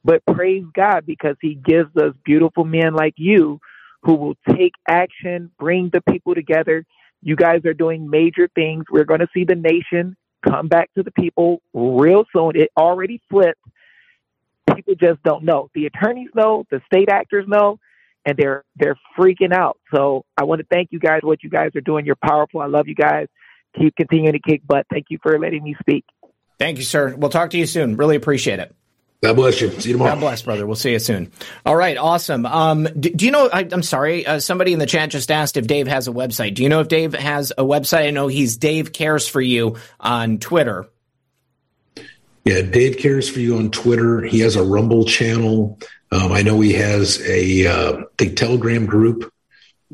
But praise God because he gives us beautiful men like you who will take action, bring the people together. You guys are doing major things. We're going to see the nation come back to the people real soon. It already flipped. People just don't know. The attorneys know, the state actors know, and they're they're freaking out. So I want to thank you guys. For what you guys are doing, you're powerful. I love you guys. Keep continuing to kick butt. Thank you for letting me speak. Thank you, sir. We'll talk to you soon. Really appreciate it. God bless you. See you tomorrow. God bless, brother. We'll see you soon. All right, awesome. Um, do, do you know? I, am sorry. Uh, somebody in the chat just asked if Dave has a website. Do you know if Dave has a website? I know he's Dave cares for you on Twitter. Yeah, Dave cares for you on Twitter. He has a Rumble channel. Um, I know he has a uh, the Telegram group,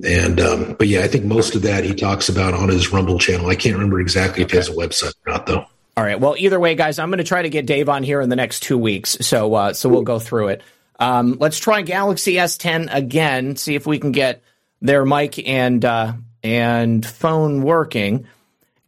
and um, but yeah, I think most of that he talks about on his Rumble channel. I can't remember exactly if he has a website or not, though. All right. Well, either way, guys, I'm going to try to get Dave on here in the next two weeks. So, uh, so we'll go through it. Um, let's try Galaxy S10 again. See if we can get their mic and uh, and phone working.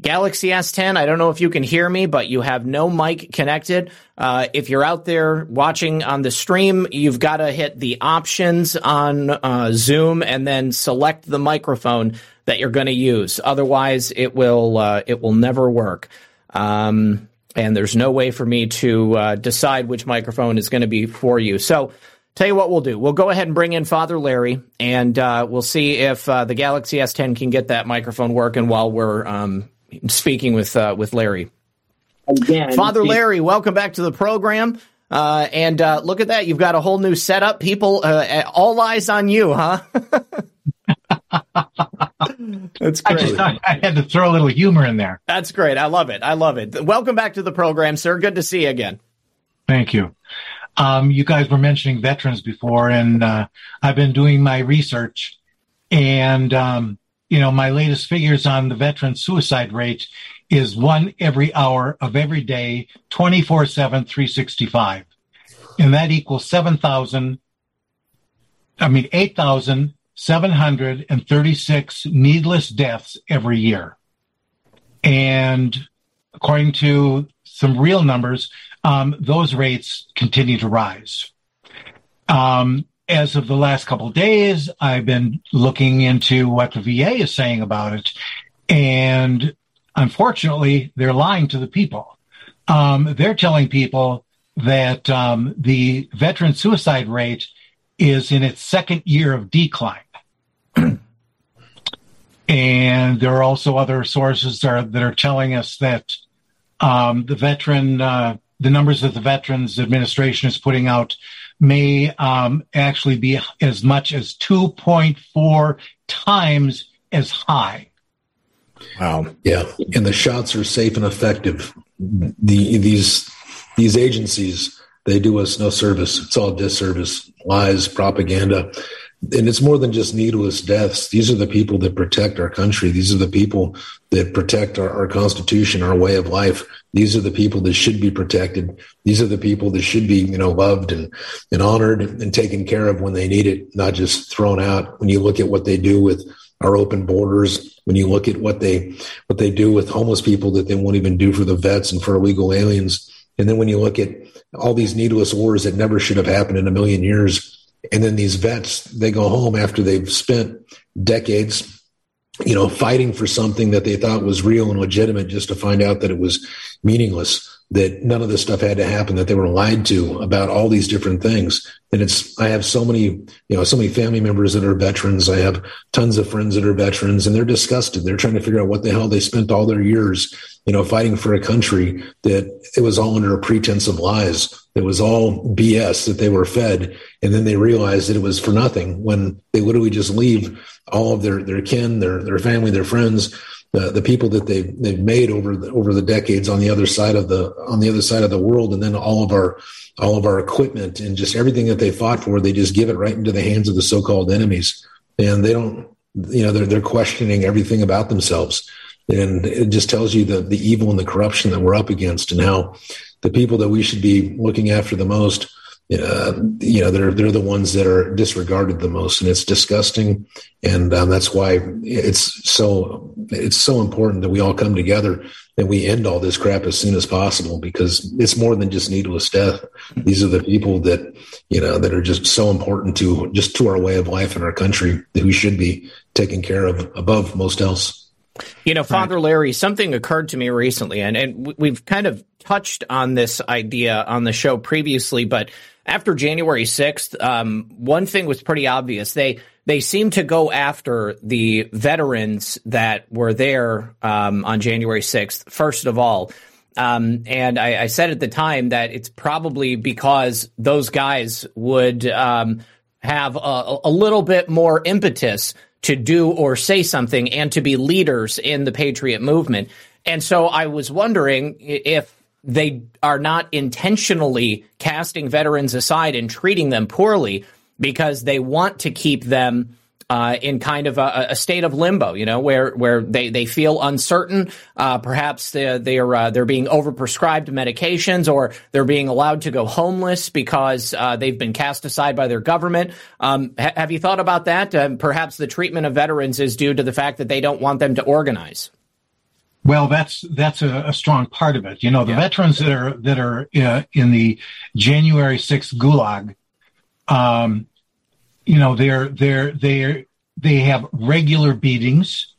Galaxy S10. I don't know if you can hear me, but you have no mic connected. Uh, if you're out there watching on the stream, you've got to hit the options on uh, Zoom and then select the microphone that you're going to use. Otherwise, it will uh, it will never work. Um, and there's no way for me to uh, decide which microphone is going to be for you. So, tell you what we'll do. We'll go ahead and bring in Father Larry, and uh, we'll see if uh, the Galaxy S10 can get that microphone working while we're um, speaking with uh, with Larry. Again, Father Larry, welcome back to the program. Uh, and uh, look at that, you've got a whole new setup. People, all eyes on you, huh? That's great. I just thought I had to throw a little humor in there. That's great. I love it. I love it. Welcome back to the program, sir. Good to see you again. Thank you. Um, you guys were mentioning veterans before, and uh, I've been doing my research, and um, you know my latest figures on the veteran suicide rate is one every hour of every day, 24 7, 365. And that equals 7,000, I mean, 8,000 736 needless deaths every year. And according to some real numbers, um, those rates continue to rise. Um, as of the last couple days, I've been looking into what the VA is saying about it. And unfortunately, they're lying to the people. Um, they're telling people that um, the veteran suicide rate is in its second year of decline. and there are also other sources that are, that are telling us that um, the veteran, uh, the numbers that the Veterans Administration is putting out may um, actually be as much as 2.4 times as high. Wow. Yeah, and the shots are safe and effective. The these these agencies they do us no service. It's all disservice, lies, propaganda and it's more than just needless deaths. These are the people that protect our country. These are the people that protect our, our, constitution, our way of life. These are the people that should be protected. These are the people that should be, you know, loved and, and honored and taken care of when they need it, not just thrown out. When you look at what they do with our open borders, when you look at what they what they do with homeless people that they won't even do for the vets and for illegal aliens, and then when you look at all these needless wars that never should have happened in a million years. And then these vets, they go home after they've spent decades, you know, fighting for something that they thought was real and legitimate just to find out that it was meaningless, that none of this stuff had to happen, that they were lied to about all these different things. And it's, I have so many, you know, so many family members that are veterans. I have tons of friends that are veterans and they're disgusted. They're trying to figure out what the hell they spent all their years, you know, fighting for a country that it was all under a pretense of lies. It was all BS that they were fed. And then they realized that it was for nothing when they literally just leave all of their, their kin, their, their family, their friends, the, the people that they've, they've made over the, over the decades on the other side of the, on the other side of the world. And then all of our, all of our equipment and just everything that they fought for, they just give it right into the hands of the so-called enemies. And they don't, you know, they're, they're questioning everything about themselves. And it just tells you the, the evil and the corruption that we're up against and how the people that we should be looking after the most, uh, you know, they're they're the ones that are disregarded the most, and it's disgusting. And um, that's why it's so it's so important that we all come together and we end all this crap as soon as possible because it's more than just needless death. These are the people that you know that are just so important to just to our way of life in our country that we should be taken care of above most else. You know, Father Larry, something occurred to me recently, and, and we've kind of touched on this idea on the show previously, but after January 6th, um, one thing was pretty obvious. They they seem to go after the veterans that were there um, on January 6th, first of all. Um, and I, I, said at the time that it's probably because those guys would um, have a, a little bit more impetus to do or say something and to be leaders in the patriot movement. And so I was wondering if they are not intentionally casting veterans aside and treating them poorly because they want to keep them uh, in kind of a, a, state of limbo, you know, where where they, they feel uncertain. Uh, perhaps they, they are uh, they're being overprescribed medications, or they're being allowed to go homeless because uh, they've been cast aside by their government. Um, ha- have you thought about that? Uh, perhaps the treatment of veterans is due to the fact that they don't want them to organize. Well, that's that's a, a, strong part of it. You know, the yeah. veterans that are that are uh, in the January 6th Gulag, um, you know, they're they're they they have regular beatings.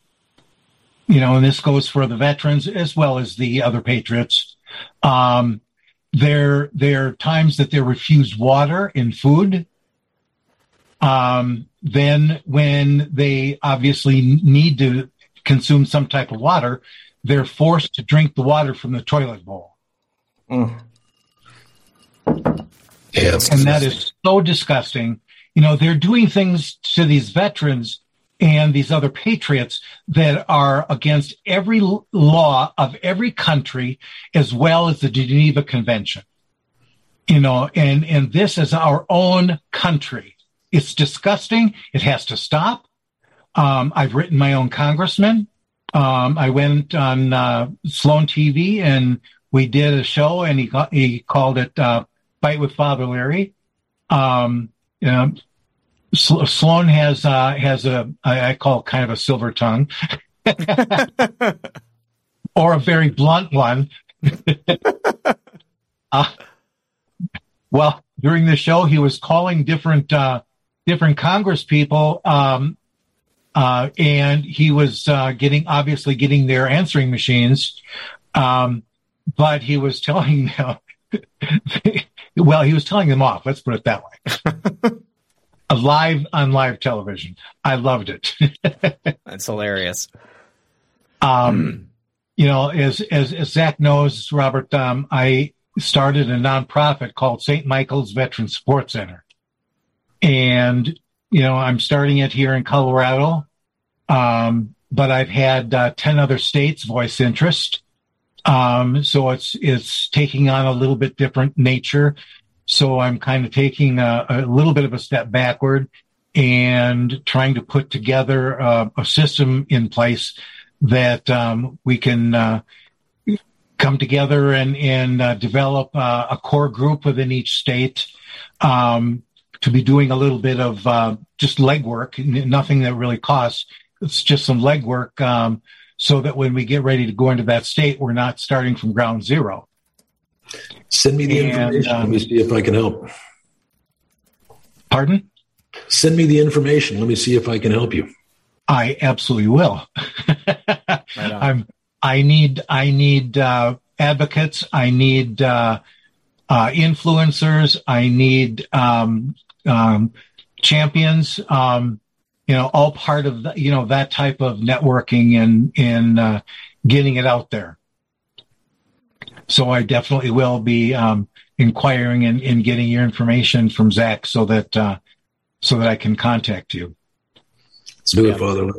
You know, and this goes for the veterans as well as the other patriots. Um, there there are times that they're refused water and food. Um, then when they obviously need to consume some type of water, they're forced to drink the water from the toilet bowl. Mm. Yeah, and that is so disgusting. You know, they're doing things to these veterans and these other patriots that are against every law of every country as well as the Geneva Convention. You know, and, and this is our own country. It's disgusting. It has to stop. Um, I've written my own congressman. Um, I went on uh, Sloan TV and we did a show, and he he called it uh, "Fight with Father Larry." Um, you know, Sloan has uh, has a I call it kind of a silver tongue, or a very blunt one. uh, well, during the show, he was calling different uh, different Congress people um, uh, and he was uh, getting obviously getting their answering machines, um, but he was telling them, well, he was telling them off. Let's put it that way. live on live television. I loved it. That's hilarious. Um, you know, as, as, as Zak knows, Robert, um, I started a nonprofit called St. Michael's Veteran Support Center. And you know, I'm starting it here in Colorado, um, but I've had uh, ten other states voice interest. Um, so it's it's taking on a little bit different nature. So I'm kind of taking a, a little bit of a step backward and trying to put together a system in place that um, we can uh, come together and and uh, develop uh, a core group within each state um, to be doing a little bit of uh, just legwork, nothing that really costs. It's just some legwork um, so that when we get ready to go into that state, we're not starting from ground zero. Send me the and, information. Um, Let me see if I can help. Pardon? Send me the information. Let me see if I can help you. I absolutely will. right I'm. I need. I need uh, advocates. I need uh, uh, influencers. I need um, um, champions, um, you know, all part of the, you know that type of networking and and uh, getting it out there. So I definitely will be um, inquiring and, and, getting your information from Zak so that uh, so that I can contact you. Let's do it, Father.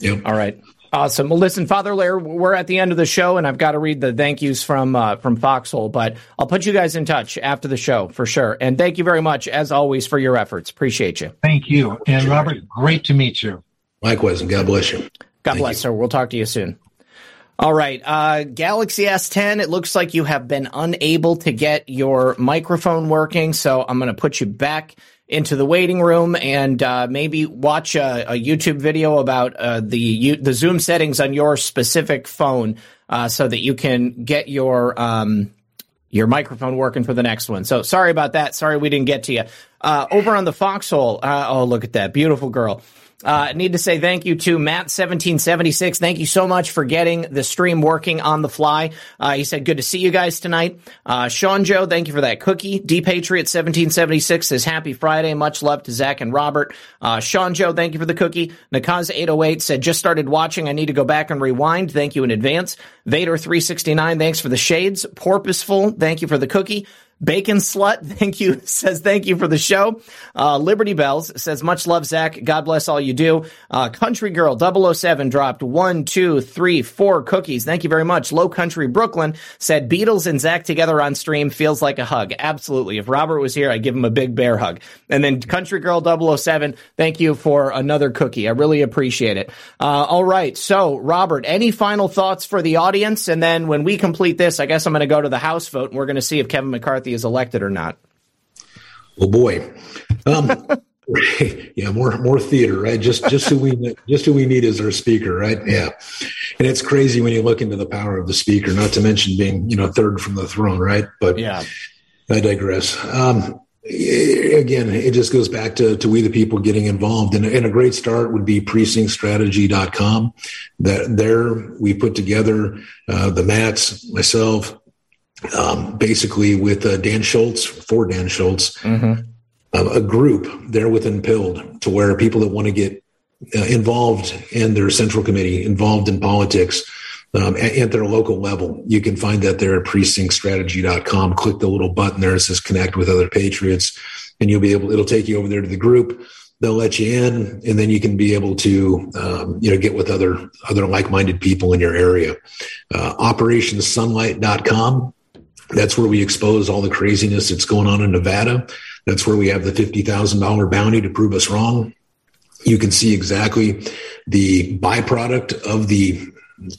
Yep. All right. Awesome. Well, listen, Father Larry, we're at the end of the show, and I've got to read the thank yous from uh, from Foxhole, but I'll put you guys in touch after the show for sure. And thank you very much, as always, for your efforts. Appreciate you. Thank you, and Robert, great to meet you. Likewise, and God bless you. God thank bless, you. sir. We'll talk to you soon. All right. Uh, Galaxy S10, it looks like you have been unable to get your microphone working. So I'm going to put you back into the waiting room and uh, maybe watch a, a, YouTube video about uh, the the Zoom settings on your specific phone uh, so that you can get your um, your microphone working for the next one. So sorry about that. Sorry we didn't get to you. Uh, over on the foxhole. Uh, oh, look at that beautiful girl. Uh, I need to say thank you to Matt1776. Thank you so much for getting the stream working on the fly. Uh, he said, good to see you guys tonight. Uh, Sean Joe, thank you for that cookie. D Patriot 1776 says, happy Friday. Much love to Zak and Robert. Uh, Sean Joe, thank you for the cookie. Nakaz 808 said, just started watching. I need to go back and rewind. Thank you in advance. Vader 369, thanks for the shades. Porpoiseful, thank you for the cookie. Bacon Slut, thank you, says thank you for the show. Uh, Liberty Bells says much love, Zak. God bless all you do. Uh, Country Girl 007 dropped one, two, three, four cookies. Thank you very much. Low Country Brooklyn said Beadles and Zak together on stream feels like a hug. Absolutely. If Robert was here, I'd give him a big bear hug. And then Country Girl 007, thank you for another cookie. I really appreciate it. Uh, all right. So, Robert, any final thoughts for the audience? And then when we complete this, I guess I'm going to go to the House vote and we're going to see if Kevin McCarthy is elected or not? Well, boy, um, yeah, more more theater, right? Just just who we just who we need as our speaker, right? Yeah, and it's crazy when you look into the power of the speaker. Not to mention being you know third from the throne, right? But yeah, I digress. Um, again, it just goes back to, to we the people getting involved. And, and a great start would be precinctstrategy.com. That there we put together uh, the mats, myself, um, basically with uh, Dan Schultz, for Dan Schultz, mm-hmm. uh, a group there within PILD to where people that want to get uh, involved in their central committee, involved in politics um, at, at, their local level. You can find that there at precinctstrategy.com. Click the little button there that says connect with other patriots and you'll be able, it'll take you over there to the group. They'll let you in and then you can be able to, um, you know, get with other, other like-minded people in your area. Uh, operationsunlight.com that's where we expose all the craziness that's going on in Nevada. That's where we have the $50,000 bounty to prove us wrong. You can see exactly the byproduct of the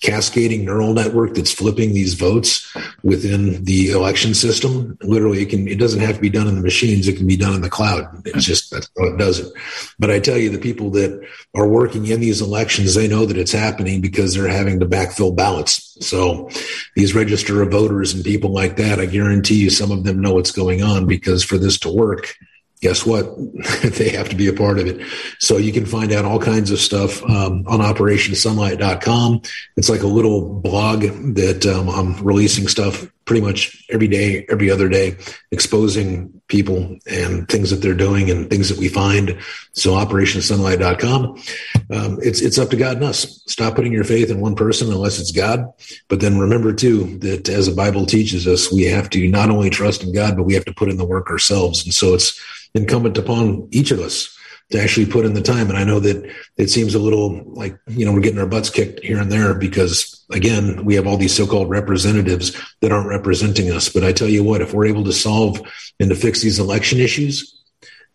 cascading neural network that's flipping these votes within the election system. Literally, it can, it doesn't have to be done in the machines. It can be done in the cloud. It's hmm. just, that's how it does it. But I tell you, the people that are working in these elections, they know that it's happening because they're having to backfill ballots. So these register of voters and people like that, I guarantee you some of them know what's going on because for this to work, guess what? they have to be a part of it. So you can find out all kinds of stuff um, on operationsunlight.com. It's like a little blog that um, I'm releasing stuff pretty much every day, every other day, exposing people and things that they're doing and things that we find. So operationsunlight.com. Um, it's, it's up to God and us. Stop putting your faith in one person unless it's God. But then remember too, that as the Bible teaches us, we have to not only trust in God, but we have to put in the work ourselves. And so it's, incumbent upon each of us to actually put in the time. And I know that it seems a little like, you know, we're getting our butts kicked here and there because again, we have all these so-called representatives that aren't representing us. But I tell you what, if we're able to solve and to fix these election issues,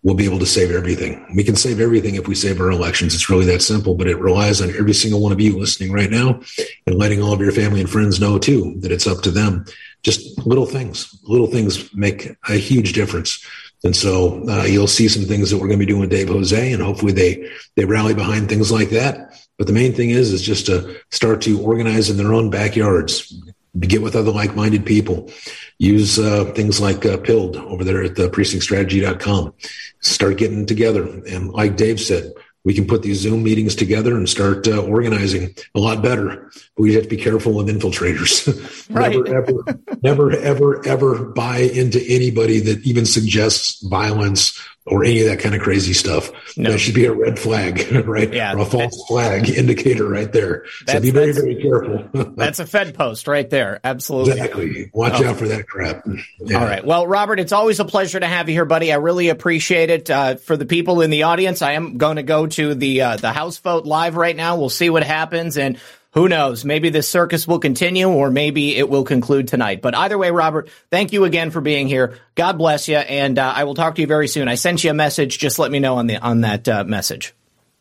we'll be able to save everything. We can save everything if we save our elections. It's really that simple, but it relies on every single one of you listening right now and letting all of your family and friends know too that it's up to them. Just little things, little things make a huge difference. And so uh, you'll see some things that we're going to be doing with Dave Jose, and hopefully they they rally behind things like that. But the main thing is is just to start to organize in their own backyards, get with other like-minded people, use uh, things like uh, PILD over there at the precinctstrategy.com. Start getting together, and like Dave said, we can put these Zoom meetings together and start uh, organizing a lot better. But we have to be careful of infiltrators. never, ever, never, ever, ever buy into anybody that even suggests violence or any of that kind of crazy stuff. No. That should be a red flag, right? Yeah, or a false flag indicator right there. So be very, very careful. that's a Fed post right there. Absolutely. Exactly. Watch oh. out for that crap. Yeah. All right. Well, Robert, it's always a pleasure to have you here, buddy. I really appreciate it. Uh, for the people in the audience, I am going to go to the uh, the House vote live right now. We'll see what happens and who knows? Maybe this circus will continue or maybe it will conclude tonight. But either way, Robert, thank you again for being here. God bless you. And uh, I will talk to you very soon. I sent you a message. Just let me know on the on that uh, message.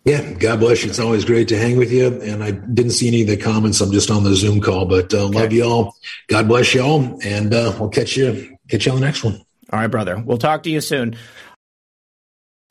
Yeah, God bless you. It's always great to hang with you. And I didn't see any of the comments. I'm just on the Zoom call, but uh, love you all. God bless you all, and uh, we'll catch you catch you on the next one. All right, brother. We'll talk to you soon.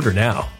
Order now.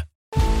you